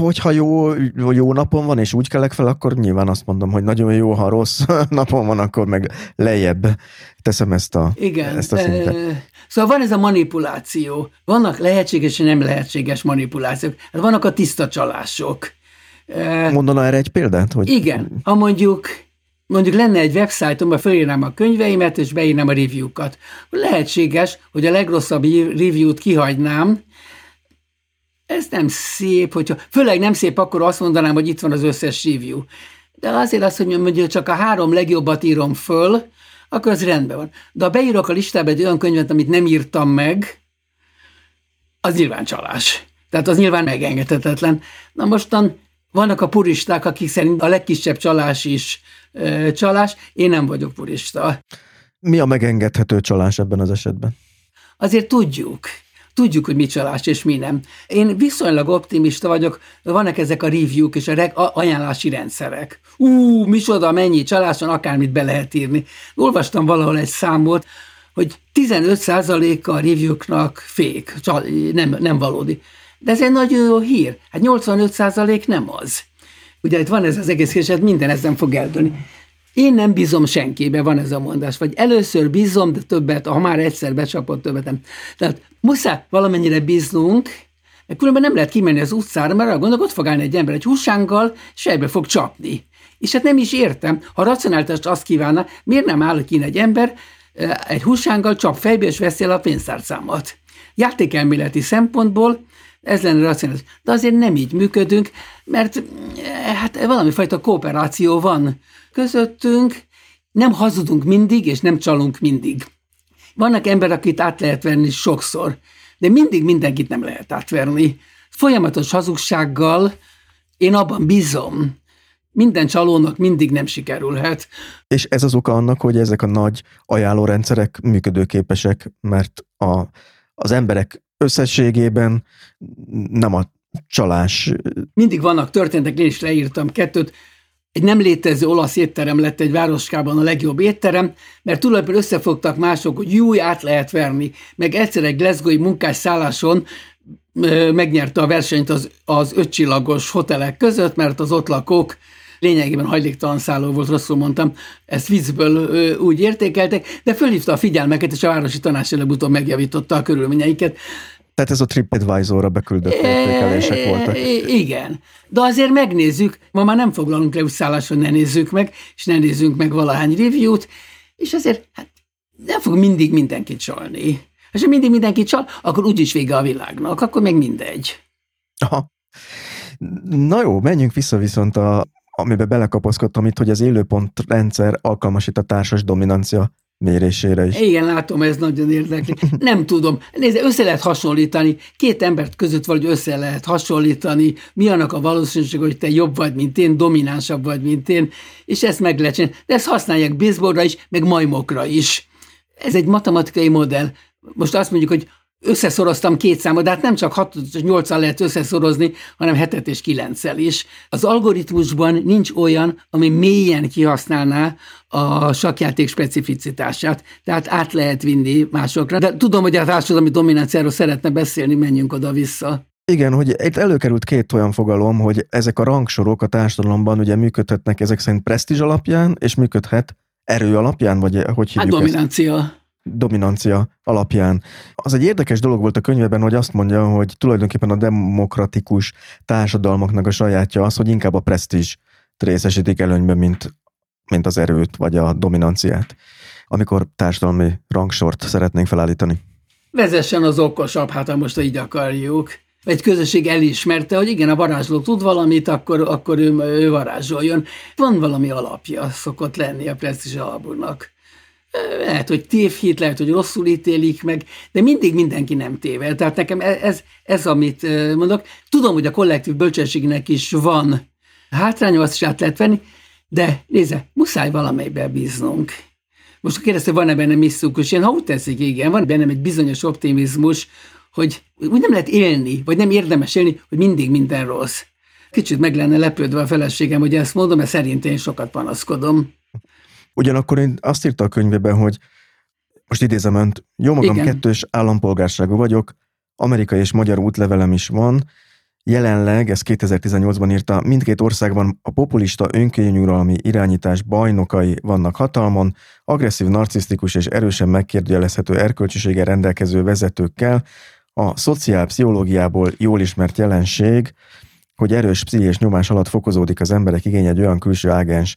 hogyha jó, jó napon van, és úgy kelek fel, akkor nyilván azt mondom, hogy nagyon jó, ha rossz napon van, akkor meg lejjebb teszem ezt a, Igen. ezt a szintet. Szóval van ez a manipuláció. Vannak lehetséges és nem lehetséges manipulációk. Hát vannak a tiszta csalások. Mondana erre egy példát? Hogy... Igen. Ha mondjuk mondjuk lenne egy websájtom, ahol felírnám a könyveimet, és beírnám a review-kat. Lehetséges, hogy a legrosszabb review-t kihagynám, ez nem szép, hogyha, főleg nem szép, akkor azt mondanám, hogy itt van az összes review. De azért azt, hogy mondjuk csak a három legjobbat írom föl, akkor az rendben van. De ha beírok a listába egy olyan könyvet, amit nem írtam meg, az nyilván csalás. Tehát az nyilván megengedhetetlen. Na mostan vannak a puristák, akik szerint a legkisebb csalás is ö, csalás. Én nem vagyok purista. Mi a megengedhető csalás ebben az esetben? Azért tudjuk. Tudjuk, hogy mi csalás és mi nem. Én viszonylag optimista vagyok, vannak ezek a review-k és a, reg- a ajánlási rendszerek. Ú, micsoda, mennyi csalás van, akármit be lehet írni. Olvastam valahol egy számot, hogy 15%-a a review-knak fék, nem, nem valódi. De ez egy nagyon jó hír. Hát 85% nem az. Ugye itt van ez az egész kérdés, hát minden ezen fog eldőlni. Én nem bízom senkibe, van ez a mondás, vagy először bízom, de többet, ha már egyszer becsapott, többet nem. Tehát muszáj valamennyire bíznunk, mert különben nem lehet kimenni az utcára, mert arra gondolok, ott fog állni egy ember egy húsánggal, és ebbe fog csapni. És hát nem is értem, ha racionálitást azt kívánna, miért nem áll ki egy ember eh, egy húsánggal, csap fejbe, és veszi a pénztárcámat. Játékelméleti szempontból ez lenne racionális. De azért nem így működünk, mert eh, hát valami fajta kooperáció van közöttünk, nem hazudunk mindig, és nem csalunk mindig. Vannak emberek, akit át lehet verni sokszor, de mindig mindenkit nem lehet átverni. Folyamatos hazugsággal én abban bízom, minden csalónak mindig nem sikerülhet. És ez az oka annak, hogy ezek a nagy ajánlórendszerek működőképesek, mert a, az emberek összességében nem a csalás. Mindig vannak történetek, én is leírtam kettőt, egy nem létező olasz étterem lett egy városkában a legjobb étterem, mert tulajdonképpen összefogtak mások, hogy jó, át lehet verni. Meg egyszer egy glasgowi munkás szálláson megnyerte a versenyt az, az ötcsillagos hotelek között, mert az ott lakók lényegében hajléktalan szálló volt, rosszul mondtam, ezt viccből ö, úgy értékeltek, de fölhívta a figyelmeket, és a városi tanács előbb-utóbb megjavította a körülményeiket. Tehát ez a TripAdvisor-ra beküldött értékelések voltak. Igen. De azért megnézzük, ma már nem foglalunk le szálláson, ne nézzük meg, és ne nézzünk meg valahány review-t, és azért hát nem fog mindig mindenkit csalni. Ha mindig mindenki csal, akkor úgyis vége a világnak, akkor meg mindegy. Aha. Na jó, menjünk vissza viszont a, amibe belekapaszkodtam itt, hogy az élőpont rendszer alkalmas a társas dominancia mérésére is. Igen, látom, ez nagyon érdekli. Nem tudom. Nézd, össze lehet hasonlítani. Két embert között vagy össze lehet hasonlítani. Mi annak a valószínűség, hogy te jobb vagy, mint én, dominánsabb vagy, mint én, és ezt meg lehet csinálni. De ezt használják baseballra is, meg majmokra is. Ez egy matematikai modell. Most azt mondjuk, hogy összeszoroztam két számot, de hát nem csak 6 8 lehet összeszorozni, hanem 7 és 9 is. Az algoritmusban nincs olyan, ami mélyen kihasználná a sakjáték specificitását, tehát át lehet vinni másokra. De tudom, hogy a társadalmi dominanciáról szeretne beszélni, menjünk oda-vissza. Igen, hogy itt előkerült két olyan fogalom, hogy ezek a rangsorok a társadalomban ugye működhetnek ezek szerint presztízs alapján, és működhet erő alapján, vagy hogy hívjuk Hát dominancia. Ezt? Dominancia alapján. Az egy érdekes dolog volt a könyveben, hogy azt mondja, hogy tulajdonképpen a demokratikus társadalmaknak a sajátja az, hogy inkább a presztízs részesítik előnyben, mint, mint az erőt vagy a dominanciát, amikor társadalmi rangsort szeretnénk felállítani. Vezessen az okosabb, hát ha most így akarjuk. Egy közösség elismerte, hogy igen, a varázsló tud valamit, akkor, akkor ő, ő varázsoljon. Van valami alapja szokott lenni a presztízs alapúnak lehet, hogy tévhit, lehet, hogy rosszul ítélik meg, de mindig mindenki nem tével. Tehát nekem e- ez, ez amit mondok. Tudom, hogy a kollektív bölcsességnek is van hátránya, azt is át lehet venni, de nézze, muszáj valamelybe bíznunk. Most kérdezte, van-e benne misztikus? Én ha úgy teszik, igen, van bennem egy bizonyos optimizmus, hogy úgy nem lehet élni, vagy nem érdemes élni, hogy mindig minden rossz. Kicsit meg lenne lepődve a feleségem, hogy ezt mondom, mert szerint én sokat panaszkodom. Ugyanakkor én azt írta a könyvében, hogy most idézem önt, jó magam Igen. kettős állampolgárságú vagyok, amerikai és magyar útlevelem is van, Jelenleg, ez 2018-ban írta, mindkét országban a populista önkényuralmi irányítás bajnokai vannak hatalmon, agresszív, narcisztikus és erősen megkérdőjelezhető erkölcsiséggel rendelkező vezetőkkel, a szociálpszichológiából jól ismert jelenség, hogy erős pszichés nyomás alatt fokozódik az emberek igény egy olyan külső ágens,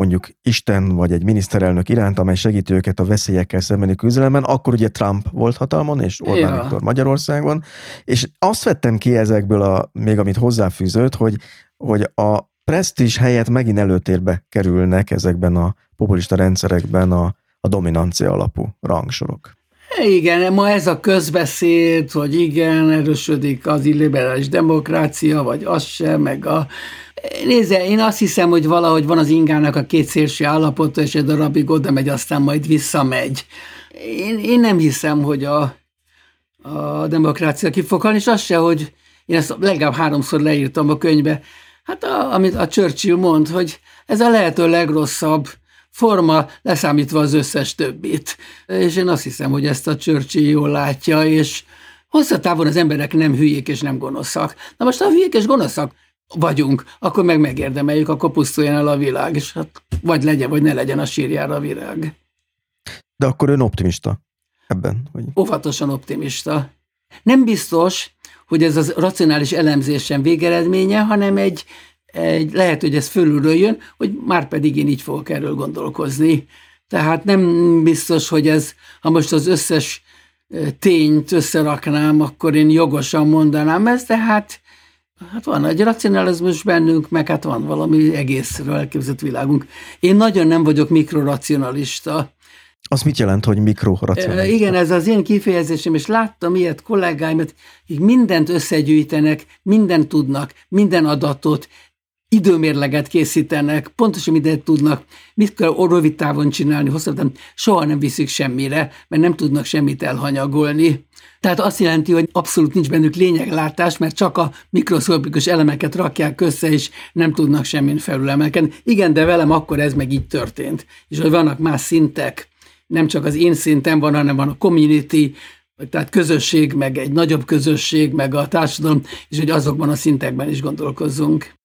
mondjuk Isten vagy egy miniszterelnök iránt, amely segíti őket a veszélyekkel szembeni küzdelemben, akkor ugye Trump volt hatalmon, és Orbán ja. Viktor Magyarországon, és azt vettem ki ezekből, a, még amit hozzáfűzött, hogy, hogy a presztis helyett megint előtérbe kerülnek ezekben a populista rendszerekben a, a dominancia alapú rangsorok. Igen, ma ez a közbeszéd, hogy igen, erősödik az illiberális demokrácia, vagy az sem, meg a... Nézze, én azt hiszem, hogy valahogy van az ingának a két szélső állapota, és egy darabig oda megy, aztán majd visszamegy. Én, én nem hiszem, hogy a, a demokrácia ki fog halni, és az se, hogy én ezt legalább háromszor leírtam a könyvbe, hát a, amit a Churchill mond, hogy ez a lehető legrosszabb forma, leszámítva az összes többit. És én azt hiszem, hogy ezt a Churchill jól látja, és hosszatávon az emberek nem hülyék és nem gonoszak. Na most, ha hülyék és gonoszak vagyunk, akkor meg megérdemeljük, akkor pusztuljon el a világ, és hát vagy legyen, vagy ne legyen a sírjára a virág. De akkor ön optimista ebben? Vagy? Óvatosan optimista. Nem biztos, hogy ez az racionális elemzésen végeredménye, hanem egy egy, lehet, hogy ez fölülről jön, hogy már pedig én így fogok erről gondolkozni. Tehát nem biztos, hogy ez, ha most az összes tényt összeraknám, akkor én jogosan mondanám ezt, de hát, hát van egy racionalizmus bennünk, meg hát van valami egészről elképzelt világunk. Én nagyon nem vagyok mikroracionalista. Az mit jelent, hogy mikroracionalista? Igen, ez az én kifejezésem, és láttam ilyet kollégáimat, akik mindent összegyűjtenek, mindent tudnak, minden adatot, időmérleget készítenek, pontosan mindent tudnak, mit kell rövid távon csinálni, hosszabb távon, soha nem viszik semmire, mert nem tudnak semmit elhanyagolni. Tehát azt jelenti, hogy abszolút nincs bennük lényeglátás, mert csak a mikroszkopikus elemeket rakják össze, és nem tudnak semmin felülemelkedni. Igen, de velem akkor ez meg így történt. És hogy vannak más szintek, nem csak az én szintem van, hanem van a community, tehát közösség, meg egy nagyobb közösség, meg a társadalom, és hogy azokban a szintekben is gondolkozzunk.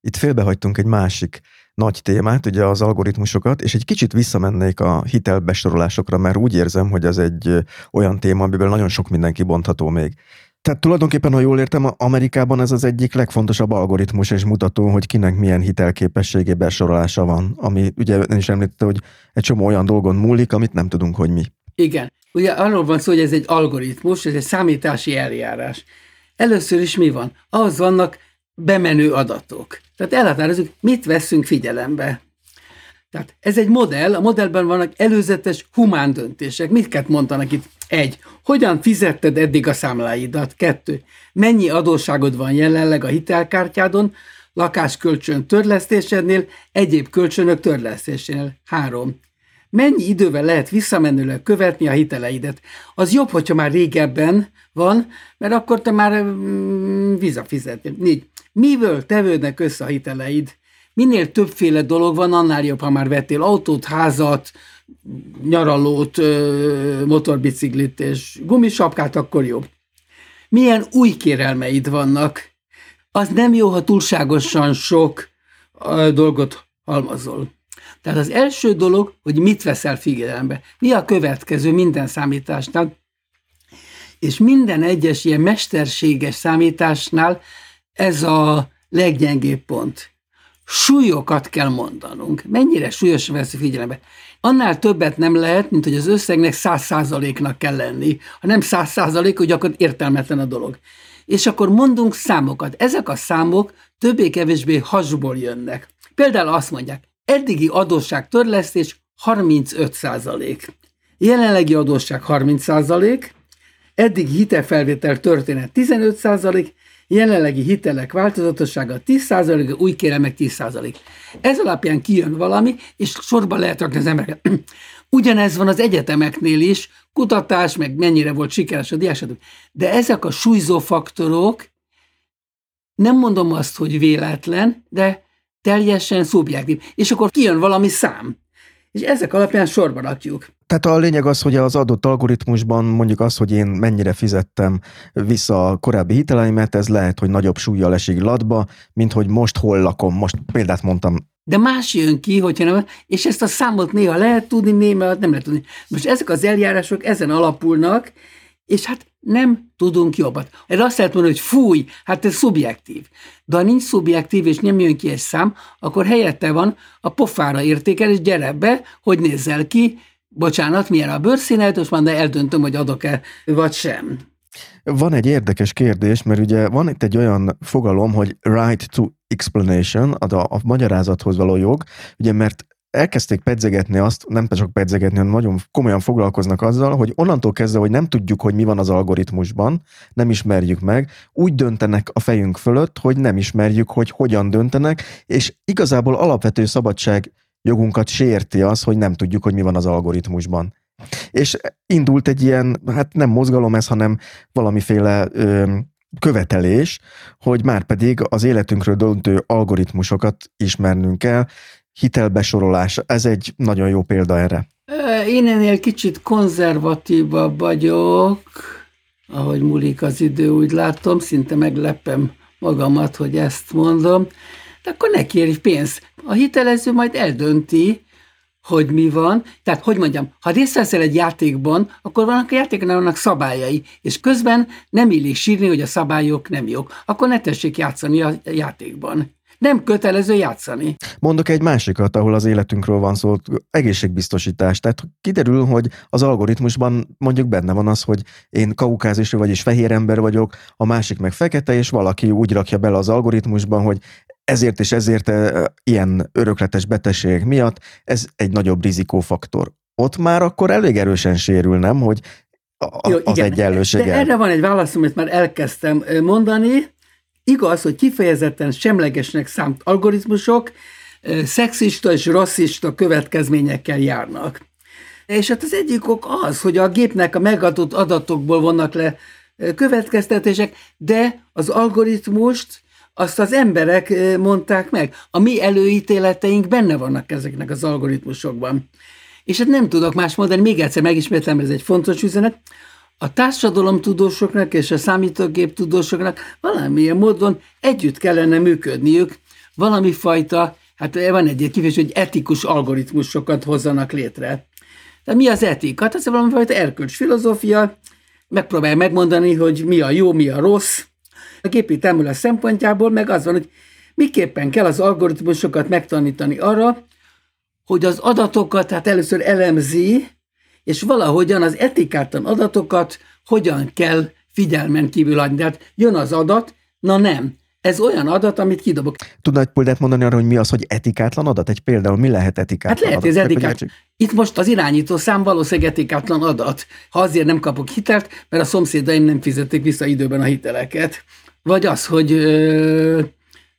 Itt félbehagytunk egy másik nagy témát, ugye az algoritmusokat, és egy kicsit visszamennék a hitelbesorolásokra, mert úgy érzem, hogy ez egy olyan téma, amiből nagyon sok minden kibontható még. Tehát tulajdonképpen, ha jól értem, Amerikában ez az egyik legfontosabb algoritmus és mutató, hogy kinek milyen hitelképességé besorolása van, ami ugye ön is említette, hogy egy csomó olyan dolgon múlik, amit nem tudunk, hogy mi. Igen. Ugye arról van szó, hogy ez egy algoritmus, ez egy számítási eljárás. Először is mi van? Ahhoz vannak bemenő adatok. Tehát elhatározunk, mit veszünk figyelembe. Tehát ez egy modell, a modellben vannak előzetes humán döntések. Mit mondanak itt? Egy, hogyan fizetted eddig a számláidat? Kettő, mennyi adósságod van jelenleg a hitelkártyádon, lakáskölcsön törlesztésednél, egyéb kölcsönök törlesztésénél? Három, mennyi idővel lehet visszamenőleg követni a hiteleidet? Az jobb, hogyha már régebben van, mert akkor te már mm, visszafizetni. Négy, Miből tevődnek össze a hiteleid? Minél többféle dolog van, annál jobb, ha már vettél autót, házat, nyaralót, motorbiciklit és gumisapkát, akkor jobb. Milyen új kérelmeid vannak? Az nem jó, ha túlságosan sok dolgot halmazol. Tehát az első dolog, hogy mit veszel figyelembe. Mi a következő minden számításnál? És minden egyes ilyen mesterséges számításnál ez a leggyengébb pont. Súlyokat kell mondanunk. Mennyire súlyos veszi figyelembe. Annál többet nem lehet, mint hogy az összegnek száz százaléknak kell lenni. Ha nem száz százalék, hogy akkor értelmetlen a dolog. És akkor mondunk számokat. Ezek a számok többé-kevésbé hasból jönnek. Például azt mondják, eddigi adósság törlesztés 35 százalék. Jelenlegi adósság 30 százalék, eddigi hitelfelvétel történet 15 százalék, jelenlegi hitelek változatossága 10%, új kéremek 10%. Ez alapján kijön valami, és sorba lehet rakni az embereket. Ugyanez van az egyetemeknél is, kutatás, meg mennyire volt sikeres a diás, de ezek a súlyzó faktorok, nem mondom azt, hogy véletlen, de teljesen szubjektív. És akkor kijön valami szám. És ezek alapján sorba rakjuk. Tehát a lényeg az, hogy az adott algoritmusban mondjuk az, hogy én mennyire fizettem vissza a korábbi hiteleimet, ez lehet, hogy nagyobb súlyjal esik latba, mint hogy most hol lakom. Most példát mondtam. De más jön ki, hogyha nem, és ezt a számot néha lehet tudni, néha nem lehet tudni. Most ezek az eljárások ezen alapulnak, és hát nem tudunk jobbat. Erre azt lehet mondani, hogy fúj, hát ez szubjektív. De ha nincs szubjektív, és nem jön ki egy szám, akkor helyette van a pofára értékelés, gyere be, hogy nézzel ki, bocsánat, milyen a bőrszínet, most már eldöntöm, hogy adok-e, vagy sem. Van egy érdekes kérdés, mert ugye van itt egy olyan fogalom, hogy right to explanation, a, a magyarázathoz való jog, ugye mert elkezdték pedzegetni azt, nem csak pedzegetni, hanem nagyon komolyan foglalkoznak azzal, hogy onnantól kezdve, hogy nem tudjuk, hogy mi van az algoritmusban, nem ismerjük meg, úgy döntenek a fejünk fölött, hogy nem ismerjük, hogy hogyan döntenek, és igazából alapvető szabadság jogunkat sérti az, hogy nem tudjuk, hogy mi van az algoritmusban. És indult egy ilyen, hát nem mozgalom ez, hanem valamiféle ö, követelés, hogy már pedig az életünkről döntő algoritmusokat ismernünk kell, hitelbesorolás, ez egy nagyon jó példa erre. Én ennél kicsit konzervatívabb vagyok, ahogy múlik az idő, úgy látom, szinte meglepem magamat, hogy ezt mondom, de akkor ne kérj pénzt. A hitelező majd eldönti, hogy mi van. Tehát, hogy mondjam, ha részt veszel egy játékban, akkor vannak a játéknak vannak szabályai, és közben nem illik sírni, hogy a szabályok nem jók. Akkor ne tessék játszani a játékban nem kötelező játszani. Mondok egy másikat, ahol az életünkről van szó, egészségbiztosítás. Tehát kiderül, hogy az algoritmusban mondjuk benne van az, hogy én kaukázisű vagyis fehér ember vagyok, a másik meg fekete, és valaki úgy rakja bele az algoritmusban, hogy ezért és ezért e, ilyen örökletes betegség miatt ez egy nagyobb rizikófaktor. Ott már akkor elég erősen sérül, nem, hogy a, Jó, az igen. egyenlőség. De erre van egy válaszom, amit már elkezdtem mondani, Igaz, hogy kifejezetten semlegesnek számt algoritmusok szexista és rasszista következményekkel járnak. És hát az egyik ok az, hogy a gépnek a megadott adatokból vannak le következtetések, de az algoritmust azt az emberek mondták meg. A mi előítéleteink benne vannak ezeknek az algoritmusokban. És hát nem tudok más mondani, még egyszer megismétlem, ez egy fontos üzenet, a társadalomtudósoknak és a számítógép tudósoknak valamilyen módon együtt kellene működniük, valami fajta, hát van egy kifejezés, hogy etikus algoritmusokat hozzanak létre. De mi az etika? Hát ez valami fajta erkölcs filozófia, megpróbálja megmondani, hogy mi a jó, mi a rossz. A gépi tanulás szempontjából meg az van, hogy miképpen kell az algoritmusokat megtanítani arra, hogy az adatokat tehát először elemzi, és valahogyan az etikátlan adatokat hogyan kell figyelmen kívül adni. Tehát jön az adat, na nem, ez olyan adat, amit kidobok. Tudna egy példát mondani arra, hogy mi az, hogy etikátlan adat? Egy például mi lehet etikátlan hát lehet, adat? Ez etikát... Itt most az irányító szám valószínűleg etikátlan adat. Ha azért nem kapok hitelt, mert a szomszédaim nem fizetik vissza időben a hiteleket. Vagy az, hogy ö,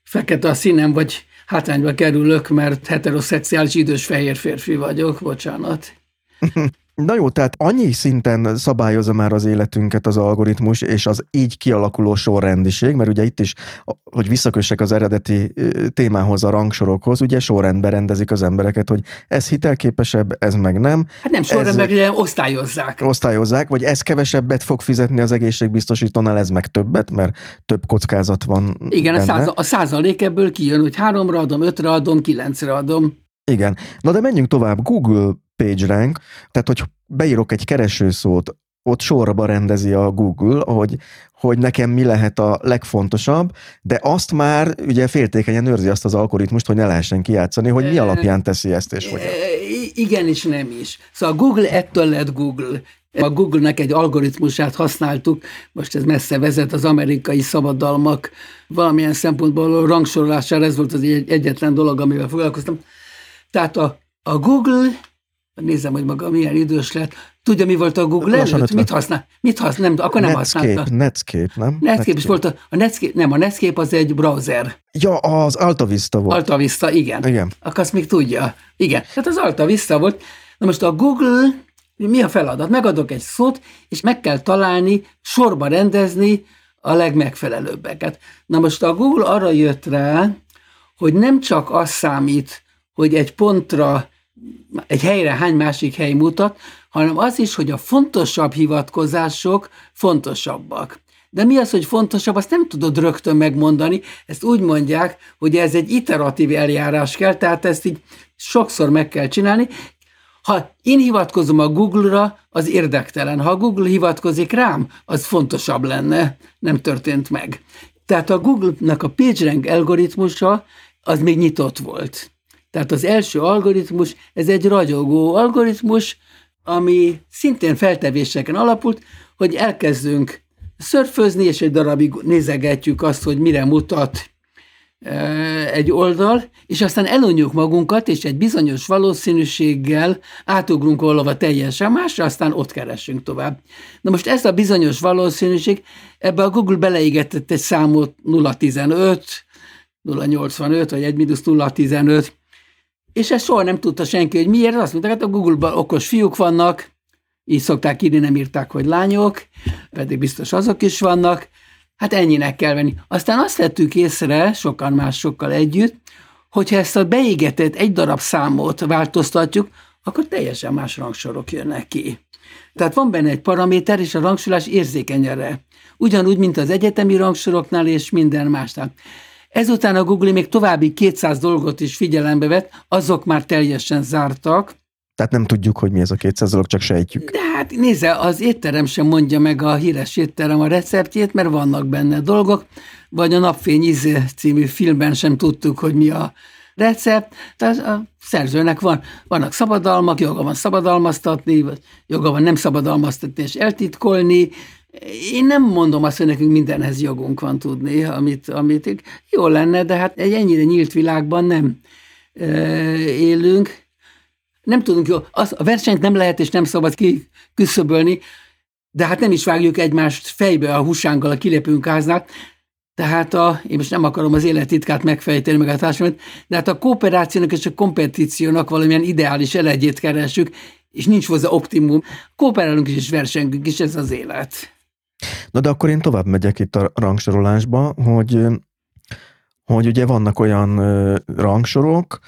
fekete a színem, vagy hátrányba kerülök, mert heteroszexuális idős fehér férfi vagyok, bocsánat. Na jó, tehát annyi szinten szabályozza már az életünket az algoritmus, és az így kialakuló sorrendiség, mert ugye itt is, hogy visszakössek az eredeti témához, a rangsorokhoz, ugye sorrendben rendezik az embereket, hogy ez hitelképesebb, ez meg nem. Hát nem sorrendben, ez, osztályozzák. Osztályozzák, vagy ez kevesebbet fog fizetni az egészségbiztosítónál, ez meg többet, mert több kockázat van Igen, benne. a, száza, a százalék ebből kijön, hogy háromra adom, ötre adom, kilencre adom. Igen. Na de menjünk tovább. Google PageRank, tehát hogy beírok egy keresőszót, ott sorba rendezi a Google, hogy, hogy nekem mi lehet a legfontosabb, de azt már ugye féltékenyen őrzi azt az algoritmust, hogy ne lehessen kijátszani, hogy mi alapján teszi ezt, és hogy. Igen és nem is. Szóval Google ettől lett Google. A Google-nek egy algoritmusát használtuk, most ez messze vezet az amerikai szabadalmak valamilyen szempontból rangsorolására, ez volt az egyetlen dolog, amivel foglalkoztam. Tehát a, a Google nézem, hogy maga milyen idős lett. Tudja, mi volt a Google Lassan előtt? Mit használ? Mit használ? Nem, akkor nem Netscape, használta. Netscape, nem? Netscape, Netscape is volt. A, a Netscape, nem, a Netscape az egy browser. Ja, az Alta Vista volt. Alta Vista, igen. Igen. Akkor azt még tudja. Igen. Tehát az Alta Vista volt. Na most a Google, mi a feladat? Megadok egy szót, és meg kell találni, sorba rendezni a legmegfelelőbbeket. Na most a Google arra jött rá, hogy nem csak az számít, hogy egy pontra, egy helyre hány másik hely mutat, hanem az is, hogy a fontosabb hivatkozások fontosabbak. De mi az, hogy fontosabb, azt nem tudod rögtön megmondani. Ezt úgy mondják, hogy ez egy iteratív eljárás kell, tehát ezt így sokszor meg kell csinálni. Ha én hivatkozom a Google-ra, az érdektelen. Ha a Google hivatkozik rám, az fontosabb lenne. Nem történt meg. Tehát a Google-nak a PageRank algoritmusa az még nyitott volt. Tehát az első algoritmus, ez egy ragyogó algoritmus, ami szintén feltevéseken alapult, hogy elkezdünk szörfözni, és egy darabig nézegetjük azt, hogy mire mutat e, egy oldal, és aztán elonjuk magunkat, és egy bizonyos valószínűséggel átugrunk valahova teljesen másra, aztán ott keresünk tovább. Na most ez a bizonyos valószínűség, ebbe a Google beleégetett egy számot 0,15, 0,85, vagy 1 0,15, és ezt soha nem tudta senki, hogy miért. Azt mondták, hát a Google-ban okos fiúk vannak, így szokták írni, nem írták, hogy lányok, pedig biztos azok is vannak. Hát ennyinek kell venni. Aztán azt vettük észre, sokan másokkal együtt, hogyha ezt a beégetett egy darab számot változtatjuk, akkor teljesen más rangsorok jönnek ki. Tehát van benne egy paraméter, és a rangsorolás érzékeny erre. Ugyanúgy, mint az egyetemi rangsoroknál és minden másnál. Ezután a Google még további 200 dolgot is figyelembe vett, azok már teljesen zártak, tehát nem tudjuk, hogy mi ez a 200 dolog, csak sejtjük. De hát nézze, az étterem sem mondja meg a híres étterem a receptjét, mert vannak benne dolgok, vagy a Napfény íze című filmben sem tudtuk, hogy mi a recept. Tehát a szerzőnek van, vannak szabadalmak, joga van szabadalmaztatni, vagy joga van nem szabadalmaztatni és eltitkolni, én nem mondom azt, hogy nekünk mindenhez jogunk van tudni, amit, amit jó lenne, de hát egy ennyire nyílt világban nem élünk. Nem tudunk jó, az, a versenyt nem lehet és nem szabad kiküszöbölni, de hát nem is vágjuk egymást fejbe a húsánkkal, a kilépünk háznál. Tehát a, én most nem akarom az élettitkát megfejteni, meg a társadalmat, de hát a kooperációnak és a kompetíciónak valamilyen ideális elegyét keresünk, és nincs hozzá optimum. Kooperálunk is, és versengünk is, ez az élet. Na de akkor én tovább megyek itt a rangsorolásba, hogy, hogy ugye vannak olyan rangsorok,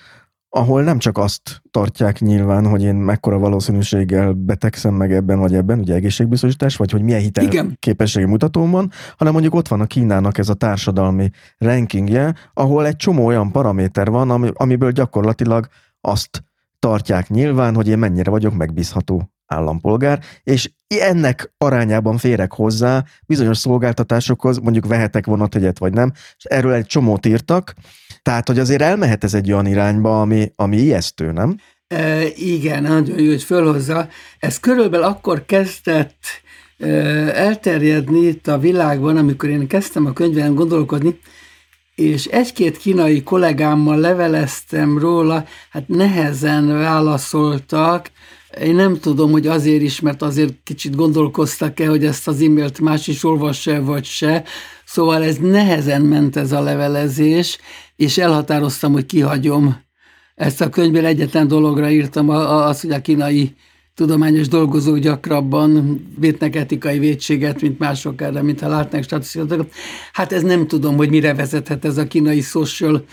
ahol nem csak azt tartják nyilván, hogy én mekkora valószínűséggel betegszem meg ebben vagy ebben, ugye egészségbiztosítás, vagy hogy milyen hitel Igen. képességi mutatóm van, hanem mondjuk ott van a Kínának ez a társadalmi rankingje, ahol egy csomó olyan paraméter van, ami, amiből gyakorlatilag azt tartják nyilván, hogy én mennyire vagyok megbízható állampolgár, és ennek arányában férek hozzá bizonyos szolgáltatásokhoz, mondjuk vehetek vonategyet vagy nem, és erről egy csomót írtak, tehát, hogy azért elmehet ez egy olyan irányba, ami, ami ijesztő, nem? E, igen, nagyon jó, hogy fölhozza. Ez körülbelül akkor kezdett e, elterjedni itt a világban, amikor én kezdtem a könyvben gondolkodni, és egy-két kínai kollégámmal leveleztem róla, hát nehezen válaszoltak, én nem tudom, hogy azért is, mert azért kicsit gondolkoztak-e, hogy ezt az e-mailt más is olvassa vagy se. Szóval ez nehezen ment ez a levelezés, és elhatároztam, hogy kihagyom ezt a könyvben. Egyetlen dologra írtam, az, hogy a kínai tudományos dolgozók gyakrabban vétnek etikai vétséget, mint mások erre, mintha látnak statisztikákat. Hát ez nem tudom, hogy mire vezethet ez a kínai social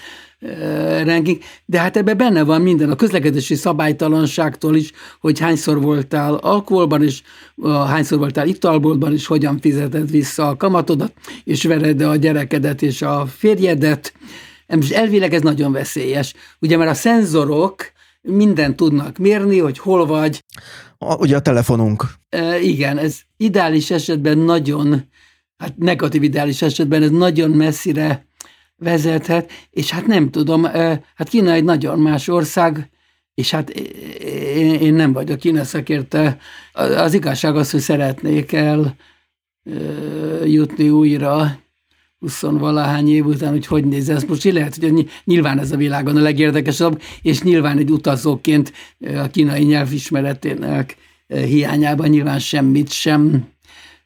ranking, de hát ebben benne van minden, a közlekedési szabálytalanságtól is, hogy hányszor voltál alkoholban, és hányszor voltál italboltban, és hogyan fizeted vissza a kamatodat, és vered a gyerekedet és a férjedet. És elvileg ez nagyon veszélyes. Ugye mert a szenzorok mindent tudnak mérni, hogy hol vagy. A, ugye a telefonunk. E, igen, ez ideális esetben nagyon, hát negatív ideális esetben ez nagyon messzire vezethet, és hát nem tudom, hát Kína egy nagyon más ország, és hát én, nem vagyok Kína szakérte. Az igazság az, hogy szeretnék el jutni újra 20 valahány év után, hogy hogy néz ez most. Lehet, hogy nyilván ez a világon a legérdekesebb, és nyilván egy utazóként a kínai nyelvismeretének hiányában nyilván semmit sem,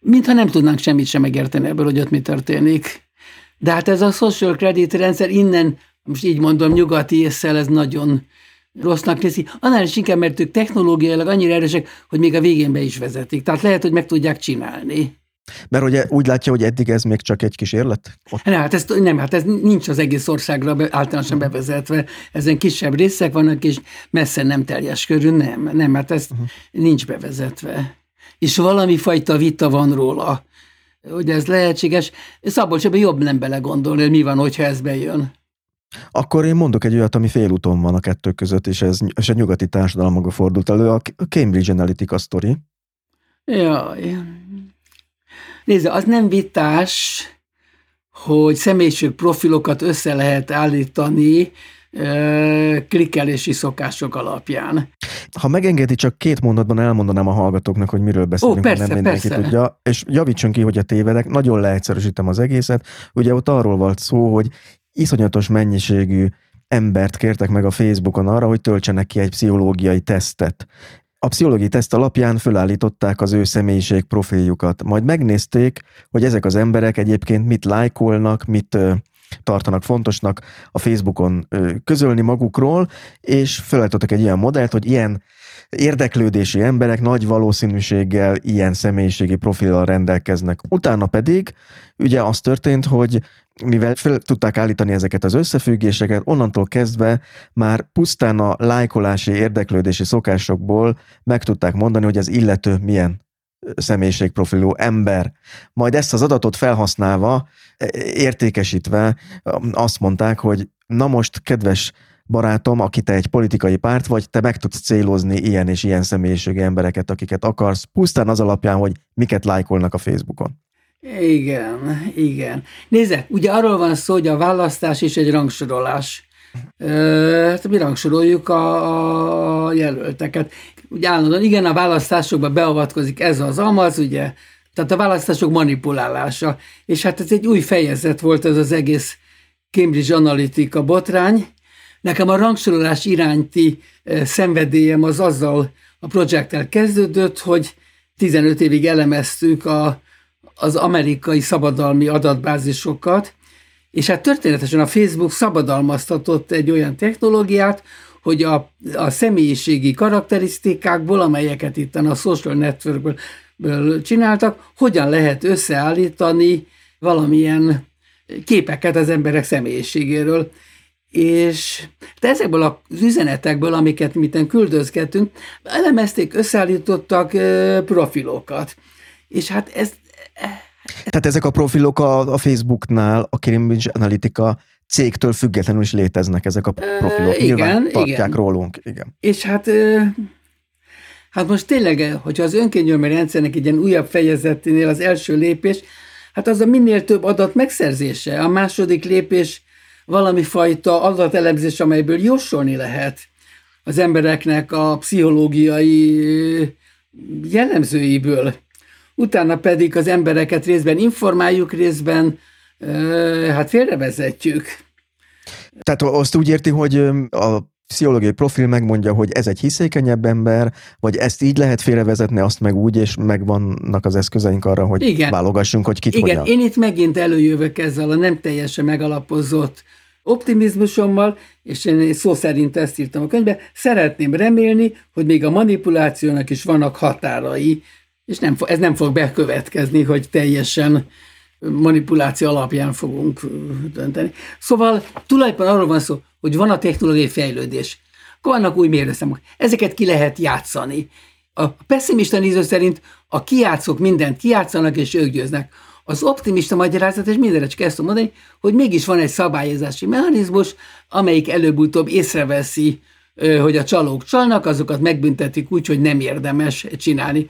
mintha nem tudnánk semmit sem megérteni ebből, hogy ott mi történik. De hát ez a social credit rendszer innen, most így mondom, nyugati észsel ez nagyon rossznak teszi, annál is inkább, mert ők technológiailag annyira erősek, hogy még a végén be is vezetik. Tehát lehet, hogy meg tudják csinálni. Mert ugye úgy látja, hogy eddig ez még csak egy kísérlet? Ott... Nem, hát ez, nem, hát ez nincs az egész országra be, általánosan bevezetve. Ezen kisebb részek vannak, és messze nem teljes körül, nem, nem, hát ez uh-huh. nincs bevezetve. És valami fajta vita van róla, hogy ez lehetséges. Szabolcs ebben jobb nem belegondolni, hogy mi van, hogyha ez bejön. Akkor én mondok egy olyat, ami félúton van a kettő között, és ez, és a nyugati társadalomokba fordult elő, a Cambridge Analytica sztori. Jaj. Nézze, az nem vitás, hogy személyiség profilokat össze lehet állítani klikkelési szokások alapján. Ha megengedi, csak két mondatban elmondanám a hallgatóknak, hogy miről beszélünk, Ó, persze, nem mindenki persze. tudja, és javítson ki, hogy a tévedek, nagyon leegyszerűsítem az egészet. Ugye ott arról volt szó, hogy iszonyatos mennyiségű embert kértek meg a Facebookon arra, hogy töltsenek ki egy pszichológiai tesztet. A pszichológiai teszt alapján fölállították az ő személyiség profiljukat. Majd megnézték, hogy ezek az emberek egyébként mit lájkolnak, mit tartanak fontosnak a Facebookon közölni magukról, és felállítottak egy ilyen modellt, hogy ilyen érdeklődési emberek nagy valószínűséggel ilyen személyiségi profillal rendelkeznek. Utána pedig ugye az történt, hogy mivel fel tudták állítani ezeket az összefüggéseket, onnantól kezdve már pusztán a lájkolási, érdeklődési szokásokból meg tudták mondani, hogy az illető milyen személyiségprofilú ember. Majd ezt az adatot felhasználva, értékesítve azt mondták, hogy na most, kedves barátom, aki te egy politikai párt vagy, te meg tudsz célozni ilyen és ilyen személyiségű embereket, akiket akarsz, pusztán az alapján, hogy miket lájkolnak a Facebookon. Igen, igen. Nézze, ugye arról van szó, hogy a választás is egy rangsorolás. Hát mi rangsoroljuk a, a jelölteket. Ugye állandóan, igen, a választásokba beavatkozik ez az amaz, ugye, tehát a választások manipulálása. És hát ez egy új fejezet volt ez az egész Cambridge Analytica botrány. Nekem a rangsorolás iránti szenvedélyem az azzal a projekttel kezdődött, hogy 15 évig elemeztük a, az amerikai szabadalmi adatbázisokat, és hát történetesen a Facebook szabadalmaztatott egy olyan technológiát, hogy a, a személyiségi karakterisztikákból, amelyeket itt a social networkből csináltak, hogyan lehet összeállítani valamilyen képeket az emberek személyiségéről. És de ezekből az üzenetekből, amiket miten küldözgetünk, elemezték, összeállítottak profilokat. És hát ez tehát ezek a profilok a, a Facebooknál, a Cambridge Analytica cégtől függetlenül is léteznek ezek a profilok. igen, Nyilván tartják igen. rólunk. Igen. És hát, hát most tényleg, hogyha az önkényelmi rendszernek egy ilyen újabb fejezeténél az első lépés, hát az a minél több adat megszerzése. A második lépés valami fajta adatelemzés, amelyből jósolni lehet az embereknek a pszichológiai jellemzőiből utána pedig az embereket részben informáljuk, részben hát félrevezetjük. Tehát azt úgy érti, hogy a pszichológiai profil megmondja, hogy ez egy hiszékenyebb ember, vagy ezt így lehet félrevezetni, azt meg úgy, és megvannak az eszközeink arra, hogy Igen. válogassunk, hogy kit Igen, hogyan. én itt megint előjövök ezzel a nem teljesen megalapozott optimizmusommal, és én szó szerint ezt írtam a könyvbe, szeretném remélni, hogy még a manipulációnak is vannak határai, és nem, ez nem fog bekövetkezni, hogy teljesen manipuláció alapján fogunk dönteni. Szóval tulajdonképpen arról van szó, hogy van a technológiai fejlődés, akkor vannak új mérőszámok. Ezeket ki lehet játszani. A pessimista néző szerint a kiátszók mindent kiátszanak, és ők győznek. Az optimista magyarázat, és mindenre csak ezt mondani, hogy mégis van egy szabályozási mechanizmus, amelyik előbb-utóbb észreveszi hogy a csalók csalnak, azokat megbüntetik úgy, hogy nem érdemes csinálni.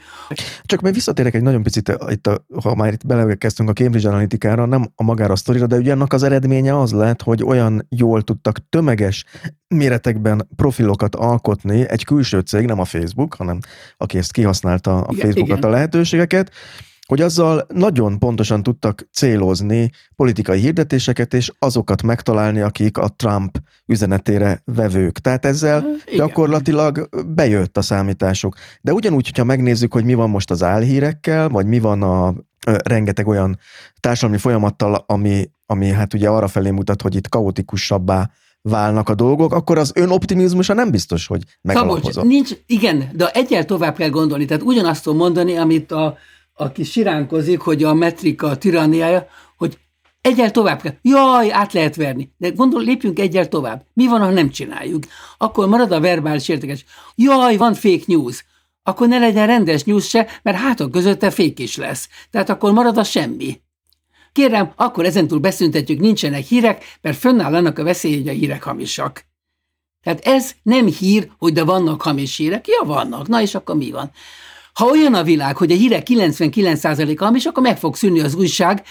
Csak még visszatérek egy nagyon picit, itt a, ha már itt belekezdtünk a Cambridge Analytica-ra, nem a magára a sztorira, de ugye annak az eredménye az lett, hogy olyan jól tudtak tömeges méretekben profilokat alkotni egy külső cég, nem a Facebook, hanem aki ezt kihasználta a igen, Facebookot igen. a lehetőségeket, hogy azzal nagyon pontosan tudtak célozni politikai hirdetéseket, és azokat megtalálni, akik a Trump üzenetére vevők. Tehát ezzel Igen. gyakorlatilag bejött a számításuk. De ugyanúgy, hogyha megnézzük, hogy mi van most az álhírekkel, vagy mi van a rengeteg olyan társadalmi folyamattal, ami, ami hát ugye arra felé mutat, hogy itt kaotikusabbá válnak a dolgok, akkor az ön optimizmusa nem biztos, hogy megalapozott. Szabolcs, nincs, igen, de egyel tovább kell gondolni. Tehát ugyanazt tudom mondani, amit a, aki siránkozik, hogy a metrika a tiranniája, hogy egyel tovább kell. Jaj, át lehet verni. De gondol, lépjünk egyel tovább. Mi van, ha nem csináljuk? Akkor marad a verbális értékes. Jaj, van fake news. Akkor ne legyen rendes news se, mert hátok közötte fék is lesz. Tehát akkor marad a semmi. Kérem, akkor ezentúl beszüntetjük, nincsenek hírek, mert fönnáll annak a veszély, hogy a hírek hamisak. Tehát ez nem hír, hogy de vannak hamis hírek. Ja, vannak. Na és akkor mi van? Ha olyan a világ, hogy a hírek 99%-a hamis, akkor meg fog szűnni az újság,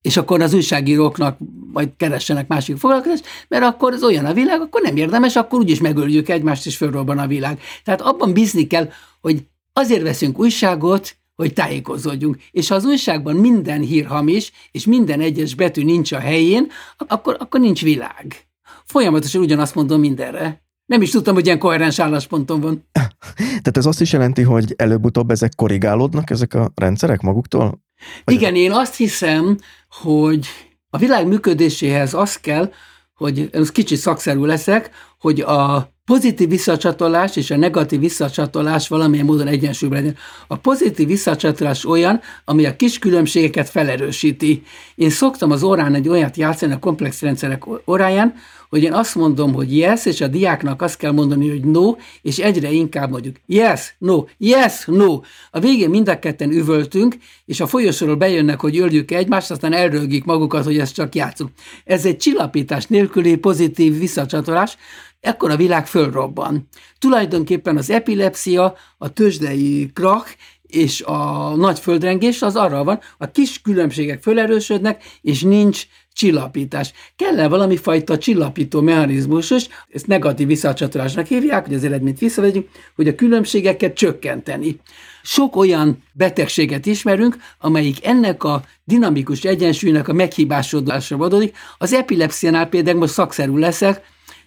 és akkor az újságíróknak majd keressenek másik foglalkozást, mert akkor az olyan a világ, akkor nem érdemes, akkor úgyis megöljük egymást, és fölrobban a világ. Tehát abban bízni kell, hogy azért veszünk újságot, hogy tájékozódjunk. És ha az újságban minden hír hamis, és minden egyes betű nincs a helyén, akkor, akkor nincs világ. Folyamatosan ugyanazt mondom mindenre. Nem is tudtam, hogy ilyen koherens állásponton van. Tehát ez azt is jelenti, hogy előbb-utóbb ezek korrigálódnak, ezek a rendszerek maguktól? Vagy Igen, én azt hiszem, hogy a világ működéséhez az kell, hogy ez kicsit szakszerű leszek, hogy a pozitív visszacsatolás és a negatív visszacsatolás valamilyen módon egyensúlyban legyen. A pozitív visszacsatolás olyan, ami a kis különbségeket felerősíti. Én szoktam az órán egy olyat játszani a komplex rendszerek óráján, hogy én azt mondom, hogy yes, és a diáknak azt kell mondani, hogy no, és egyre inkább mondjuk yes, no, yes, no. A végén mind a ketten üvöltünk, és a folyosóról bejönnek, hogy öljük egymást, aztán elrögik magukat, hogy ezt csak játszunk. Ez egy csillapítás nélküli pozitív visszacsatolás, ekkor a világ fölrobban. Tulajdonképpen az epilepsia, a tőzsdei krak és a nagy földrengés az arra van, a kis különbségek fölerősödnek, és nincs csillapítás. Kell-e valami fajta csillapító mechanizmus is, ezt negatív visszacsatolásnak hívják, hogy az eredményt visszavegyünk, hogy a különbségeket csökkenteni. Sok olyan betegséget ismerünk, amelyik ennek a dinamikus egyensúlynak a meghibásodásra adódik. Az epilepsziánál például most szakszerű leszek,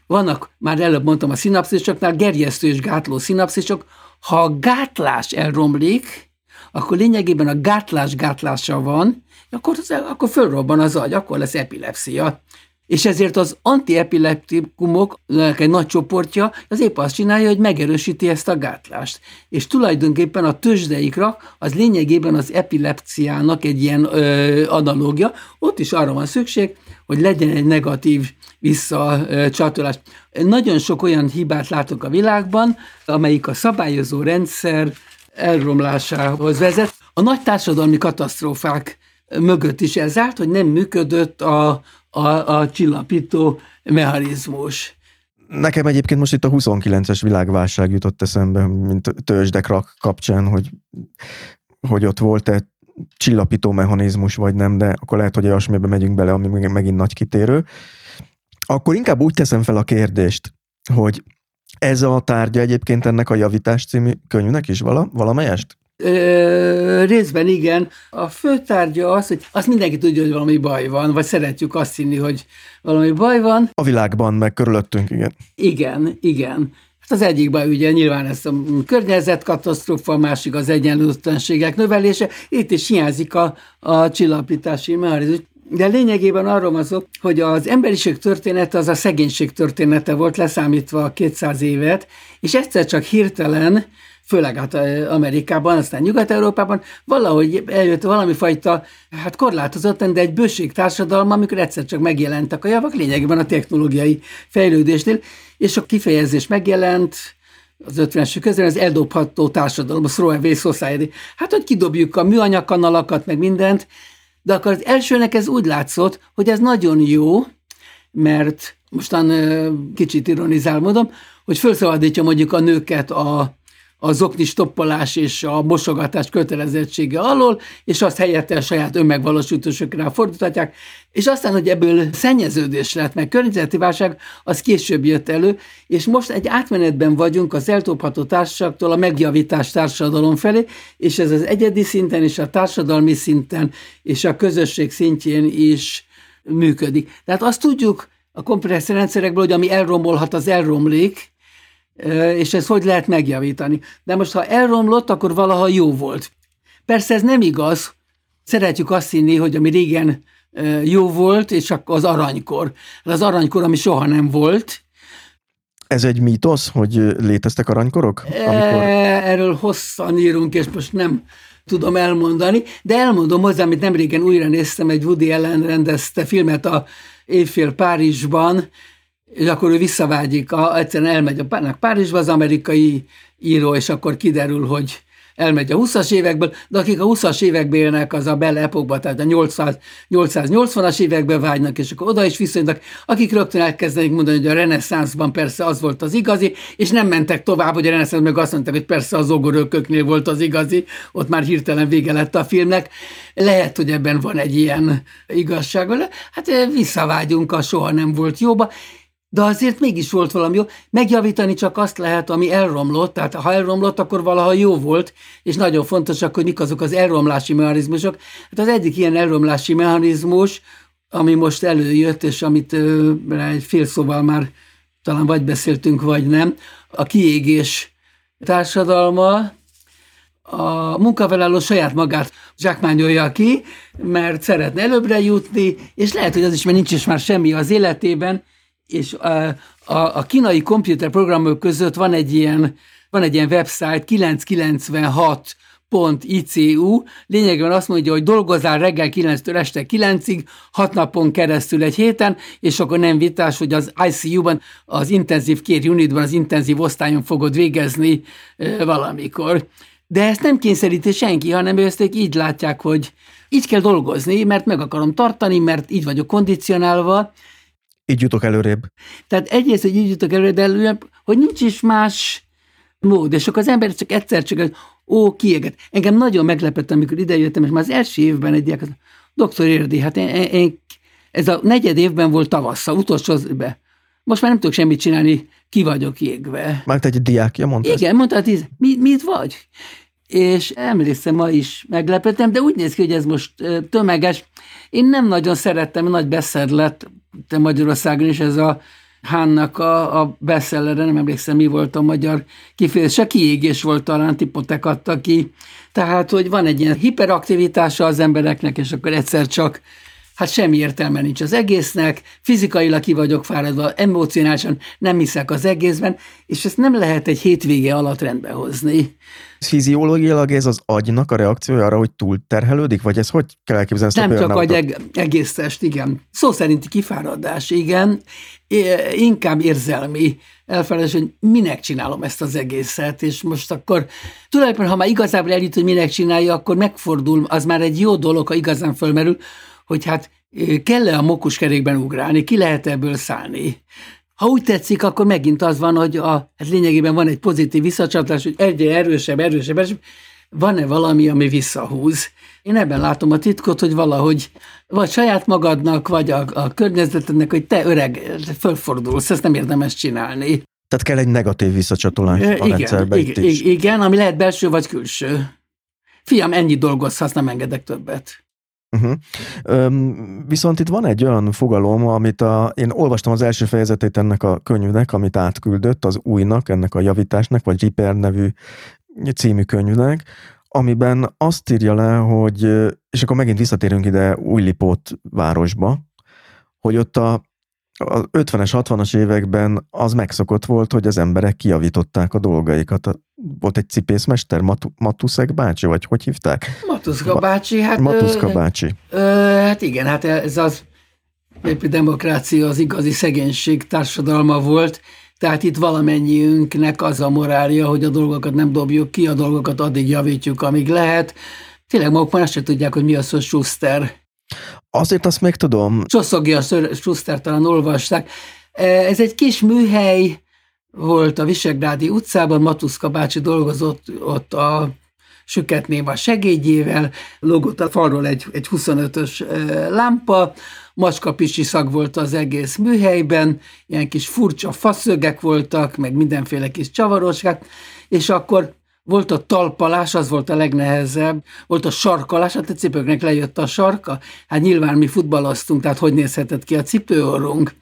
vannak, már előbb mondtam, a szinapszisoknál gerjesztő és gátló szinapszisok. Ha a gátlás elromlik, akkor lényegében a gátlás gátlása van, akkor, akkor fölrobban az agy, akkor lesz epilepsia. És ezért az antiepileptikumok egy nagy csoportja az épp azt csinálja, hogy megerősíti ezt a gátlást. És tulajdonképpen a tőzsdeikra az lényegében az epilepciának egy ilyen ö, analógia. Ott is arra van szükség, hogy legyen egy negatív visszacsatolás. Nagyon sok olyan hibát látok a világban, amelyik a szabályozó rendszer elromlásához vezet. A nagy társadalmi katasztrófák mögött is ez állt, hogy nem működött a, a, a csillapító mechanizmus. Nekem egyébként most itt a 29-es világválság jutott eszembe, mint tőzsdek kapcsán, hogy, hogy ott volt-e csillapító mechanizmus, vagy nem, de akkor lehet, hogy olyasmibe megyünk bele, ami megint nagy kitérő. Akkor inkább úgy teszem fel a kérdést, hogy ez a tárgya egyébként ennek a Javítás című könyvnek is vala, valamelyest? Ö, részben igen. A főtárgya az, hogy azt mindenki tudja, hogy valami baj van, vagy szeretjük azt hinni, hogy valami baj van. A világban, meg körülöttünk, igen. Igen, igen. Hát az egyikben ugye nyilván ez a környezetkatasztrófa, a másik az egyenlőtlenségek növelése. Itt is hiányzik a, a csillapítási mechanizmus. De lényegében arról van szó, hogy az emberiség története az a szegénység története volt, leszámítva a 200 évet, és egyszer csak hirtelen főleg hát Amerikában, aztán Nyugat-Európában, valahogy eljött valami fajta, hát korlátozottan, de egy bőség társadalma, amikor egyszer csak megjelentek a javak, lényegében a technológiai fejlődésnél, és a kifejezés megjelent, az 50-es közben az eldobható társadalom, a throwaway society. Hát, hogy kidobjuk a műanyag kanalakat, meg mindent, de akkor az elsőnek ez úgy látszott, hogy ez nagyon jó, mert mostan kicsit ironizál módon, hogy felszabadítja mondjuk a nőket a a zokni stoppolás és a mosogatás kötelezettsége alól, és azt helyette a saját önmegvalósításokra fordíthatják, és aztán, hogy ebből szennyeződés lett, meg környezeti válság, az később jött elő, és most egy átmenetben vagyunk az eltopható társaságtól a megjavítás társadalom felé, és ez az egyedi szinten, és a társadalmi szinten, és a közösség szintjén is működik. Tehát azt tudjuk a komplex rendszerekből, hogy ami elromolhat, az elromlik, és ezt hogy lehet megjavítani. De most, ha elromlott, akkor valaha jó volt. Persze ez nem igaz. Szeretjük azt hinni, hogy ami régen jó volt, és akkor az aranykor. Az aranykor, ami soha nem volt. Ez egy mítosz, hogy léteztek aranykorok? Amikor... Erről hosszan írunk, és most nem tudom elmondani, de elmondom hozzá, amit nemrégen újra néztem, egy Woody Allen rendezte filmet a Évfél Párizsban, és akkor ő visszavágyik, a, egyszerűen elmegy a Párizsba az amerikai író, és akkor kiderül, hogy elmegy a 20-as évekből, de akik a 20-as években élnek, az a Belle epokban, tehát a 800, 880-as években vágynak, és akkor oda is viszonylag, akik rögtön elkezdenek mondani, hogy a reneszánszban persze az volt az igazi, és nem mentek tovább, hogy a reneszánsz meg azt mondták, hogy persze az ogorököknél volt az igazi, ott már hirtelen vége lett a filmnek. Lehet, hogy ebben van egy ilyen igazság, hát eh, visszavágyunk a soha nem volt jóba, de azért mégis volt valami jó. Megjavítani csak azt lehet, ami elromlott, tehát ha elromlott, akkor valaha jó volt, és nagyon fontosak, hogy mik azok az elromlási mechanizmusok. Hát az egyik ilyen elromlási mechanizmus, ami most előjött, és amit ö, egy fél szóval már talán vagy beszéltünk, vagy nem, a kiégés társadalma, a munkavállaló saját magát zsákmányolja ki, mert szeretne előbbre jutni, és lehet, hogy az is, mert nincs is már semmi az életében, és a, a, a kínai komputerprogramok között van egy ilyen, van egy ilyen website 996 ICU, lényegében azt mondja, hogy dolgozál reggel 9-től este 9-ig, 6 napon keresztül egy héten, és akkor nem vitás, hogy az ICU-ban, az intenzív care unitban, az intenzív osztályon fogod végezni valamikor. De ezt nem kényszeríti senki, hanem ők így látják, hogy így kell dolgozni, mert meg akarom tartani, mert így vagyok kondicionálva, így jutok előrébb. Tehát egyrészt, hogy így jutok előrébb, de előrébb, hogy nincs is más mód, és akkor az ember csak egyszer csak, ó, kiéget. Engem nagyon meglepett, amikor idejöttem, és már az első évben egy diák, doktor Érdi, hát én, én, én, ez a negyed évben volt tavasszal, utolsó be. Most már nem tudok semmit csinálni, ki vagyok égve. Már egy diákja mondta Igen, ezt? mondta, hogy mi, mit vagy? És emlékszem, ma is meglepettem, de úgy néz ki, hogy ez most tömeges. Én nem nagyon szerettem, nagy beszed te Magyarországon is ez a Hánnak a, a beszellere, nem emlékszem, mi volt a magyar kifejezés, se kiégés volt talán, tipotek adta ki. Tehát, hogy van egy ilyen hiperaktivitása az embereknek, és akkor egyszer csak hát semmi értelme nincs az egésznek, fizikailag ki vagyok fáradva, emocionálisan nem hiszek az egészben, és ezt nem lehet egy hétvége alatt rendbe hozni. Fiziológiailag ez az agynak a reakciója arra, hogy túl terhelődik, vagy ez hogy kell elképzelni? Nem csak agy, eg- egész test, igen. Szó szerinti kifáradás, igen. É, inkább érzelmi elfelejtés, hogy minek csinálom ezt az egészet, és most akkor tulajdonképpen, ha már igazából eljut, hogy minek csinálja, akkor megfordul, az már egy jó dolog, ha igazán fölmerül, hogy hát kell-e a mokuskerékben ugrálni, ki lehet ebből szállni. Ha úgy tetszik, akkor megint az van, hogy a, hát lényegében van egy pozitív visszacsatolás, hogy egyre erősebb, erősebb, erősebb, van-e valami, ami visszahúz. Én ebben látom a titkot, hogy valahogy vagy saját magadnak, vagy a, a környezetednek, hogy te öreg, fölfordulsz, ezt nem érdemes csinálni. Tehát kell egy negatív visszacsatolás a igen, rendszerbe igen, is. Igen, ami lehet belső vagy külső. Fiam, ennyi dolgozhatsz, nem engedek többet. Uh-huh. Üm, viszont itt van egy olyan fogalom, amit a, én olvastam az első fejezetét ennek a könyvnek, amit átküldött az újnak, ennek a javításnak, vagy Repair nevű című könyvnek, amiben azt írja le, hogy, és akkor megint visszatérünk ide Újlipót városba, hogy ott a az 50-es, 60-as években az megszokott volt, hogy az emberek kiavították a dolgaikat. Volt egy cipészmester, Matu, Matuszek bácsi, vagy hogy hívták? Matuszka bácsi, hát... Matuszka bácsi. Ö, hát igen, hát ez az épp demokrácia az igazi szegénység társadalma volt, tehát itt valamennyiünknek az a morálja, hogy a dolgokat nem dobjuk ki, a dolgokat addig javítjuk, amíg lehet. Tényleg maguk már azt sem tudják, hogy mi az, hogy Schuster Azért azt még tudom. Csoszogja a Schuster, talán olvasták. E, ez egy kis műhely volt a Visegrádi utcában, Matuszka bácsi dolgozott ott a süket néma segédjével, logott a falról egy, egy 25-ös e, lámpa, macskapisi szag volt az egész műhelyben, ilyen kis furcsa faszögek voltak, meg mindenféle kis csavaroskák, és akkor volt a talpalás, az volt a legnehezebb, volt a sarkalás, hát a cipőknek lejött a sarka, hát nyilván mi futballoztunk, tehát hogy nézhetett ki a cipőorrunk.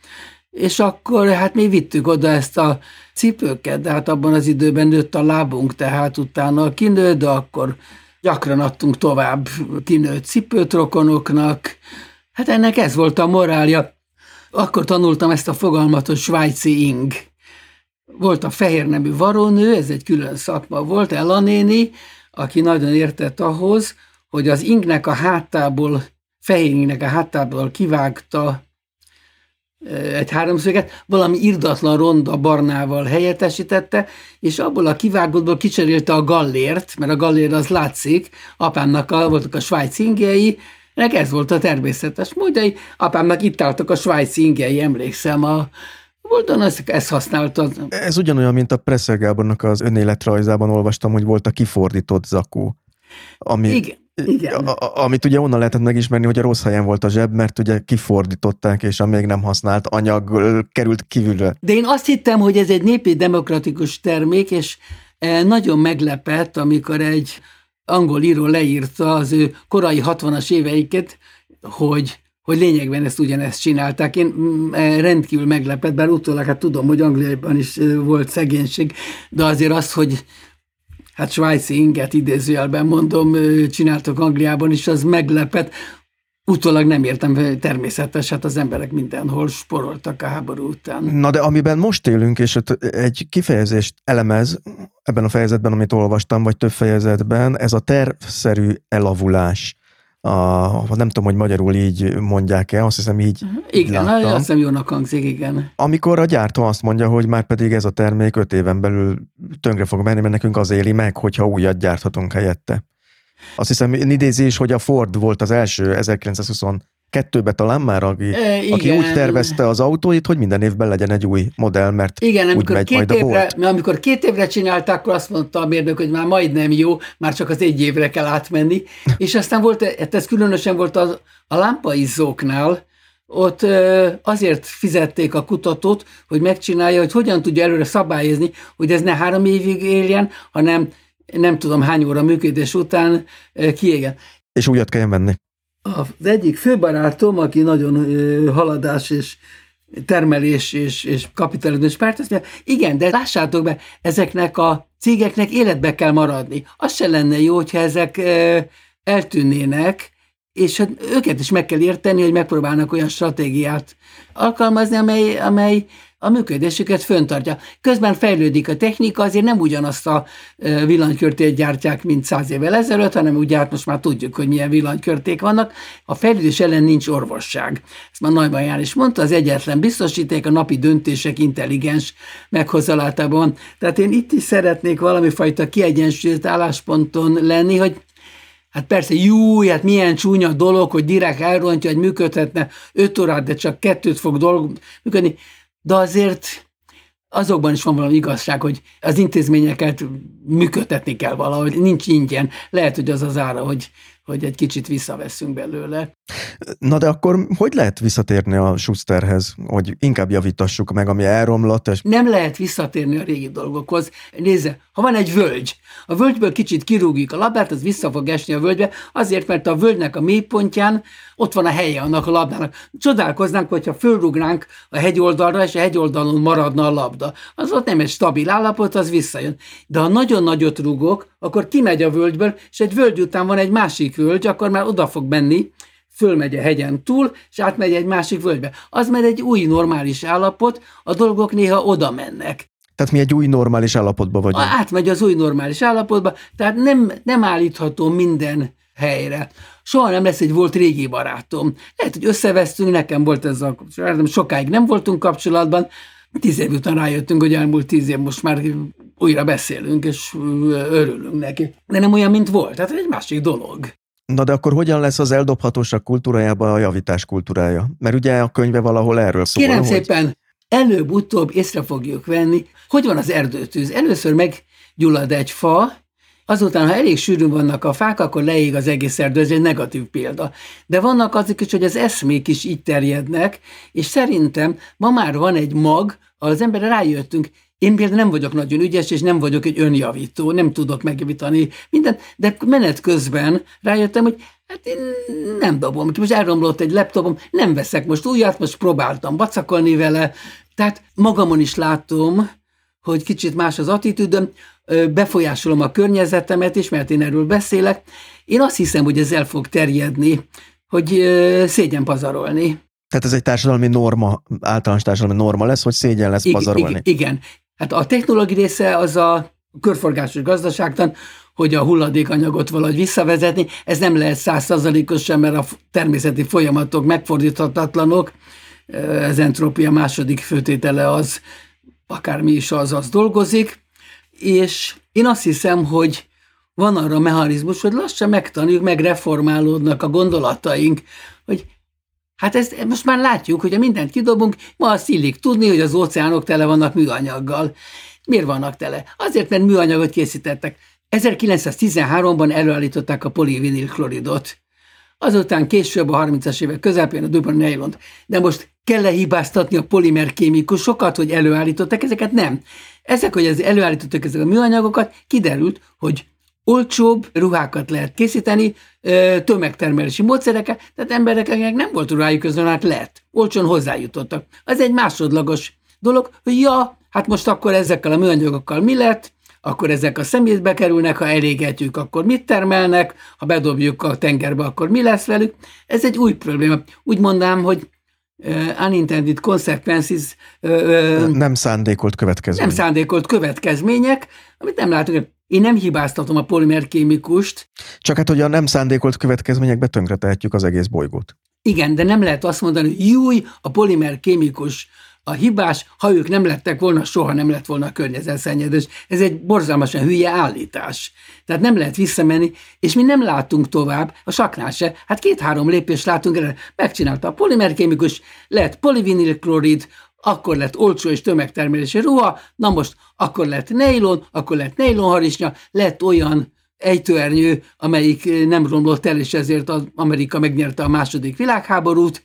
És akkor hát mi vittük oda ezt a cipőket, de hát abban az időben nőtt a lábunk, tehát utána kinőtt, de akkor gyakran adtunk tovább kinőtt cipőt rokonoknak, Hát ennek ez volt a morálja. Akkor tanultam ezt a fogalmat, hogy svájci ing. Volt a fehér nemű varónő, ez egy külön szakma volt, Elanéni, aki nagyon értett ahhoz, hogy az ingnek a hátából, fehér ingnek a hátából kivágta egy háromszöget, valami irdatlan ronda barnával helyettesítette, és abból a kivágottból kicserélte a gallért, mert a gallér az látszik, apámnak a, voltak a svájci ingei, ez volt a természetes módjai, apámnak itt álltak a svájci ingei, emlékszem, a Voltan ezt, ezt használta. Ez ugyanolyan, mint a Presser Gábornak az önéletrajzában olvastam, hogy volt a kifordított zakó. Ami, Igen. Igen. A, amit ugye onnan lehetett megismerni, hogy a rossz helyen volt a zseb, mert ugye kifordították, és a még nem használt anyag került kívülre. De én azt hittem, hogy ez egy népi demokratikus termék, és nagyon meglepett, amikor egy angol író leírta az ő korai 60-as éveiket, hogy hogy lényegben ezt ugyanezt csinálták. Én mm, rendkívül meglepett, bár utólag hát tudom, hogy Angliában is volt szegénység, de azért az, hogy hát svájci inget idézőjelben mondom, csináltak Angliában is, az meglepett. Utólag nem értem, természetes, hát az emberek mindenhol sporoltak a háború után. Na de amiben most élünk, és egy kifejezést elemez ebben a fejezetben, amit olvastam, vagy több fejezetben, ez a tervszerű elavulás a, nem tudom, hogy magyarul így mondják-e, azt hiszem így uh-huh. Igen, láttam. azt hiszem jónak hangzik, igen. Amikor a gyártó azt mondja, hogy már pedig ez a termék öt éven belül tönkre fog menni, mert nekünk az éli meg, hogyha újat gyárthatunk helyette. Azt hiszem, idézi is, hogy a Ford volt az első 1920 kettőbe talán már, aki, e, aki úgy tervezte az autóit, hogy minden évben legyen egy új modell, mert igen, úgy megy két majd évre, a bolt. amikor két évre csinálták, akkor azt mondta a mérnök, hogy már majdnem jó, már csak az egy évre kell átmenni. És aztán volt, hát ez különösen volt az, a lámpaizzóknál, ott azért fizették a kutatót, hogy megcsinálja, hogy hogyan tudja előre szabályozni, hogy ez ne három évig éljen, hanem nem tudom hány óra működés után kiégen. És újat kelljen venni az egyik főbarátom, aki nagyon haladás és termelés és, és kapitalizmus párt, azt mondja, igen, de lássátok be, ezeknek a cégeknek életbe kell maradni. Az se lenne jó, hogyha ezek eltűnnének, és hát őket is meg kell érteni, hogy megpróbálnak olyan stratégiát alkalmazni, amely, amely a működésüket föntartja. Közben fejlődik a technika, azért nem ugyanazt a villanykörtét gyártják, mint száz évvel ezelőtt, hanem úgy gyárt, most már tudjuk, hogy milyen villanykörték vannak. A fejlődés ellen nincs orvosság. Ezt már Nagyban Ján is mondta, az egyetlen biztosíték a napi döntések intelligens meghozalátában. Tehát én itt is szeretnék valami fajta kiegyensúlyozott állásponton lenni, hogy Hát persze, jó, hát milyen csúnya dolog, hogy direkt elrontja, hogy működhetne 5 órát, de csak kettőt fog dolg működni de azért azokban is van valami igazság, hogy az intézményeket működtetni kell valahogy, nincs ingyen. Lehet, hogy az az ára, hogy, hogy egy kicsit visszaveszünk belőle. Na de akkor hogy lehet visszatérni a Schusterhez, hogy inkább javítassuk meg, ami elromlott? És... Nem lehet visszatérni a régi dolgokhoz. Nézze, ha van egy völgy, a völgyből kicsit kirúgjuk a labdát, az vissza fog esni a völgybe, azért, mert a völgynek a mélypontján ott van a helye annak a labdának. Csodálkoznánk, hogyha fölrugnánk a hegyoldalra, és a hegyoldalon maradna a labda. Az ott nem egy stabil állapot, az visszajön. De ha nagyon nagyot rugok, akkor kimegy a völgyből, és egy völgy után van egy másik völgy, akkor már oda fog menni, fölmegy a hegyen túl, és átmegy egy másik völgybe. Az már egy új normális állapot, a dolgok néha oda mennek. Tehát mi egy új normális állapotban vagyunk. Átmegy az új normális állapotba, tehát nem, nem állítható minden helyre. Soha nem lesz egy volt régi barátom. Lehet, hogy összevesztünk, nekem volt ez a sokáig nem voltunk kapcsolatban, tíz év után rájöttünk, hogy elmúlt tíz év most már újra beszélünk, és örülünk neki. De nem olyan, mint volt, tehát egy másik dolog. Na de akkor hogyan lesz az eldobhatóság kultúrájában a javítás kultúrája? Mert ugye a könyve valahol erről szól. Kérem hogy... szépen, előbb-utóbb észre fogjuk venni, hogy van az erdőtűz. Először meggyullad egy fa, Azután, ha elég sűrűn vannak a fák, akkor leég az egész erdő, ez egy negatív példa. De vannak azok is, hogy az eszmék is így terjednek, és szerintem ma már van egy mag, az emberre rájöttünk, én például nem vagyok nagyon ügyes, és nem vagyok egy önjavító, nem tudok megjavítani mindent, de menet közben rájöttem, hogy hát én nem dobom. Most elromlott egy laptopom, nem veszek most újat, most próbáltam bacakolni vele. Tehát magamon is látom, hogy kicsit más az attitűdöm, befolyásolom a környezetemet is, mert én erről beszélek. Én azt hiszem, hogy ez el fog terjedni hogy szégyen pazarolni. Tehát ez egy társadalmi norma, általános társadalmi norma lesz, hogy szégyen lesz pazarolni. Igen, igen. Hát a technológiai része az a körforgásos gazdaságtan, hogy a hulladékanyagot valahogy visszavezetni. Ez nem lehet százszerzalékos sem, mert a természeti folyamatok megfordíthatatlanok. Ez entrópia második főtétele az, akármi is az, az dolgozik. És én azt hiszem, hogy van arra mechanizmus, hogy lassan megtanuljuk, megreformálódnak a gondolataink, hogy Hát ezt most már látjuk, hogy mindent kidobunk, ma azt illik tudni, hogy az óceánok tele vannak műanyaggal. Miért vannak tele? Azért, mert műanyagot készítettek. 1913-ban előállították a polivinilkloridot. Azután később a 30-as évek közepén a dupla nejlont. De most kell-e hibáztatni a polimer kémikusokat, hogy előállították ezeket? Nem. Ezek, hogy ez előállítottak ezek a műanyagokat, kiderült, hogy olcsóbb ruhákat lehet készíteni tömegtermelési módszerekkel, tehát embereknek nem volt ruhájuk közben, hát lehet. Olcsón hozzájutottak. Az egy másodlagos dolog, hogy ja, hát most akkor ezekkel a műanyagokkal mi lett, akkor ezek a szemétbe kerülnek, ha elégetjük, akkor mit termelnek, ha bedobjuk a tengerbe, akkor mi lesz velük. Ez egy új probléma. Úgy mondám, hogy unintended consequences. Nem szándékolt következmények. Nem szándékolt következmények, amit nem látunk. Én nem hibáztatom a polimerkémikust. Csak hát, hogy a nem szándékolt következményekbe tönkretehetjük az egész bolygót. Igen, de nem lehet azt mondani, hogy júj, a polimerkémikus a hibás, ha ők nem lettek volna, soha nem lett volna környezetszennyezés. Ez egy borzalmasan hülye állítás. Tehát nem lehet visszamenni, és mi nem látunk tovább, a saknál se. Hát két-három lépést látunk erre. Megcsinálta a polimerkémikus, lett polivinilklorid, akkor lett olcsó és tömegtermelési ruha, na most akkor lett nejlon, akkor lett nejlonharisnya, lett olyan ejtőernyő, amelyik nem romlott el, és ezért az Amerika megnyerte a második világháborút,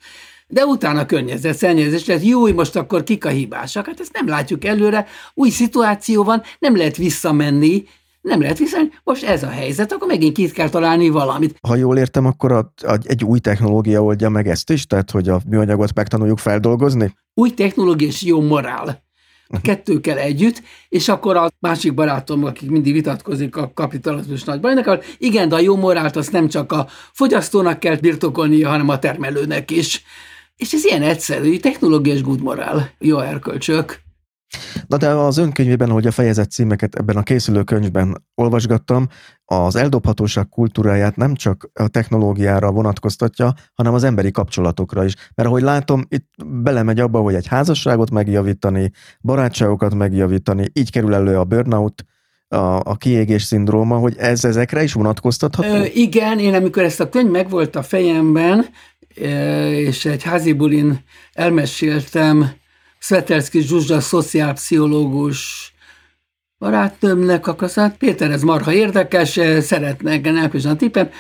de utána környezetszennyezés lett, jó, most akkor kik a hibásak? Hát ezt nem látjuk előre, új szituáció van, nem lehet visszamenni, nem lehet visszamenni, most ez a helyzet, akkor megint ki kell találni valamit. Ha jól értem, akkor a, a, egy új technológia oldja meg ezt is, tehát hogy a műanyagot megtanuljuk feldolgozni? Új technológia és jó morál. A mhm. kettőkkel együtt, és akkor a másik barátom, akik mindig vitatkozik a kapitalizmus nagy bajnak, igen, de a jó morált azt nem csak a fogyasztónak kell birtokolnia, hanem a termelőnek is. És ez ilyen egyszerű, technológiás good morál, jó erkölcsök. Na de az önkönyvében, hogy a fejezet címeket ebben a készülő könyvben olvasgattam, az eldobhatóság kultúráját nem csak a technológiára vonatkoztatja, hanem az emberi kapcsolatokra is. Mert ahogy látom, itt belemegy abba, hogy egy házasságot megjavítani, barátságokat megjavítani, így kerül elő a burnout, a, a kiégés szindróma, hogy ez ezekre is vonatkoztatható? Ö, igen, én amikor ezt a könyv megvolt a fejemben, és egy házi bulin elmeséltem Svetelszki Zsuzsa szociálpszichológus barátnőmnek, akkor szóval Péter, ez marha érdekes, szeretne engem elküldeni a tippem,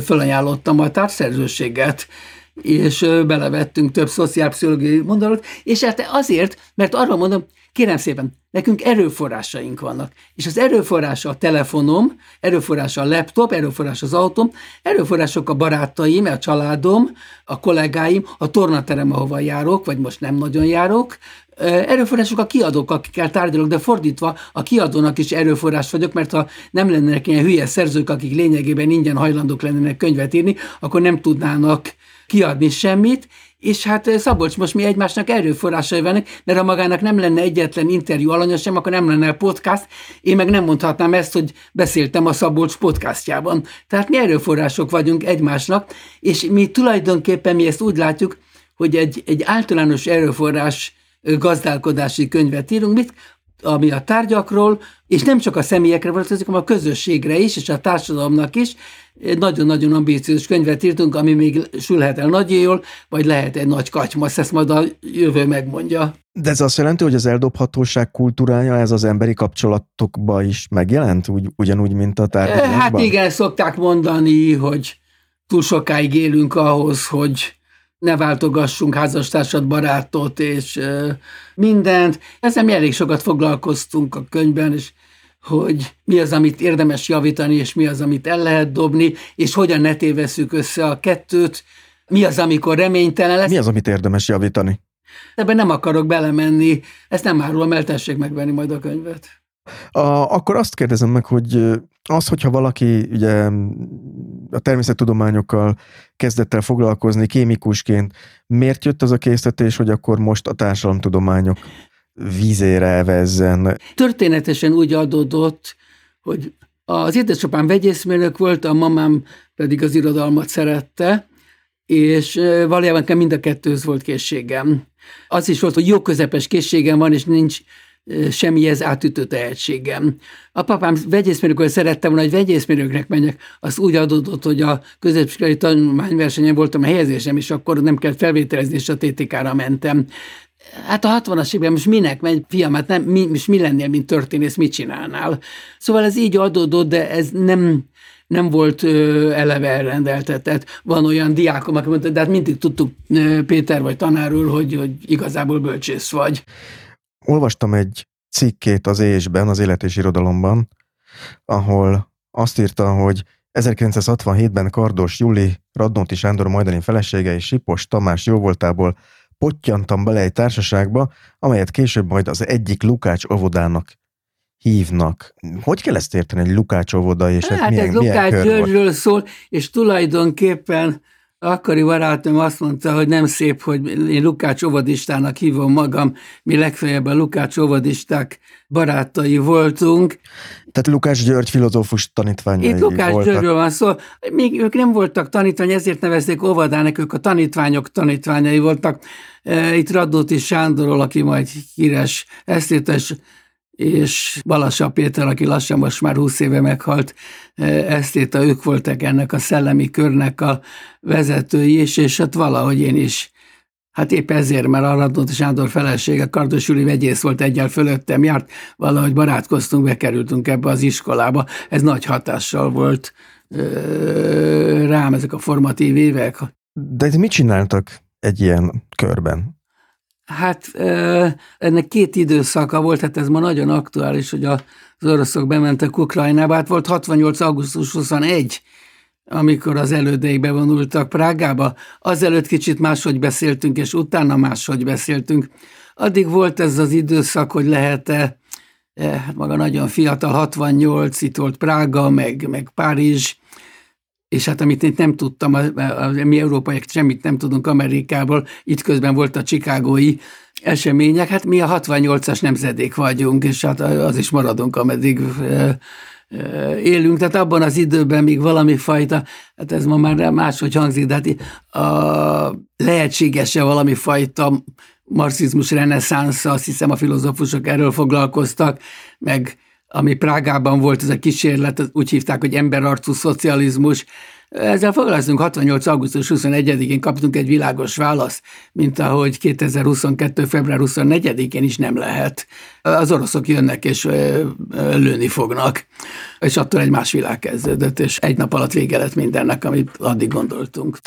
fölajánlottam a társszerzőséget, és belevettünk több szociálpszichológiai mondatot, és hát azért, mert arra mondom, Kérem szépen, nekünk erőforrásaink vannak, és az erőforrása a telefonom, erőforrása a laptop, erőforrás az autóm, erőforrások a barátaim, a családom, a kollégáim, a tornaterem, ahova járok, vagy most nem nagyon járok, erőforrások a kiadók, akikkel tárgyalok, de fordítva a kiadónak is erőforrás vagyok, mert ha nem lennének ilyen hülye szerzők, akik lényegében ingyen hajlandók lennének könyvet írni, akkor nem tudnának kiadni semmit, és hát eh, Szabolcs, most mi egymásnak erőforrásai vannak, mert ha magának nem lenne egyetlen interjú alanya sem, akkor nem lenne podcast, én meg nem mondhatnám ezt, hogy beszéltem a Szabolcs podcastjában. Tehát mi erőforrások vagyunk egymásnak, és mi tulajdonképpen mi ezt úgy látjuk, hogy egy, egy általános erőforrás eh, gazdálkodási könyvet írunk, mit, ami a tárgyakról, és nem csak a személyekre vonatkozik, hanem a közösségre is, és a társadalomnak is. Nagyon-nagyon ambíciós könyvet írtunk, ami még sülhet el nagyon jól, vagy lehet egy nagy katymasz, ezt majd a jövő megmondja. De ez azt jelenti, hogy az eldobhatóság kultúrája ez az emberi kapcsolatokba is megjelent, úgy, ugyanúgy, mint a tárgyakban? Hát igen, szokták mondani, hogy túl sokáig élünk ahhoz, hogy ne váltogassunk házastársat, barátot és mindent. Ezzel mi elég sokat foglalkoztunk a könyvben, és hogy mi az, amit érdemes javítani, és mi az, amit el lehet dobni, és hogyan ne tévesszük össze a kettőt, mi az, amikor reménytelen lesz. Mi az, amit érdemes javítani? Ebben nem akarok belemenni, ezt nem árulom el, tessék megvenni majd a könyvet. A, akkor azt kérdezem meg, hogy az, hogyha valaki ugye a természettudományokkal kezdett el foglalkozni kémikusként, miért jött az a készítés, hogy akkor most a társadalomtudományok vízére vezzen? Történetesen úgy adódott, hogy az édesapám vegyészmérnök volt, a mamám pedig az irodalmat szerette, és valójában nekem mind a kettőz volt készségem. Az is volt, hogy jó közepes készségem van, és nincs semmihez átütő tehetségem. A papám vegyészmérnökről szerettem volna, hogy vegyészmérnöknek menjek. Az úgy adódott, hogy a középiskolai tanulmányversenyen voltam a helyezésem, és akkor nem kellett felvételezni, és a TTK-ra mentem. Hát a 60-as évben most minek megy, fiam, hát nem, mi, most mi lennél, mint történész, mit csinálnál? Szóval ez így adódott, de ez nem, nem volt ö, eleve elrendeltetett. Van olyan diákom, aki mondta, de hát mindig tudtuk ö, Péter vagy tanárul, hogy, hogy igazából bölcsész vagy. Olvastam egy cikkét az ésben, az élet és irodalomban, ahol azt írta, hogy 1967-ben Kardos Juli, Radnóti Sándor majdani felesége és Sipos Tamás jóvoltából pottyantam bele egy társaságba, amelyet később majd az egyik Lukács óvodának hívnak. Hogy kell ezt érteni, egy Lukács óvoda, és hát milyen, ez Lukács Györgyről szól, és tulajdonképpen akkori barátom azt mondta, hogy nem szép, hogy én Lukács óvodistának hívom magam, mi legfeljebb a Lukács óvodisták barátai voltunk. Tehát Lukács György filozófus tanítványai Itt Lukács voltak. Györgyről van szó. Még ők nem voltak tanítvány, ezért nevezték óvodának, ők a tanítványok tanítványai voltak. E, itt Radóti Sándorról, aki majd híres esztétes és Balassa Péter, aki lassan most már 20 éve meghalt, e, esztéta, ők voltak ennek a szellemi körnek a vezetői, és, és hát valahogy én is Hát épp ezért, mert a Radnóti Sándor felesége, Kardos Júli vegyész volt egyel fölöttem járt, valahogy barátkoztunk, bekerültünk ebbe az iskolába. Ez nagy hatással volt ö, rám ezek a formatív évek. De mit csináltak egy ilyen körben? Hát ennek két időszaka volt, hát ez ma nagyon aktuális, hogy az oroszok bementek Ukrajnába, hát volt 68. augusztus 21, amikor az elődeik bevonultak Prágába. Azelőtt kicsit máshogy beszéltünk, és utána máshogy beszéltünk. Addig volt ez az időszak, hogy lehet-e, hát maga nagyon fiatal, 68, itt volt Prága, meg, meg Párizs, és hát amit én nem tudtam, a, mi európaiak semmit nem tudunk Amerikából, itt közben volt a csikágói események, hát mi a 68-as nemzedék vagyunk, és hát az is maradunk, ameddig e, e, élünk, tehát abban az időben még valami fajta, hát ez ma már máshogy hangzik, de hát a, lehetséges-e valami fajta marxizmus reneszánsz, azt hiszem a filozófusok erről foglalkoztak, meg ami Prágában volt ez a kísérlet, úgy hívták, hogy emberarcú szocializmus. Ezzel foglalkozunk 68. augusztus 21-én kaptunk egy világos választ, mint ahogy 2022. február 24-én is nem lehet. Az oroszok jönnek és lőni fognak. És attól egy más világ kezdődött, és egy nap alatt vége lett mindennek, amit addig gondoltunk.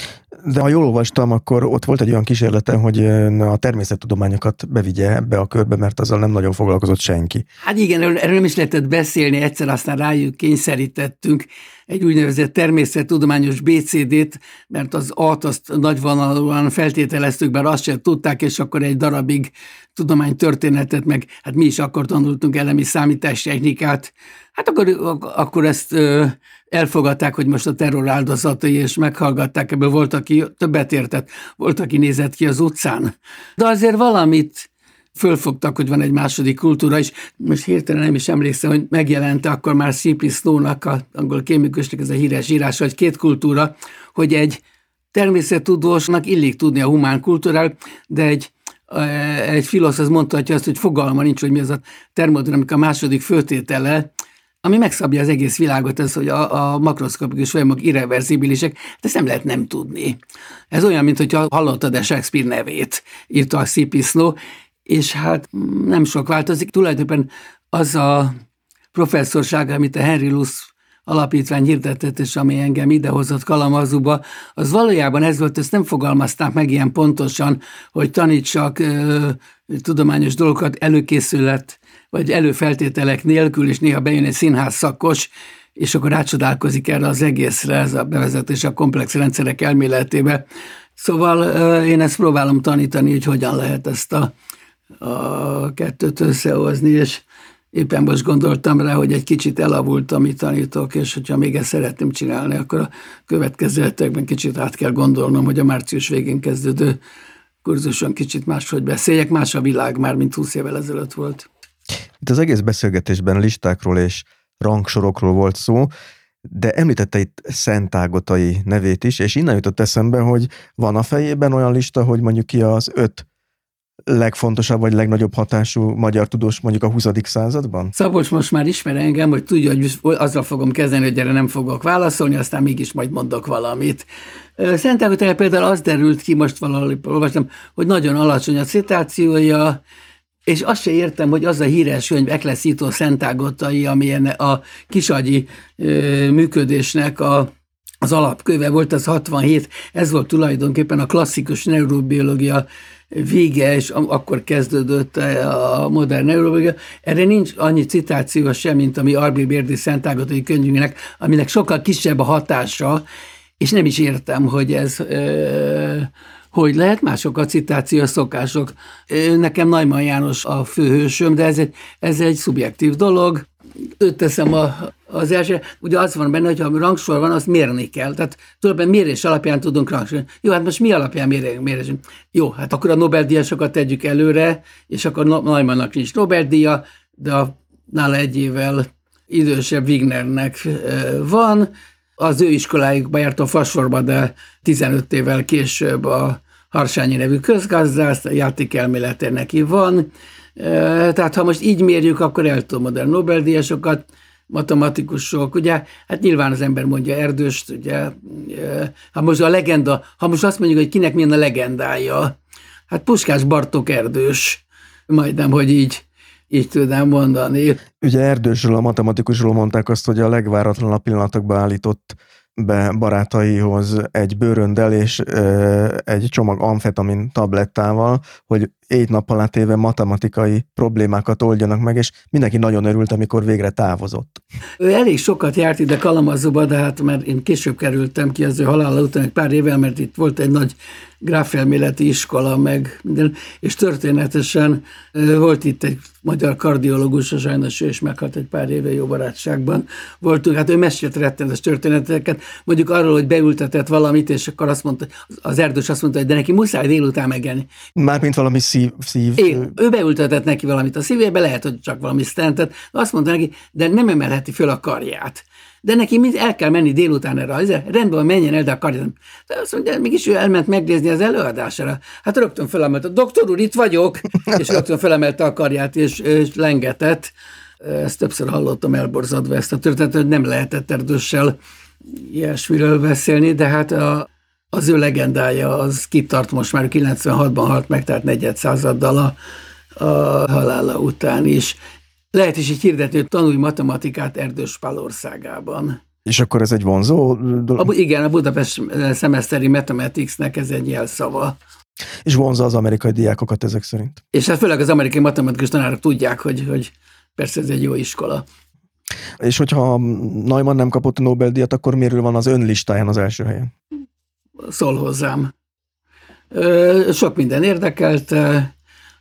De ha jól olvastam, akkor ott volt egy olyan kísérlete, hogy a természettudományokat bevigye ebbe a körbe, mert azzal nem nagyon foglalkozott senki. Hát igen, erről nem is lehetett beszélni, egyszer aztán rájuk kényszerítettünk egy úgynevezett természettudományos BCD-t, mert az A-t azt nagyvonalúan feltételeztük, bár azt sem tudták, és akkor egy darabig tudománytörténetet, meg hát mi is akkor tanultunk elemi számítástechnikát, hát akkor, akkor ezt elfogadták, hogy most a terror áldozatai, és meghallgatták, ebből volt, aki többet értett, volt, aki nézett ki az utcán. De azért valamit fölfogtak, hogy van egy második kultúra is. Most hirtelen nem is emlékszem, hogy megjelente akkor már C.P. Snow-nak, a angol kémikusnak ez a híres írás, hogy két kultúra, hogy egy természettudósnak illik tudni a humán kultúrál, de egy egy filosz az mondhatja azt, hogy fogalma nincs, hogy mi az a termodinamika második főtétele, ami megszabja az egész világot, ez, hogy a, a makroszkopikus folyamok irreverzibilisek, de ezt nem lehet nem tudni. Ez olyan, mint hogyha hallottad a Shakespeare nevét, írta a. Snow, és hát nem sok változik. Tulajdonképpen az a professzorság, amit a Henry Luce alapítvány hirdetett, és ami engem idehozott Kalamazúba, az valójában ez volt, ezt nem fogalmazták meg ilyen pontosan, hogy tanítsak ö, tudományos dolgokat előkészület, vagy előfeltételek nélkül, és néha bejön egy színház szakos, és akkor rácsodálkozik erre az egészre, ez a bevezetés a komplex rendszerek elméletébe. Szóval én ezt próbálom tanítani, hogy hogyan lehet ezt a, a kettőt összehozni, és éppen most gondoltam rá, hogy egy kicsit elavult, amit tanítok, és hogyha még ezt szeretném csinálni, akkor a következő hetekben kicsit át kell gondolnom, hogy a március végén kezdődő kurzuson kicsit máshogy beszéljek, más a világ már, mint 20 évvel ezelőtt volt. Itt az egész beszélgetésben listákról és rangsorokról volt szó, de említette itt Szentágotai nevét is, és innen jutott eszembe, hogy van a fejében olyan lista, hogy mondjuk ki az öt legfontosabb vagy legnagyobb hatású magyar tudós mondjuk a 20. században? Szabolcs most már ismer engem, hogy tudja, hogy azzal fogom kezdeni, hogy erre nem fogok válaszolni, aztán mégis majd mondok valamit. Szent Ágotele például az derült ki, most valahol olvastam, hogy nagyon alacsony a citációja, és azt se értem, hogy az a híres könyv Ekleszító Szentágotai, amilyen a kisagyi ö, működésnek a az alapköve volt, az 67, ez volt tulajdonképpen a klasszikus neurobiológia vége, és akkor kezdődött a modern neurobiológia. Erre nincs annyi citáció sem, mint ami Arbi Bérdi Szentágatai könyvének, aminek sokkal kisebb a hatása, és nem is értem, hogy ez hogy lehet, mások a citáció szokások. Nekem Najman János a főhősöm, de ez egy, ez egy szubjektív dolog. Őt teszem a, az első, ugye az van benne, hogy ha rangsor van, azt mérni kell. Tehát tulajdonképpen mérés alapján tudunk rangsorolni. Jó, hát most mi alapján mérésünk? Jó, hát akkor a Nobel-díjasokat tegyük előre, és akkor Najmannak nincs Nobel-díja, de a, nála egy évvel idősebb Wignernek van, az ő iskolájukba járt a Fasorba, de 15 évvel később a Harsányi nevű közgazdász, játékelmélete neki van. Tehát ha most így mérjük, akkor el tudom modern Nobel-díjasokat, matematikusok, ugye, hát nyilván az ember mondja Erdőst, ugye, ha most a legenda, ha most azt mondjuk, hogy kinek milyen a legendája, hát Puskás Bartók Erdős, majdnem, hogy így, így tudnám mondani. Ugye Erdősről, a matematikusról mondták azt, hogy a legváratlanabb pillanatokban állított be barátaihoz egy bőröndel és egy csomag amfetamin tablettával, hogy egy nap alá téve matematikai problémákat oldjanak meg, és mindenki nagyon örült, amikor végre távozott. Ő elég sokat járt ide Kalamazóba, de hát mert én később kerültem ki az ő halála után egy pár évvel, mert itt volt egy nagy gráfelméleti iskola, meg minden, és történetesen volt itt egy magyar kardiológus, a sajnos ő is meghalt egy pár éve jó barátságban voltunk. Hát ő mesélt rettenetes történeteket, mondjuk arról, hogy beültetett valamit, és akkor azt mondta, az erdős azt mondta, hogy de neki muszáj délután megenni. Mármint valami szív. szív. É, ő beültetett neki valamit a szívébe, lehet, hogy csak valami stentet, azt mondta neki, de nem emelheti föl a karját de neki mind el kell menni délután erre. Azért, rendben, menjen el, de akarja. De azt mondja, mégis ő elment megnézni az előadására. Hát rögtön felemelte, doktor úr, itt vagyok, és rögtön felemelte a karját, és, és lengetett. Ezt többször hallottam elborzadva ezt a történetet, hogy nem lehetett erdőssel ilyesmiről beszélni, de hát a, az ő legendája az kitart most már 96-ban halt meg, tehát negyed századdal a, a halála után is. Lehet is így hirdetni, hogy tanulj matematikát Erdős Pálországában. És akkor ez egy vonzó dolog? A, igen, a Budapest Semesteri Mathematicsnek ez egy jelszava. És vonza az amerikai diákokat ezek szerint. És hát főleg az amerikai matematikus tanárok tudják, hogy, hogy persze ez egy jó iskola. És hogyha Neumann nem kapott a Nobel-díjat, akkor miért van az önlistáján az első helyen? Szól hozzám. Sok minden érdekelt,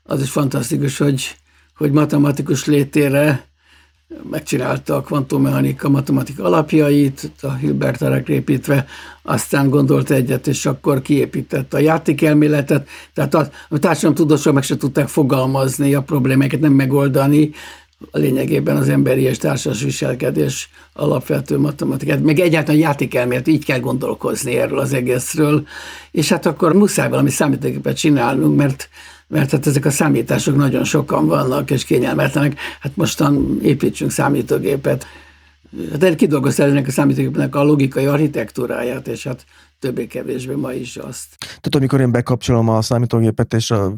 az is fantasztikus, hogy hogy matematikus létére megcsinálta a kvantummechanika matematika alapjait, a Hilbert építve, aztán gondolt egyet, és akkor kiépítette a játékelméletet, tehát a, a társadalomtudósok meg se tudták fogalmazni a problémákat, nem megoldani, a lényegében az emberi és társas viselkedés alapvető matematikát, meg egyáltalán játékelmélet, így kell gondolkozni erről az egészről, és hát akkor muszáj valami számítógépet csinálnunk, mert mert hát ezek a számítások nagyon sokan vannak, és kényelmetlenek. Hát mostan építsünk számítógépet. Hát kidolgozta ennek a számítógépnek a logikai architektúráját, és hát többé-kevésbé ma is azt. Tehát amikor én bekapcsolom a számítógépet, és a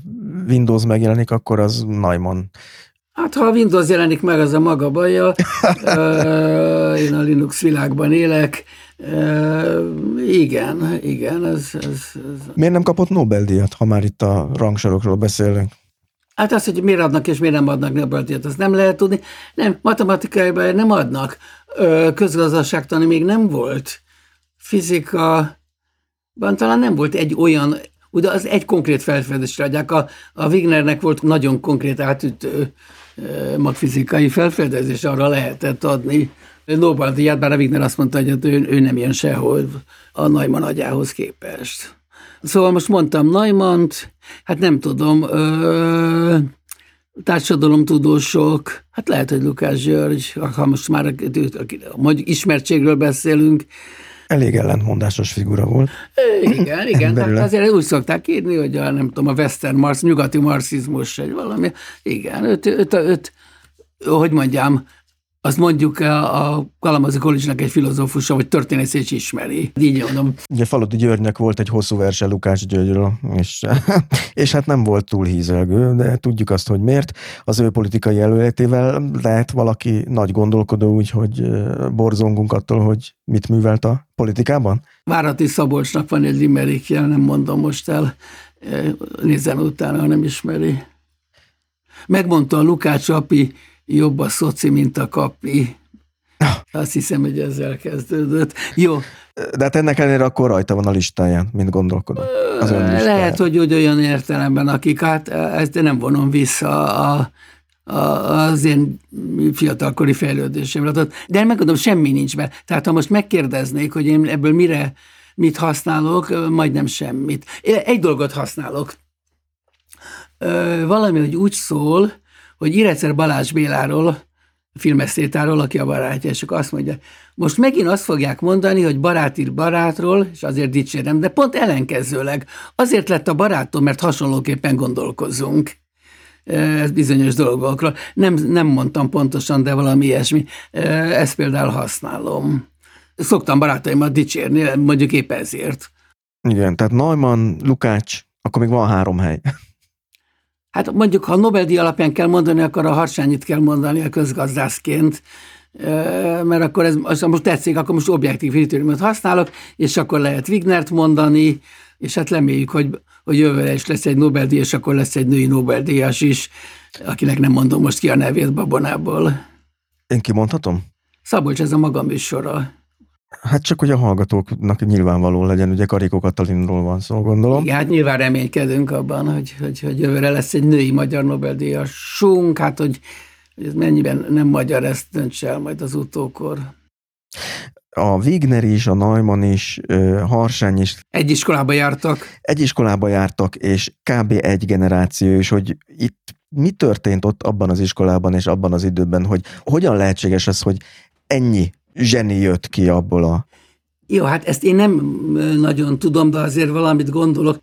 Windows megjelenik, akkor az Neumann. Hát ha a Windows jelenik meg, az a maga baja. én a Linux világban élek, igen, igen. Ez, ez, ez... Miért nem kapott Nobel-díjat, ha már itt a rangsorokról beszélünk? Hát azt, hogy miért adnak és miért nem adnak Nobel-díjat, azt nem lehet tudni. Nem, matematikaiban nem adnak. Közgazdaságtani még nem volt. Fizika, talán nem volt egy olyan, ugye az egy konkrét felfedezésre adják. A, a Wignernek volt nagyon konkrét átütő magfizikai felfedezés arra lehetett adni. Nobel-díját, bár a Wigner azt mondta, hogy ő, ő nem ilyen sehol a Neumann agyához képest. Szóval most mondtam neumann hát nem tudom, ö, társadalomtudósok, hát lehet, hogy Lukás György, ha most már ismertségről beszélünk, Elég ellentmondásos figura volt. Igen, igen, tehát azért úgy szokták írni, hogy a, nem tudom, a western marx, nyugati marxizmus, egy valami, igen, őt, őt, őt, őt, hogy mondjam, azt mondjuk a, a Kalamazi Kolizsnak egy filozófusa, vagy történész is ismeri. Így mondom. Ugye Faludi Györgynek volt egy hosszú verse Lukács Györgyről, és, és hát nem volt túl hízelgő, de tudjuk azt, hogy miért. Az ő politikai előletével lehet valaki nagy gondolkodó, úgyhogy borzongunk attól, hogy mit művelt a politikában? Várati Szabolcsnak van egy limerikje, nem mondom most el, nézzen utána, ha nem ismeri. Megmondta a Lukács api, jobb a szoci, mint a kapi. Azt hiszem, hogy ezzel kezdődött. Jó. De hát ennek ellenére akkor rajta van a listáján, mint gondolkodó. Az Lehet, hogy, hogy olyan értelemben, akik hát ezt nem vonom vissza a, a, az én fiatalkori fejlődésemre. De megmondom, semmi nincs be. Tehát ha most megkérdeznék, hogy én ebből mire, mit használok, majdnem semmit. Én egy dolgot használok. Valami, hogy úgy szól, hogy Irecer Balázs Béláról, filmesztétáról, aki a barátja, és akkor azt mondja, most megint azt fogják mondani, hogy barát ír barátról, és azért dicsérem, de pont ellenkezőleg. Azért lett a barátom, mert hasonlóképpen gondolkozunk ez bizonyos dolgokról. Nem, nem mondtam pontosan, de valami ilyesmi. Ezt például használom. Szoktam barátaimat dicsérni, mondjuk épp ezért. Igen, tehát Neumann, Lukács, akkor még van három hely. Hát mondjuk, ha Nobel-díj alapján kell mondani, akkor a Harsányit kell mondani a közgazdászként, mert akkor ez most tetszik, akkor most objektív kritériumot használok, és akkor lehet Wignert mondani, és hát reméljük, hogy, hogy jövőre is lesz egy Nobel-díj, és akkor lesz egy női Nobel-díjas is, akinek nem mondom most ki a nevét babonából. Én kimondhatom? Szabolcs, ez a magam műsora. Hát csak, hogy a hallgatóknak nyilvánvaló legyen, ugye Karikó Katalinról van szó, gondolom. Igen, hát nyilván reménykedünk abban, hogy, hogy, hogy jövőre lesz egy női magyar Nobel-díjasunk, hát hogy, hogy ez mennyiben nem magyar, ezt döntse el majd az utókor. A Wigner is, a Neumann is, Harsány is. Egy iskolába jártak. Egy iskolába jártak, és kb. egy generáció, és hogy itt mi történt ott abban az iskolában és abban az időben, hogy hogyan lehetséges ez, hogy ennyi zseni jött ki abból a... Jó, hát ezt én nem nagyon tudom, de azért valamit gondolok.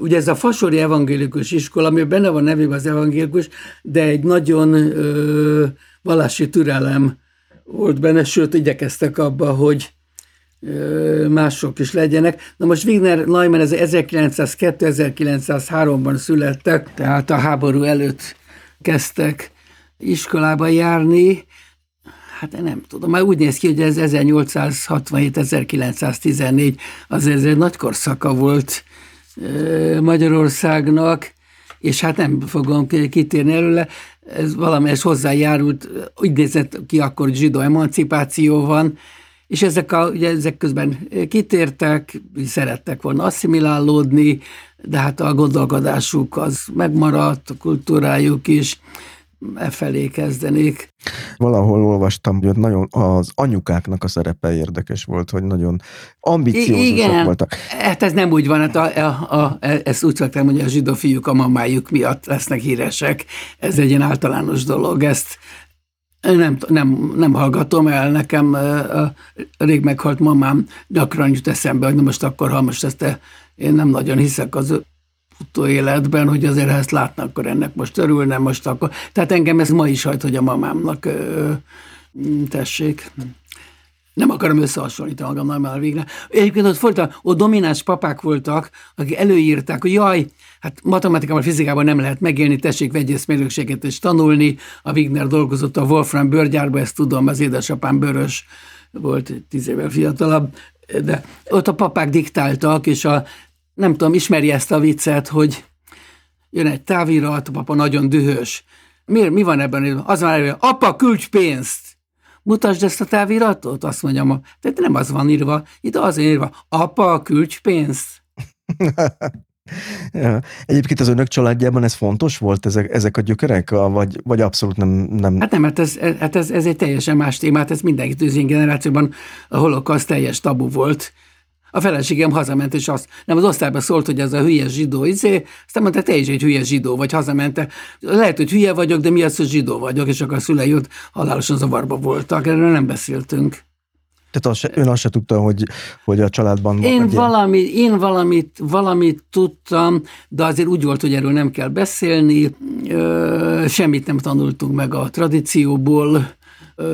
Ugye ez a Fasori Evangélikus Iskola, ami benne van nevében az evangélikus, de egy nagyon ö, vallási türelem volt benne, sőt, igyekeztek abba, hogy ö, mások is legyenek. Na most Wigner Neumann ez 1902-1903-ban születtek, tehát a háború előtt kezdtek iskolába járni, Hát nem tudom, már úgy néz ki, hogy ez 1867-1914 azért ez egy nagy korszaka volt Magyarországnak, és hát nem fogom kitérni előle, ez valamelyes hozzájárult, úgy nézett ki akkor, zsidó emancipáció van, és ezek, a, ugye ezek közben kitértek, szerettek volna asszimilálódni, de hát a gondolkodásuk az megmaradt, a kultúrájuk is, e felé kezdenék. Valahol olvastam, hogy nagyon az anyukáknak a szerepe érdekes volt, hogy nagyon ambiciózusok Igen, voltak. Hát ez nem úgy van, hát a, a, a, ezt úgy szoktam, hogy a zsidó fiúk a mamájuk miatt lesznek híresek. Ez egy ilyen általános dolog, ezt nem, nem, nem hallgatom el, nekem a rég meghalt mamám gyakran jut eszembe, hogy na most akkor, ha most ezt én nem nagyon hiszek az utóéletben, hogy azért ha ezt látnak, akkor ennek most örülne, most akkor. Tehát engem ez ma is hajt, hogy a mamámnak ö, tessék. Nem akarom összehasonlítani magam már végre. Egyébként ott, volt, ott domináns papák voltak, akik előírták, hogy jaj, hát matematikában, fizikában nem lehet megélni, tessék vegyészmérnökséget és tanulni. A Wigner dolgozott a Wolfram bőrgyárba, ezt tudom, az édesapám bőrös volt, tíz évvel fiatalabb, de ott a papák diktáltak, és a nem tudom, ismeri ezt a viccet, hogy jön egy távirat, a papa nagyon dühös. Mi, mi van ebben? Az van írva, apa, küldj pénzt! Mutasd ezt a táviratot, azt mondja ma. De nem az van írva, itt az írva, apa, küldj pénzt. Egyébként az önök családjában ez fontos volt, ezek, ezek a gyökerek, vagy, vagy abszolút nem, nem... Hát nem, hát ez, hát ez, ez egy teljesen más témát, ez mindenki az én generációban a holokausz teljes tabu volt. A feleségem hazament, és azt nem az osztályban szólt, hogy ez a hülye zsidó, izé, aztán mondta, te is egy hülye zsidó, vagy hazamente. Lehet, hogy hülye vagyok, de mi az, hogy zsidó vagyok, és akkor a szülei ott halálosan zavarba voltak, erről nem beszéltünk. Tehát az ön azt se tudta, hogy, hogy a családban... Én, valami, én valamit, valamit tudtam, de azért úgy volt, hogy erről nem kell beszélni, ö, semmit nem tanultunk meg a tradícióból,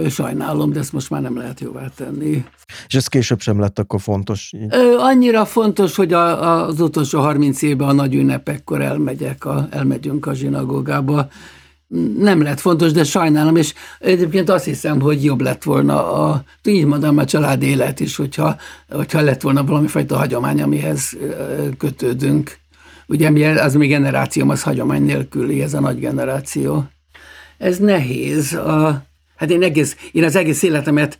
sajnálom, de ezt most már nem lehet jóvá tenni. És ez később sem lett akkor fontos? Annyira fontos, hogy a, az utolsó 30 évben a nagy ünnepekkor elmegyek, a, elmegyünk a zsinagógába, nem lett fontos, de sajnálom, és egyébként azt hiszem, hogy jobb lett volna a, így mondom, a család élet is, hogyha, hogyha lett volna valami fajta hagyomány, amihez kötődünk. Ugye az mi generációm, az hagyomány nélküli, ez a nagy generáció. Ez nehéz. A, hát én, egész, én az egész életemet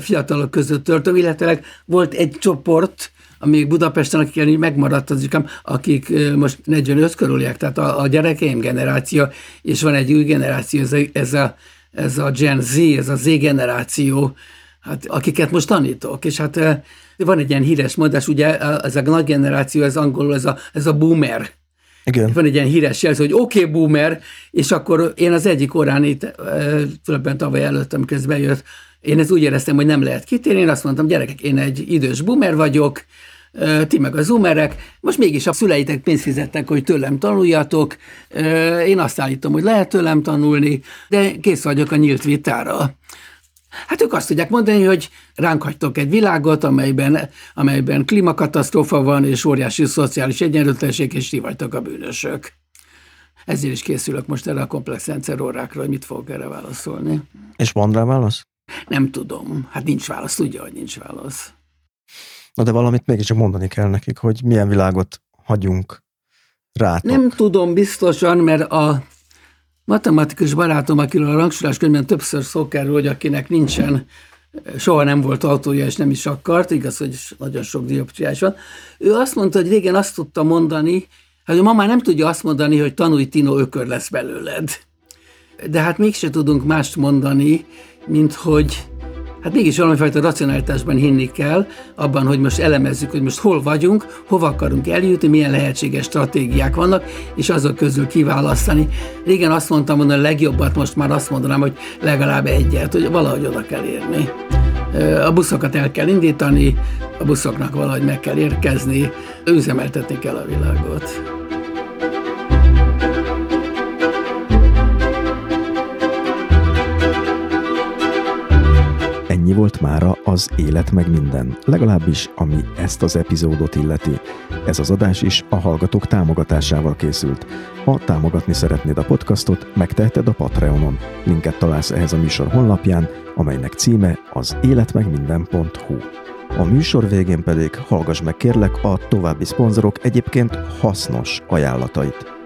fiatalok között törtöm, illetve volt egy csoport, amíg Budapesten, akik megmaradt az ikám, akik most 45 körüliek, tehát a, a gyerekeim generáció, és van egy új generáció, ez a, ez a, ez a Gen Z, ez a Z generáció, hát, akiket most tanítok, és hát van egy ilyen híres mondás, ugye ez a nagy generáció, ez angolul, ez a, ez a boomer, igen. Van egy ilyen híres jelző, hogy oké, okay, boomer, és akkor én az egyik órán itt, tulajdonképpen tavaly előtt, amikor ez bejött, én ezt úgy éreztem, hogy nem lehet kitérni, én azt mondtam, gyerekek, én egy idős boomer vagyok, ti meg a zoomerek, most mégis a szüleitek pénzt fizettek, hogy tőlem tanuljatok, én azt állítom, hogy lehet tőlem tanulni, de kész vagyok a nyílt vitára. Hát ők azt tudják mondani, hogy ránk hagytok egy világot, amelyben, amelyben klímakatasztrófa van, és óriási szociális egyenlőtlenség, és ti vagytok a bűnösök. Ezért is készülök most erre a komplex rendszer órákra, hogy mit fogok erre válaszolni. És van rá válasz? Nem tudom. Hát nincs válasz, tudja, hogy nincs válasz. Na de valamit mégiscsak mondani kell nekik, hogy milyen világot hagyunk rátok. Nem tudom biztosan, mert a matematikus barátom, akiről a rangsorás könyvben többször szó kerül, hogy akinek nincsen, soha nem volt autója, és nem is akart, igaz, hogy nagyon sok dioptriás van. Ő azt mondta, hogy régen azt tudta mondani, hogy ma már nem tudja azt mondani, hogy tanulj, Tino, ökör lesz belőled. De hát mégse tudunk mást mondani, mint hogy Hát mégis valamifajta racionalitásban hinni kell, abban, hogy most elemezzük, hogy most hol vagyunk, hova akarunk eljutni, milyen lehetséges stratégiák vannak, és azok közül kiválasztani. Régen azt mondtam, hogy a legjobbat, most már azt mondanám, hogy legalább egyet, hogy valahogy oda kell érni. A buszokat el kell indítani, a buszoknak valahogy meg kell érkezni, üzemeltetni kell a világot. Ennyi volt mára az Élet meg minden, legalábbis ami ezt az epizódot illeti. Ez az adás is a hallgatók támogatásával készült. Ha támogatni szeretnéd a podcastot, megteheted a Patreonon. Linket találsz ehhez a műsor honlapján, amelynek címe az életmegminden.hu. A műsor végén pedig hallgass meg kérlek a további szponzorok egyébként hasznos ajánlatait.